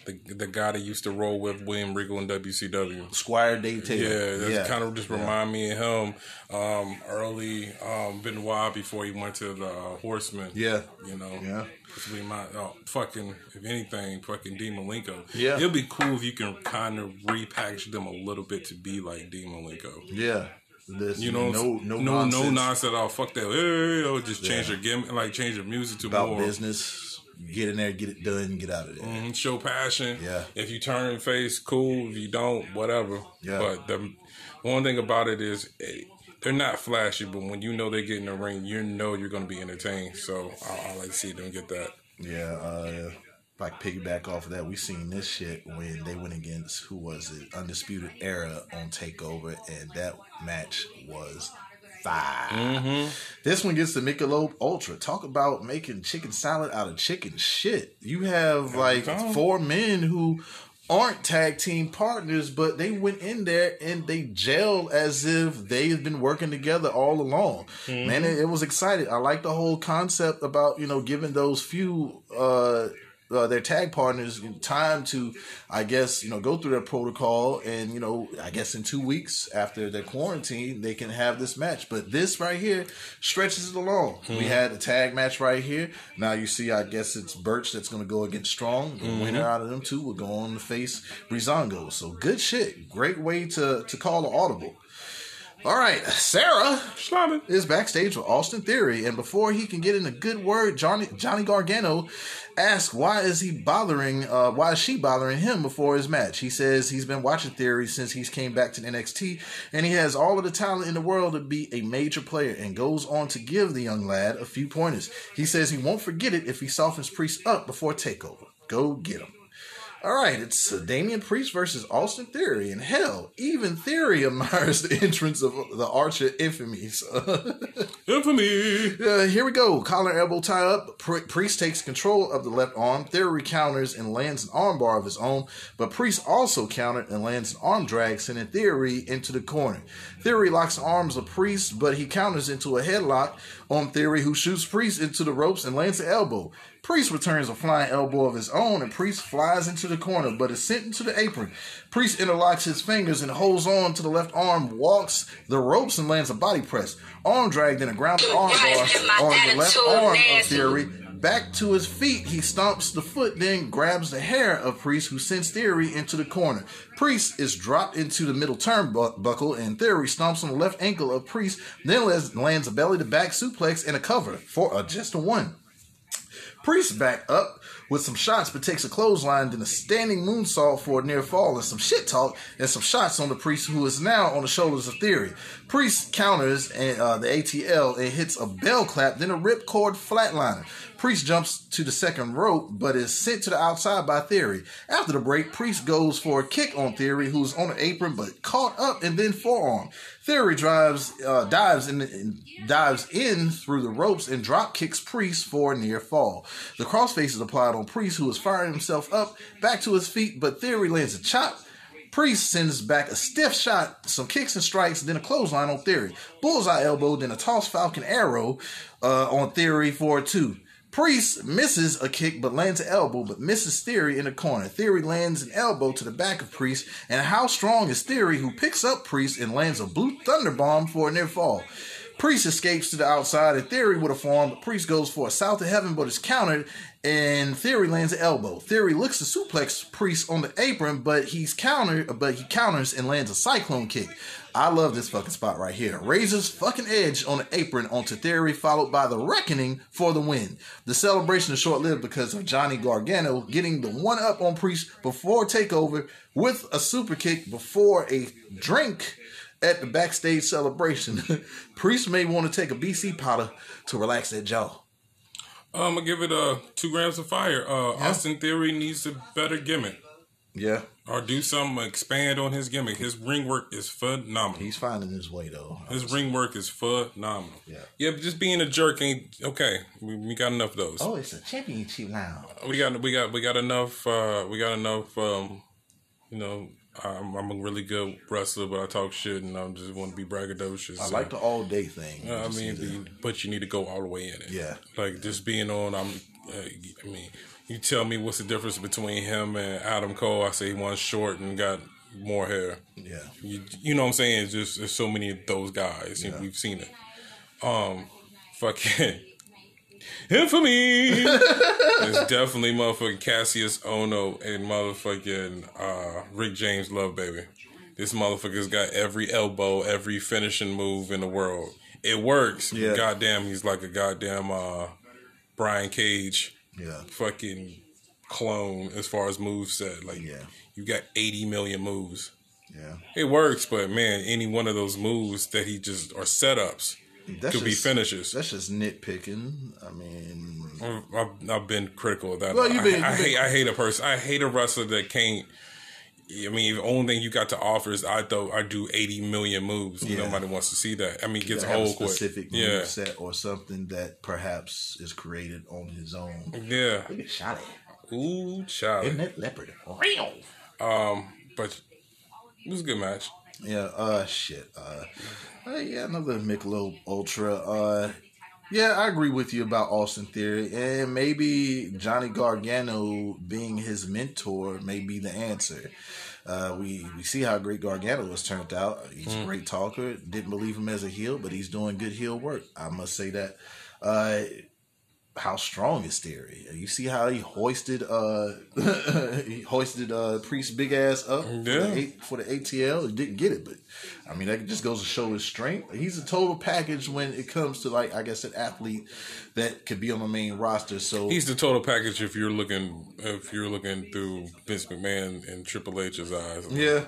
the the guy that used to roll with William Regal in WCW. Squire Dave Taylor. Yeah, that's kind of just remind me of him. Um, early um, Benoit before he went to the uh, Horsemen. Yeah. you know. Yeah. My oh, fucking if anything, fucking Dean Malenko. Yeah. it'll be cool if you can kind of repackage them a little bit to be like Dean Malenko. Yeah. This, You know, no, no, no, no nonsense nonsense. Oh, fuck that. Hey, oh, just change your gimmick, like change your music to about more business. Get in there, get it done, get out of there. Mhm, show passion. Yeah. If you turn face, cool. If you don't, whatever. Yeah. But the one thing about it is eh, they're not flashy, but when you know they get in the ring, you know you're going to be entertained. So I, I like to see them get that. Yeah, uh, like piggyback off of that, we seen this shit when they went against who was it, Undisputed Era on Takeover, and that match was fire. This one gets the Michelob Ultra. Talk about making chicken salad out of chicken shit. You have like four men who aren't tag team partners, but they went in there and they gelled as if they've been working together all along. Man, it, it was exciting. I like the whole concept about you know giving those few uh uh, their tag partners time to, I guess, you know, go through their protocol, and you know, I guess in two weeks after their quarantine, they can have this match. But this right here stretches it along. We had a tag match right here. Now you see, I guess it's Burch that's going to go against Strong. The winner out of them two will go on to face Breezango. So good shit. Great way to to call an audible. All right, Sarah is backstage with Austin Theory, and before he can get in a good word, Johnny Johnny Gargano asks why is he bothering, uh, why is she bothering him before his match? He says he's been watching Theory since he's came back to NXT, and he has all of the talent in the world to be a major player, and goes on to give the young lad a few pointers. He says he won't forget it if he softens Priest up before Takeover. Go get him. All right, it's uh, Damian Priest versus Austin Theory, and hell, even Theory admires the entrance of the Archer Infamy. So, Infamy. uh, here we go. Collar elbow tie up. Pri- Priest takes control of the left arm. Theory counters and lands an armbar of his own, but Priest also countered and lands an arm drag, sending Theory into the corner. Theory locks arms of Priest, but he counters into a headlock on Theory, who shoots Priest into the ropes and lands an elbow. Priest returns a flying elbow of his own, and Priest flies into the corner, but is sent into the apron. Priest interlocks his fingers and holds on to the left arm, walks the ropes, and lands a body press. Arm dragged in a grounded arm bar on the left arm of Theory. Back to his feet, he stomps the foot, then grabs the hair of Priest, who sends Theory into the corner. Priest is dropped into the middle turnbuckle, and Theory stomps on the left ankle of Priest, then lands- a belly to back suplex and a cover for a just a one. Priest back up with some shots, but takes a clothesline, then a standing moonsault for a near fall, and some shit talk, and some shots on the Priest, who is now on the shoulders of Theory. Priest counters and uh, the ATL and hits a bell clap, then a ripcord flatliner. Priest jumps to the second rope, but is sent to the outside by Theory. After the break, Priest goes for a kick on Theory, who's on the apron but caught up and then forearm. Theory drives, uh, dives in, in, dives in through the ropes and drop kicks Priest for a near fall. The crossface is applied on Priest, who is firing himself up back to his feet, but Theory lands a chop. Priest sends back a stiff shot, some kicks and strikes, then a clothesline on Theory. Bullseye elbow, then a toss Falcon arrow uh, on Theory for two. Priest misses a kick but lands an elbow but misses Theory in the corner. Theory lands an elbow to the back of Priest, and how strong is Theory who picks up Priest and lands a blue thunder bomb for a near fall. Priest escapes to the outside, and Theory would have formed, Priest goes for a south of heaven but is countered, and Theory lands an elbow. Theory looks to suplex Priest on the apron, but he's countered, but he counters and lands a cyclone kick. I love this fucking spot right here. Razor's fucking edge on the apron onto Theory, followed by the reckoning for the win. The celebration is short lived because of Johnny Gargano getting the one up on Priest before takeover with a super kick before a drink at the backstage celebration. Priest may want to take a BC powder to relax that jaw. I'm gonna give it uh two grams of fire. Uh, Austin Theory needs a better gimmick Yeah, or do something expand on his gimmick. His ring work is phenomenal. he's finding his way though. His ring work is phenomenal. Yeah. yeah, but just being a jerk ain't okay. We, we got enough of those. Oh, it's a championship now. We got we got we got enough. Uh, we got enough. Um, you know, I'm, I'm a really good wrestler, but I talk shit and I just want to be braggadocious. I like the all day thing. I mean, the, but you need to go all the way in it. Yeah. like just being on. I'm. Uh, I mean, you tell me what's the difference between him and Adam Cole? I say he one's short and got more hair. yeah. You, you know what I'm saying? It's just there's so many of those guys. and We've seen it. Um, fucking infamy. it's definitely motherfucking Cassius Ohno and motherfucking uh, Rick James Love Baby. This motherfucker's got every elbow, every finishing move in the world. It works. Yeah. Goddamn, he's like a goddamn uh, Brian Cage Yeah. fucking clone as far as moves set. Like Yeah. you got 80 million moves. Yeah. It works, but man, any one of those moves that he just or setups That's could be finishes. That's just nitpicking. I mean, mm, I've, I've been critical of that. Well, you've been- I, I been- hate I hate a person. I hate a wrestler that can't. I mean, the only thing you got to offer is I though I do eighty million moves. Yeah. Nobody wants to see that. I mean, it gets have a old quick. specific Yeah, move set or something that perhaps is created on his own. yeah. Look at Shotzi. Ooh, child. Isn't that leopard? Real. Um, but it was a good match. Yeah, uh, shit. Uh, uh, yeah, another Michelob Ultra. Uh, Yeah, I agree with you about Austin Theory, and maybe Johnny Gargano being his mentor may be the answer. Uh, we we see how great Gargano has turned out. He's a great talker. Didn't believe him as a heel, but he's doing good heel work. I must say that. Uh, how strong is Theory? You see how he hoisted uh he hoisted uh Priest big ass up for, the, A- for the ATL. He didn't get it, but I mean that just goes to show his strength. He's a total package when it comes to like I guess an athlete that could be on the main roster. So He's the total package if you're looking if you're looking through Vince McMahon and Triple H's eyes. yeah.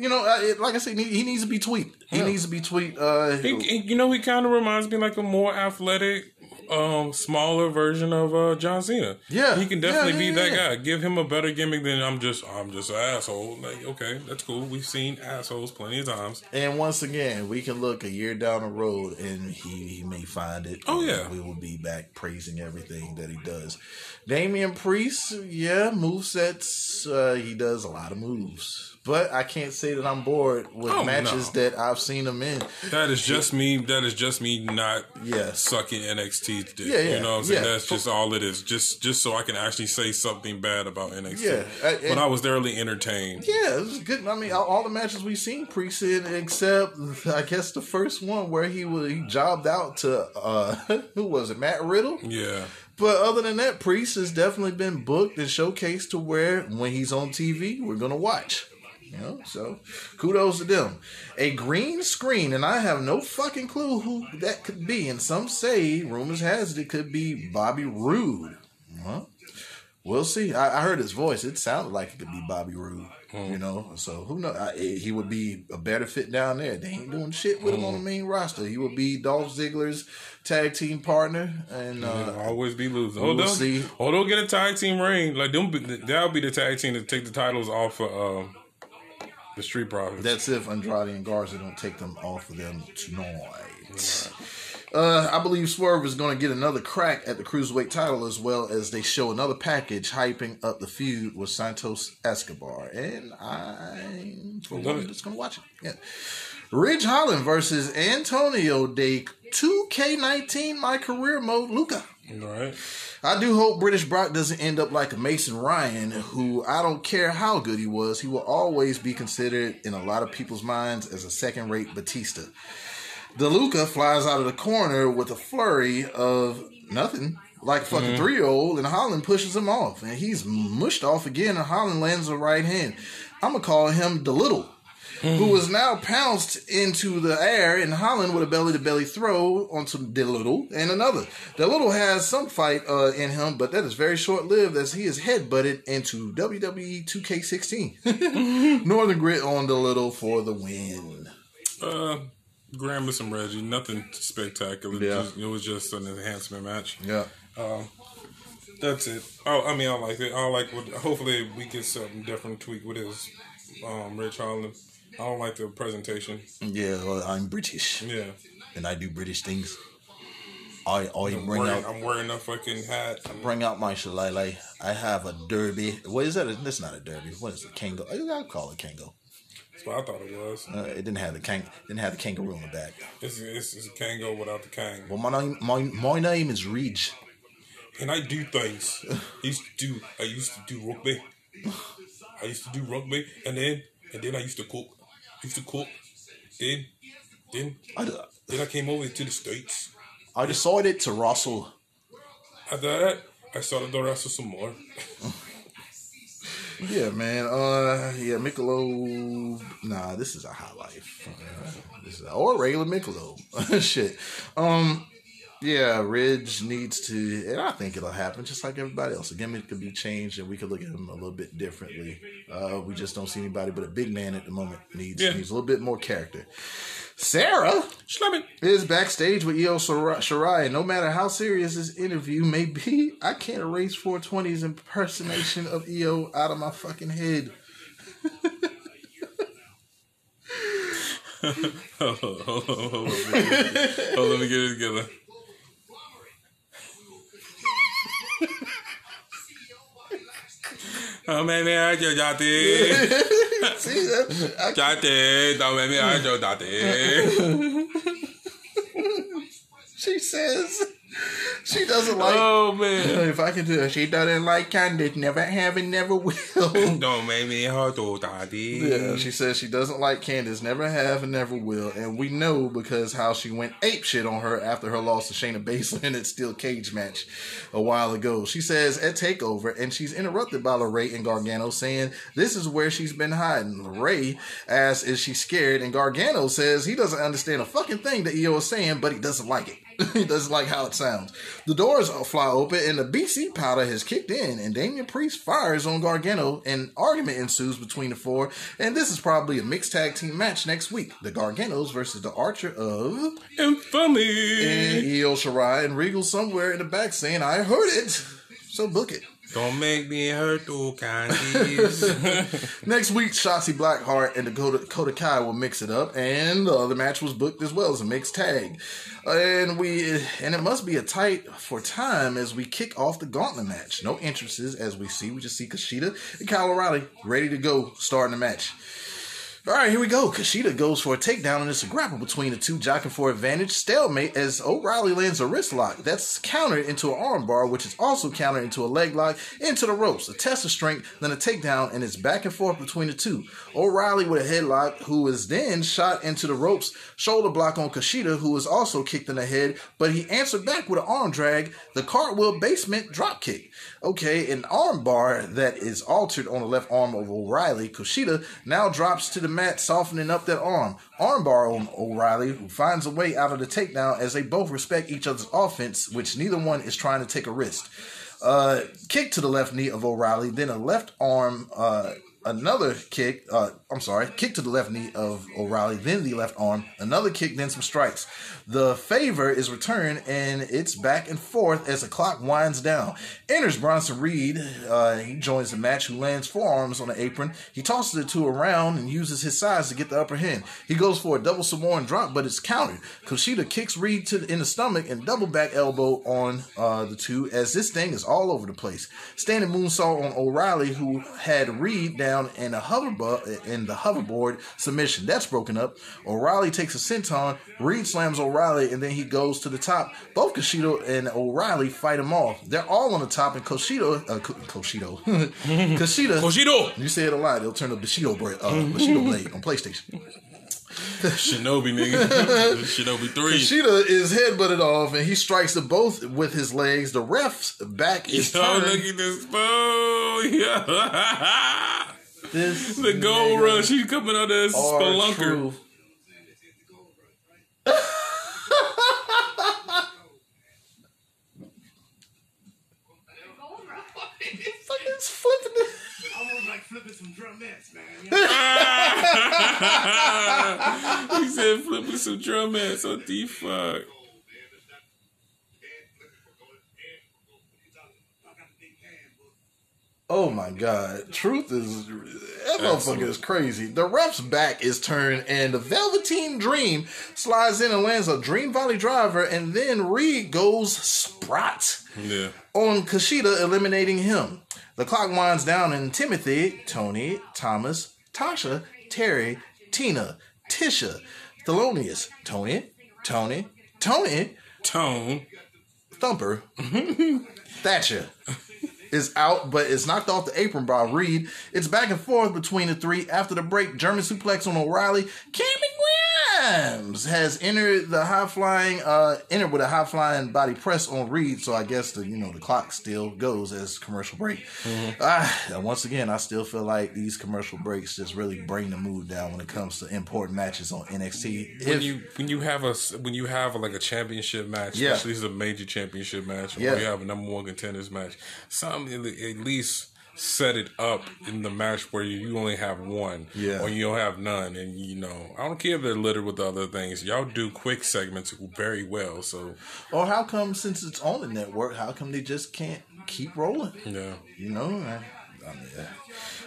You know, like I said, he, he needs to be tweaked. He Yeah. needs to be tweaked. Uh, he- you know, he kind of reminds me like a more athletic, um, smaller version of uh, John Cena. Yeah. he can definitely Yeah, yeah, be that yeah. guy. Give him a better gimmick than I'm just I'm just an asshole. Like, okay, that's cool. We've seen assholes plenty of times. And once again, we can look a year down the road and he, he may find it. Oh, yeah. We will be back praising everything that he does. Damian Priest, yeah, movesets. Uh, he does a lot of moves. But I can't say that I'm bored with Oh, matches no. that I've seen him in. That is just me. That is just me not Yeah. sucking NXT dick. Yeah, yeah, You know what I'm saying? yeah. That's just all it is. Just just so I can actually say something bad about NXT. Yeah, I- but I was thoroughly entertained. Yeah, it was good. I mean, all, the matches we've seen Priest in, except I guess the first one where he was he jobbed out to uh who was it, Matt Riddle. Yeah. But other than that, Priest has definitely been booked and showcased to where when he's on TV, we're gonna watch. You know, so kudos to them. A green screen, and I have no fucking clue who that could be. And some say, rumors has it, it could be Bobby Roode. Well, we'll see. I, I heard his voice; it sounded like it could be Bobby Roode. You know, so who knows? I, he would be a better fit down there. They ain't doing shit with him on the main roster. He would be Dolph Ziggler's tag team partner, and uh, always be losing. we'll Oh, they'll, see. oh, they'll get a tag team reign. Like them, that'll be the tag team to take the titles off of um, the Street Profits. That's if Andrade and Garza don't take them off of them tonight. Uh, I believe Swerve is going to get another crack at the cruiserweight title as well as they show another package hyping up the feud with Santos Escobar, and I'm for one just going to watch it. Yeah. Ridge Holland versus Antonio De 2K19 My Career Mode Luca. Right. I do hope British Brock doesn't end up like Mason Ryan, who I don't care how good he was, he will always be considered in a lot of people's minds as a second rate Batista. DeLuca flies out of the corner with a flurry of nothing, like a fucking mm-hmm. three year old, and Holland pushes him off, and he's mushed off again, and Holland lands a right hand. I'm gonna call him the little. was now pounced into the air, in Holland with a belly to belly throw onto De Little and another. De Little has some fight uh, in him, but that is very short lived as he is headbutted into E WWE 2K16. Northern Grit on De Little for the win. Uh, Gramus and Reggie, nothing spectacular. Yeah. Just, it was just an enhancement match. Yeah. That's it. Oh, I mean, I like it. I like what. Hopefully, we get something different tweak with his um, Ridge Holland. I don't like the presentation. Yeah, well, I'm British Yeah, and I do British things. I I I'm bring wearing, out I'm wearing a fucking hat. I bring out my shillelagh. I have a derby. What is that? That's not a derby. What is it? Kango. I call it Kango. That's what I thought it was. Uh, it didn't have the kang. Didn't have the kangaroo in the back. It's, it's, it's a Kango without the Kang. Well, my name my my name is Ridge. And I do things. I used to do. I used to do rugby. I used to do rugby, and then and then I used to cook. Used to cook. Then then I, then I came over to the states. I decided to rustle. After that, I started to wrestle some more. Yeah, man. Uh, yeah, Michelob. Nah, this is a high life. Uh, this is or regular Michelob. Shit. Um. Yeah, Ridge needs to, and I think it'll happen, just like everybody else. The gimmick could be changed, and we could look at him a little bit differently. Uh, we just don't see anybody but a big man at the moment. Needs Yeah. needs a little bit more character. Sarah it. is backstage with Io Shirai. No matter how serious this interview may be, I can't erase 420's impersonation of Io out of my fucking head. hold on, hold on, hold on. Let me get it- Hold on, let me get it together. Oh, baby, I just got it. See, I, Got it. Oh, I just got it. she says she doesn't like. Oh man. If I can do it, she doesn't like Candice. Never have and never will. Don't make me hurt, oh, daddy. Yeah, she says she doesn't like Candice, never have and never will, and we know because how she went ape shit on her after her loss to Shayna Baszler in that steel cage match a while ago. She says at Takeover, and she's interrupted by LeRae and Gargano saying this is where she's been hiding. LeRae asks, "Is she scared?" And Gargano says he doesn't understand a fucking thing that Io is saying, but he doesn't like it. he doesn't like how it sounds. The doors fly open and the BC powder has kicked in, and Damian Priest fires on Gargano, and argument ensues between the four. And this is probably a mixed tag team match next week: the Garganos versus the Archer of Infamy. and Io Shirai and Regal somewhere in the back saying, "I heard it." So book it. Don't make me hurt, oh, Candice. Next week, Shotzi Blackheart and Dakota, Dakota Kai will mix it up, and uh, the match was booked as well as a mixed tag. And we and it must be a tight for time as we kick off the gauntlet match. No entrances as we see. We just see Kushida and Kyle O'Reilly ready to go starting the match. All right, here we go. Kushida goes for a takedown, and it's a grapple between the two, jockeying for advantage. Stalemate as O'Reilly lands a wrist lock. That's countered into an armbar, which is also countered into a leg lock, into the ropes. A test of strength, then a takedown, and it's back and forth between the two. O'Reilly with a headlock, who is then shot into the ropes. Shoulder block on Kushida, who is also kicked in the head, but he answered back with an arm drag. The cartwheel basement drop kick. Okay, an arm bar that is altered on the left arm of O'Reilly. Kushida now drops to the mat, softening up that arm. Armbar on O'Reilly, who finds a way out of the takedown as they both respect each other's offense, which neither one is trying to take a risk. Uh, kick to the left knee of O'Reilly, then a left arm, uh, another kick. Uh, I'm sorry, kick to the left knee of O'Reilly, then the left arm, another kick, then some strikes. The favor is returned, and it's back and forth as the clock winds down. Enters Bronson Reed. Uh, he joins the match, who lands forearms on the apron. He tosses the two around and uses his size to get the upper hand. He goes for a double Samoan drop, but it's countered. Kushida kicks Reed to the, in the stomach and double back elbow on uh, the two, as this thing is all over the place. Standing moonsault on O'Reilly, who had Reed down in a hoverboard in the hoverboard submission. That's broken up. O'Reilly takes a senton. Reed slams O'Reilly, and then he goes to the top. Both Kushida and O'Reilly fight him off. They're all on the top, and Kushida, uh, Ku- Kushida, Kushida, Koshido. you say it a lot, it'll turn up Bushido, bra- uh, Bushido blade on PlayStation. Shinobi, nigga. Shinobi 3. Kushida is headbutted off, and he strikes them both with his legs. The ref's back is Yo, turned. look at this fool. Yeah. This the gold nigga rush. He's coming out as are Spelunker. true. Fucking flipping it. Almost like flipping some drumettes, man. he said flipping some drum drumettes. What the fuck? Oh my god. Truth is that motherfucker is crazy. The ref's back is turned and the Velveteen Dream slides in and lands a Dream Valley driver and then Reed goes sprat Yeah. on Kushida eliminating him. The clock winds down and Timothy, Tony, Thomas, Tasha, Terry, Tina, Tisha, Thelonious, Tony, Tony, Tony, Tone. Thumper, Thatcher is out, but it's knocked off the apron by Reed. It's back and forth between the three. After the break, German suplex on O'Reilly. Cameron Grimes has entered the high flying, uh, entered with a high flying body press on Reed. So I guess the you know the clock still goes as commercial break. Ah, and once again, I still feel like these commercial breaks just really bring the mood down when it comes to important matches on NXT. When If- you when you have a when you have like a championship match, Yeah. especially this is a major championship match, or Yeah. you have a number one contenders match, some at least set it up in the match where you only have one, Yeah. or you don't have none, and you know I don't care if they're littered with other things. Y'all do quick segments very well, so or how come since it's on the network, how come they just can't keep rolling? yeah. You know, I, I mean, yeah.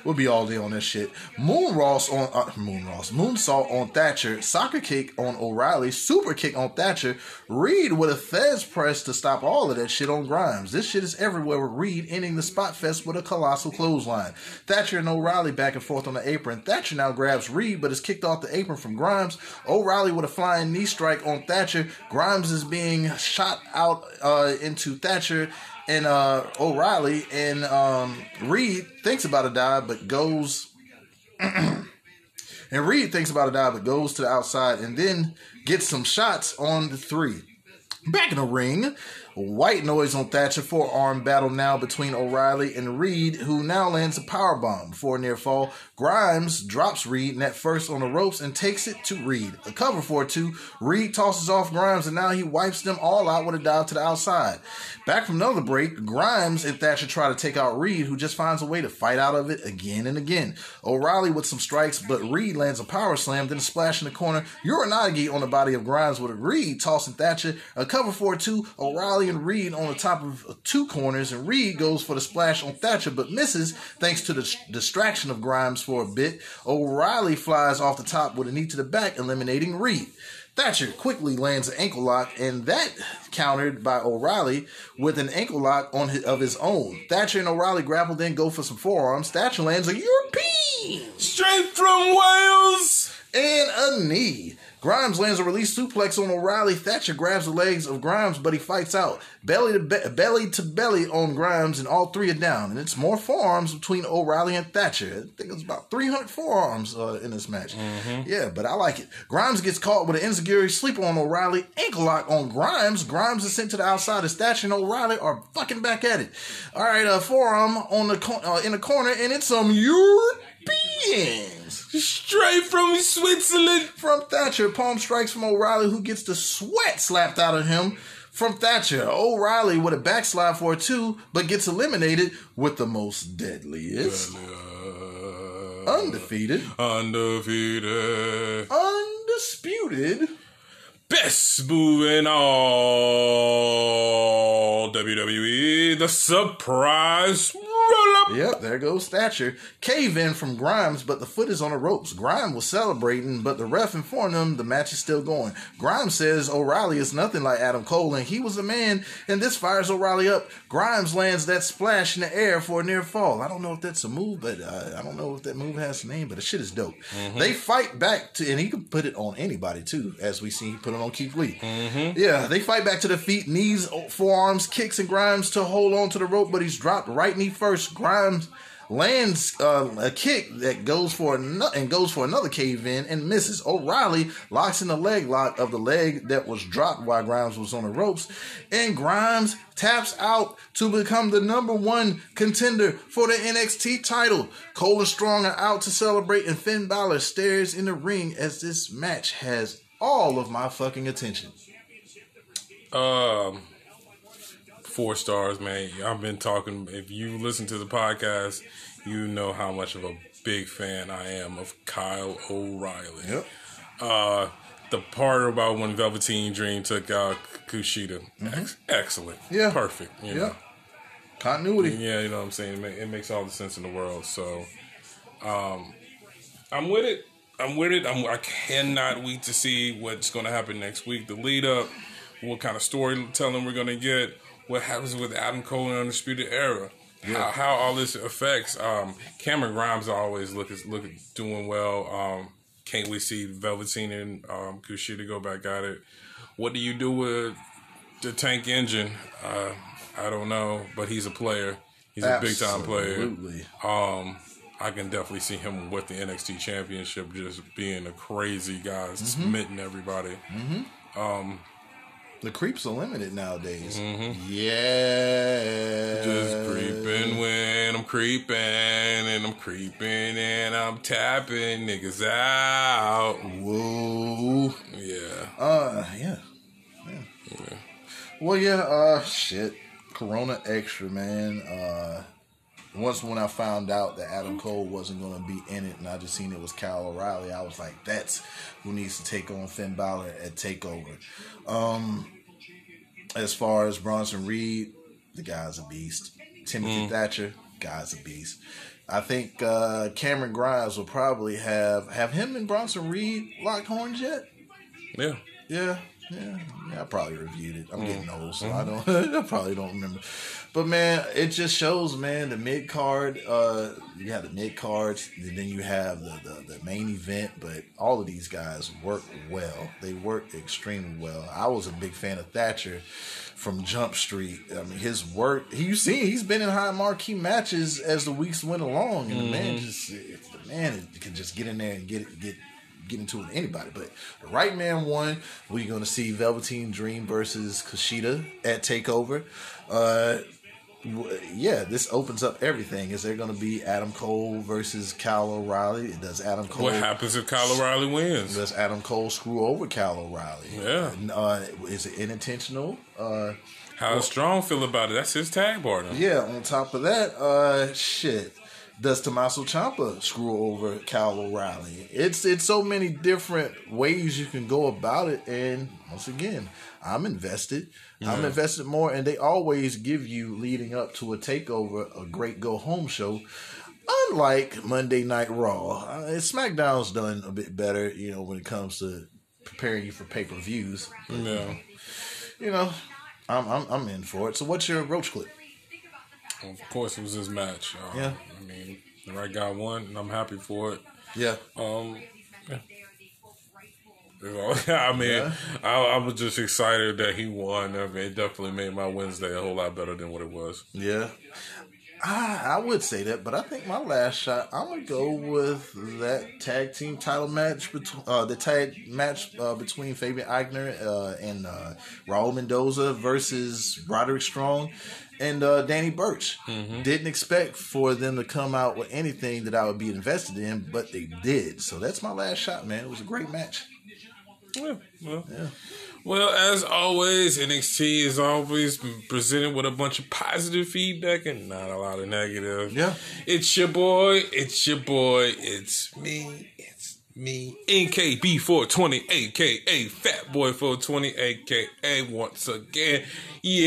We'll be all day on this shit. Moon Ross on uh, Moon Ross, Moon Moonsault on Thatcher, soccer kick on O'Reilly, super kick on Thatcher, Reed with a Fez press to stop all of that shit on Grimes. This shit is everywhere with Reed ending the spot fest with a colossal clothesline. Thatcher and O'Reilly back and forth on the apron. Thatcher now grabs Reed but is kicked off the apron from Grimes. O'Reilly with a flying knee strike on Thatcher. Grimes is being shot out uh, into Thatcher and uh, O'Reilly and um, Reed thinks about a dive but goes and Reed thinks about a dive but goes to the outside and then gets some shots on the three. Back in the ring, white noise on Thatcher forearm battle now between O'Reilly and Reed, who now lands a power bomb a near fall. Grimes drops Reed net first on the ropes and takes it to Reed. A cover for two. Reed tosses off Grimes and now he wipes them all out with a dive to the outside. Back from another break, Grimes and Thatcher try to take out Reed, who just finds a way to fight out of it again and again. O'Reilly with some strikes, but Reed lands a power slam, then a splash in the corner. Uranage on the body of Grimes with a Reed tossing Thatcher. A cover for two. O'Reilly and Reed on the top of two corners, and Reed goes for the splash on Thatcher, but misses thanks to the distraction of Grimes for a bit. O'Reilly flies off the top with a knee to the back, eliminating Reed. Thatcher quickly lands an ankle lock, and that countered by O'Reilly with an ankle lock on his, of his own. Thatcher and O'Reilly grapple, then go for some forearms. Thatcher lands a European Straight from Wales. and a knee. Grimes lands a release suplex on O'Reilly. Thatcher grabs the legs of Grimes, but he fights out. Belly to be- belly to belly on Grimes, and all three are down. And it's more forearms between O'Reilly and Thatcher. I think it's about 300 forearms uh, in this match. Yeah, but I like it. Grimes gets caught with an Enziguri sleeper on O'Reilly. Ankle lock on Grimes. Grimes is sent to the outside as Thatcher and O'Reilly are fucking back at it. All right, uh, forearm on the co- uh, in the corner, and it's some Europeans. Straight from Switzerland. From Thatcher, palm strikes from O'Reilly, who gets the sweat slapped out of him. From Thatcher, O'Reilly with a backslide for a two, but gets eliminated with the most deadliest, undefeated, Undefeated. undisputed. Best move in all WWE. The surprise roll up. Yep, there goes Thatcher. Cave in from Grimes, but the foot is on the ropes. Grimes was celebrating, but the ref informed him the match is still going. Grimes says O'Reilly is nothing like Adam Cole, and he was a man, and this fires O'Reilly up. Grimes lands that splash in the air for a near fall. I don't know if that's a move, but uh, I don't know if that move has a name, but the shit is dope. They fight back to, and he can put it on anybody too, as we see he put it on Keith Lee. Yeah, they fight back to the feet, knees, forearms, kicks, and Grimes to hold on to the rope, but he's dropped right knee first. Grimes lands uh, a kick that goes for another and goes for another cave in and misses. O'Reilly locks in the leg lock of the leg that was dropped while Grimes was on the ropes, and Grimes taps out to become the number one contender for the NXT title. Cole and Strong are out to celebrate, and Finn Balor stares in the ring as this match has all of my fucking attention. Um, four stars, man. I've been talking. If you listen to the podcast, you know how much of a big fan I am of Kyle O'Reilly. Yep. Uh, the part about when Velveteen Dream took out Kushida, ex- excellent. Mm-hmm. Yeah. perfect. You know? Yeah. Continuity. Yeah, you know what I'm saying. It makes all the sense in the world. So, um, I'm with it. I'm with it. I'm, I cannot wait to see what's going to happen next week. The lead up, what kind of storytelling we're going to get, what happens with Adam Cole and Undisputed Era, how, how all this affects. Um, Cameron Grimes always look look doing well. Um, can't we see Velveteen and um, Kushida go back at it? What do you do with the Tank Engine? Uh, I don't know, but he's a player. He's a big time player. Absolutely. Um, I can definitely see him with the NXT Championship just being a crazy guy, Mm-hmm. smitten everybody. The creeps are limited nowadays. Yeah. Mm-hmm. Just creeping when I'm creeping, and I'm creeping and I'm tapping niggas out. Whoa. Yeah. Uh, yeah. yeah. Well, yeah, uh, shit. Corona Extra, man. Uh, once when I found out that Adam Cole wasn't going to be in it and I just seen it was Kyle O'Reilly, I was like, that's who needs to take on Finn Balor at TakeOver. Um, as far as Bronson Reed, the guy's a beast. Timothy Thatcher, guy's a beast. I think uh, Cameron Grimes will probably have have him and Bronson Reed locked horns yet. Yeah. Yeah, yeah, yeah. I probably reviewed it. I'm getting old, so I don't. I probably don't remember. But man, it just shows, man. The mid card, uh, you have the mid cards, and then you have the, the the main event. But all of these guys work well. They work extremely well. I was a big fan of Thatcher from Jump Street. I mean, his work. He, you see, he's been in high marquee matches as the weeks went along, and the man just the man can just get in there and get it get get into it with anybody. But the right man won. We're going to see Velveteen Dream versus Kushida at Takeover. Uh, yeah, this opens up everything. Is there going to be Adam Cole versus Kyle O'Reilly? Does Adam Cole? What happens if Kyle O'Reilly wins? Does Adam Cole screw over Kyle O'Reilly? Yeah. Uh, is it unintentional? Uh, How does Strong feel about it? That's his tag partner. yeah. On top of that, uh, shit. Does Tommaso Ciampa screw over Kyle O'Reilly? It's it's so many different ways you can go about it, and once again, I'm invested. I'm invested more, and they always give you leading up to a takeover a great go home show. Unlike Monday Night Raw, uh, SmackDown's done a bit better, you know, when it comes to preparing you for pay per views. Yeah. You know, I'm, I'm I'm in for it. So, what's your roach clip? Of course, it was this match. Uh, Yeah. I mean, the right guy won, and I'm happy for it. Yeah, Um, yeah. You know, I mean, Yeah. I, I was just excited that he won. I mean, it definitely made my Wednesday a whole lot better than what it was. Yeah. I, I would say that, but I think my last shot, I'm gonna go with that tag team title match between uh, the tag match uh, between Fabian Aichner uh, and uh, Raul Mendoza versus Roderick Strong and uh, Danny Burch. Didn't expect for them to come out with anything that I would be invested in, but they did. So that's my last shot, man. It was a great match. Yeah, well, well, as always, NXT is always presented with a bunch of positive feedback and not a lot of negative. Yeah. It's your boy. It's your boy. It's me. It's me. NKB420, aka Fat Boy 420, aka once again. Yeah,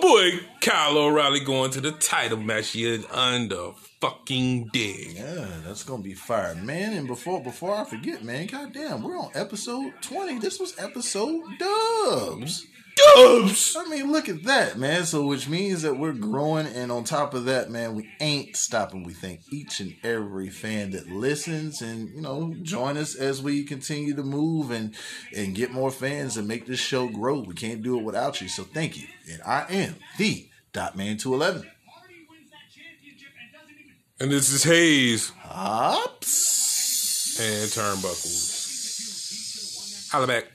boy. Kyle O'Reilly going to the title match. You under fucking dig. Yeah, that's gonna be fire, man. And before before I forget, man, goddamn, we're on episode twenty. This was episode dubs. Dubs! I mean, look at that, man. So, which means that we're growing, and on top of that, man, we ain't stopping. We thank each and every fan that listens, and you know, join us as we continue to move and and get more fans and make this show grow. We can't do it without you. So, thank you. And I am the Dot Man Two Eleven. And this is Hayes Hops. and Turnbuckles. Holla back.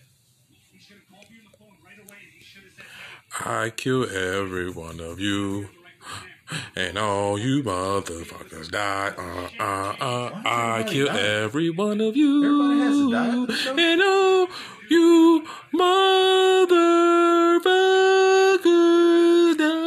I kill every one of you. And all you motherfuckers die. Uh, uh, uh, I kill every one of you. Everybody has to die at the show? And all you motherfuckers die.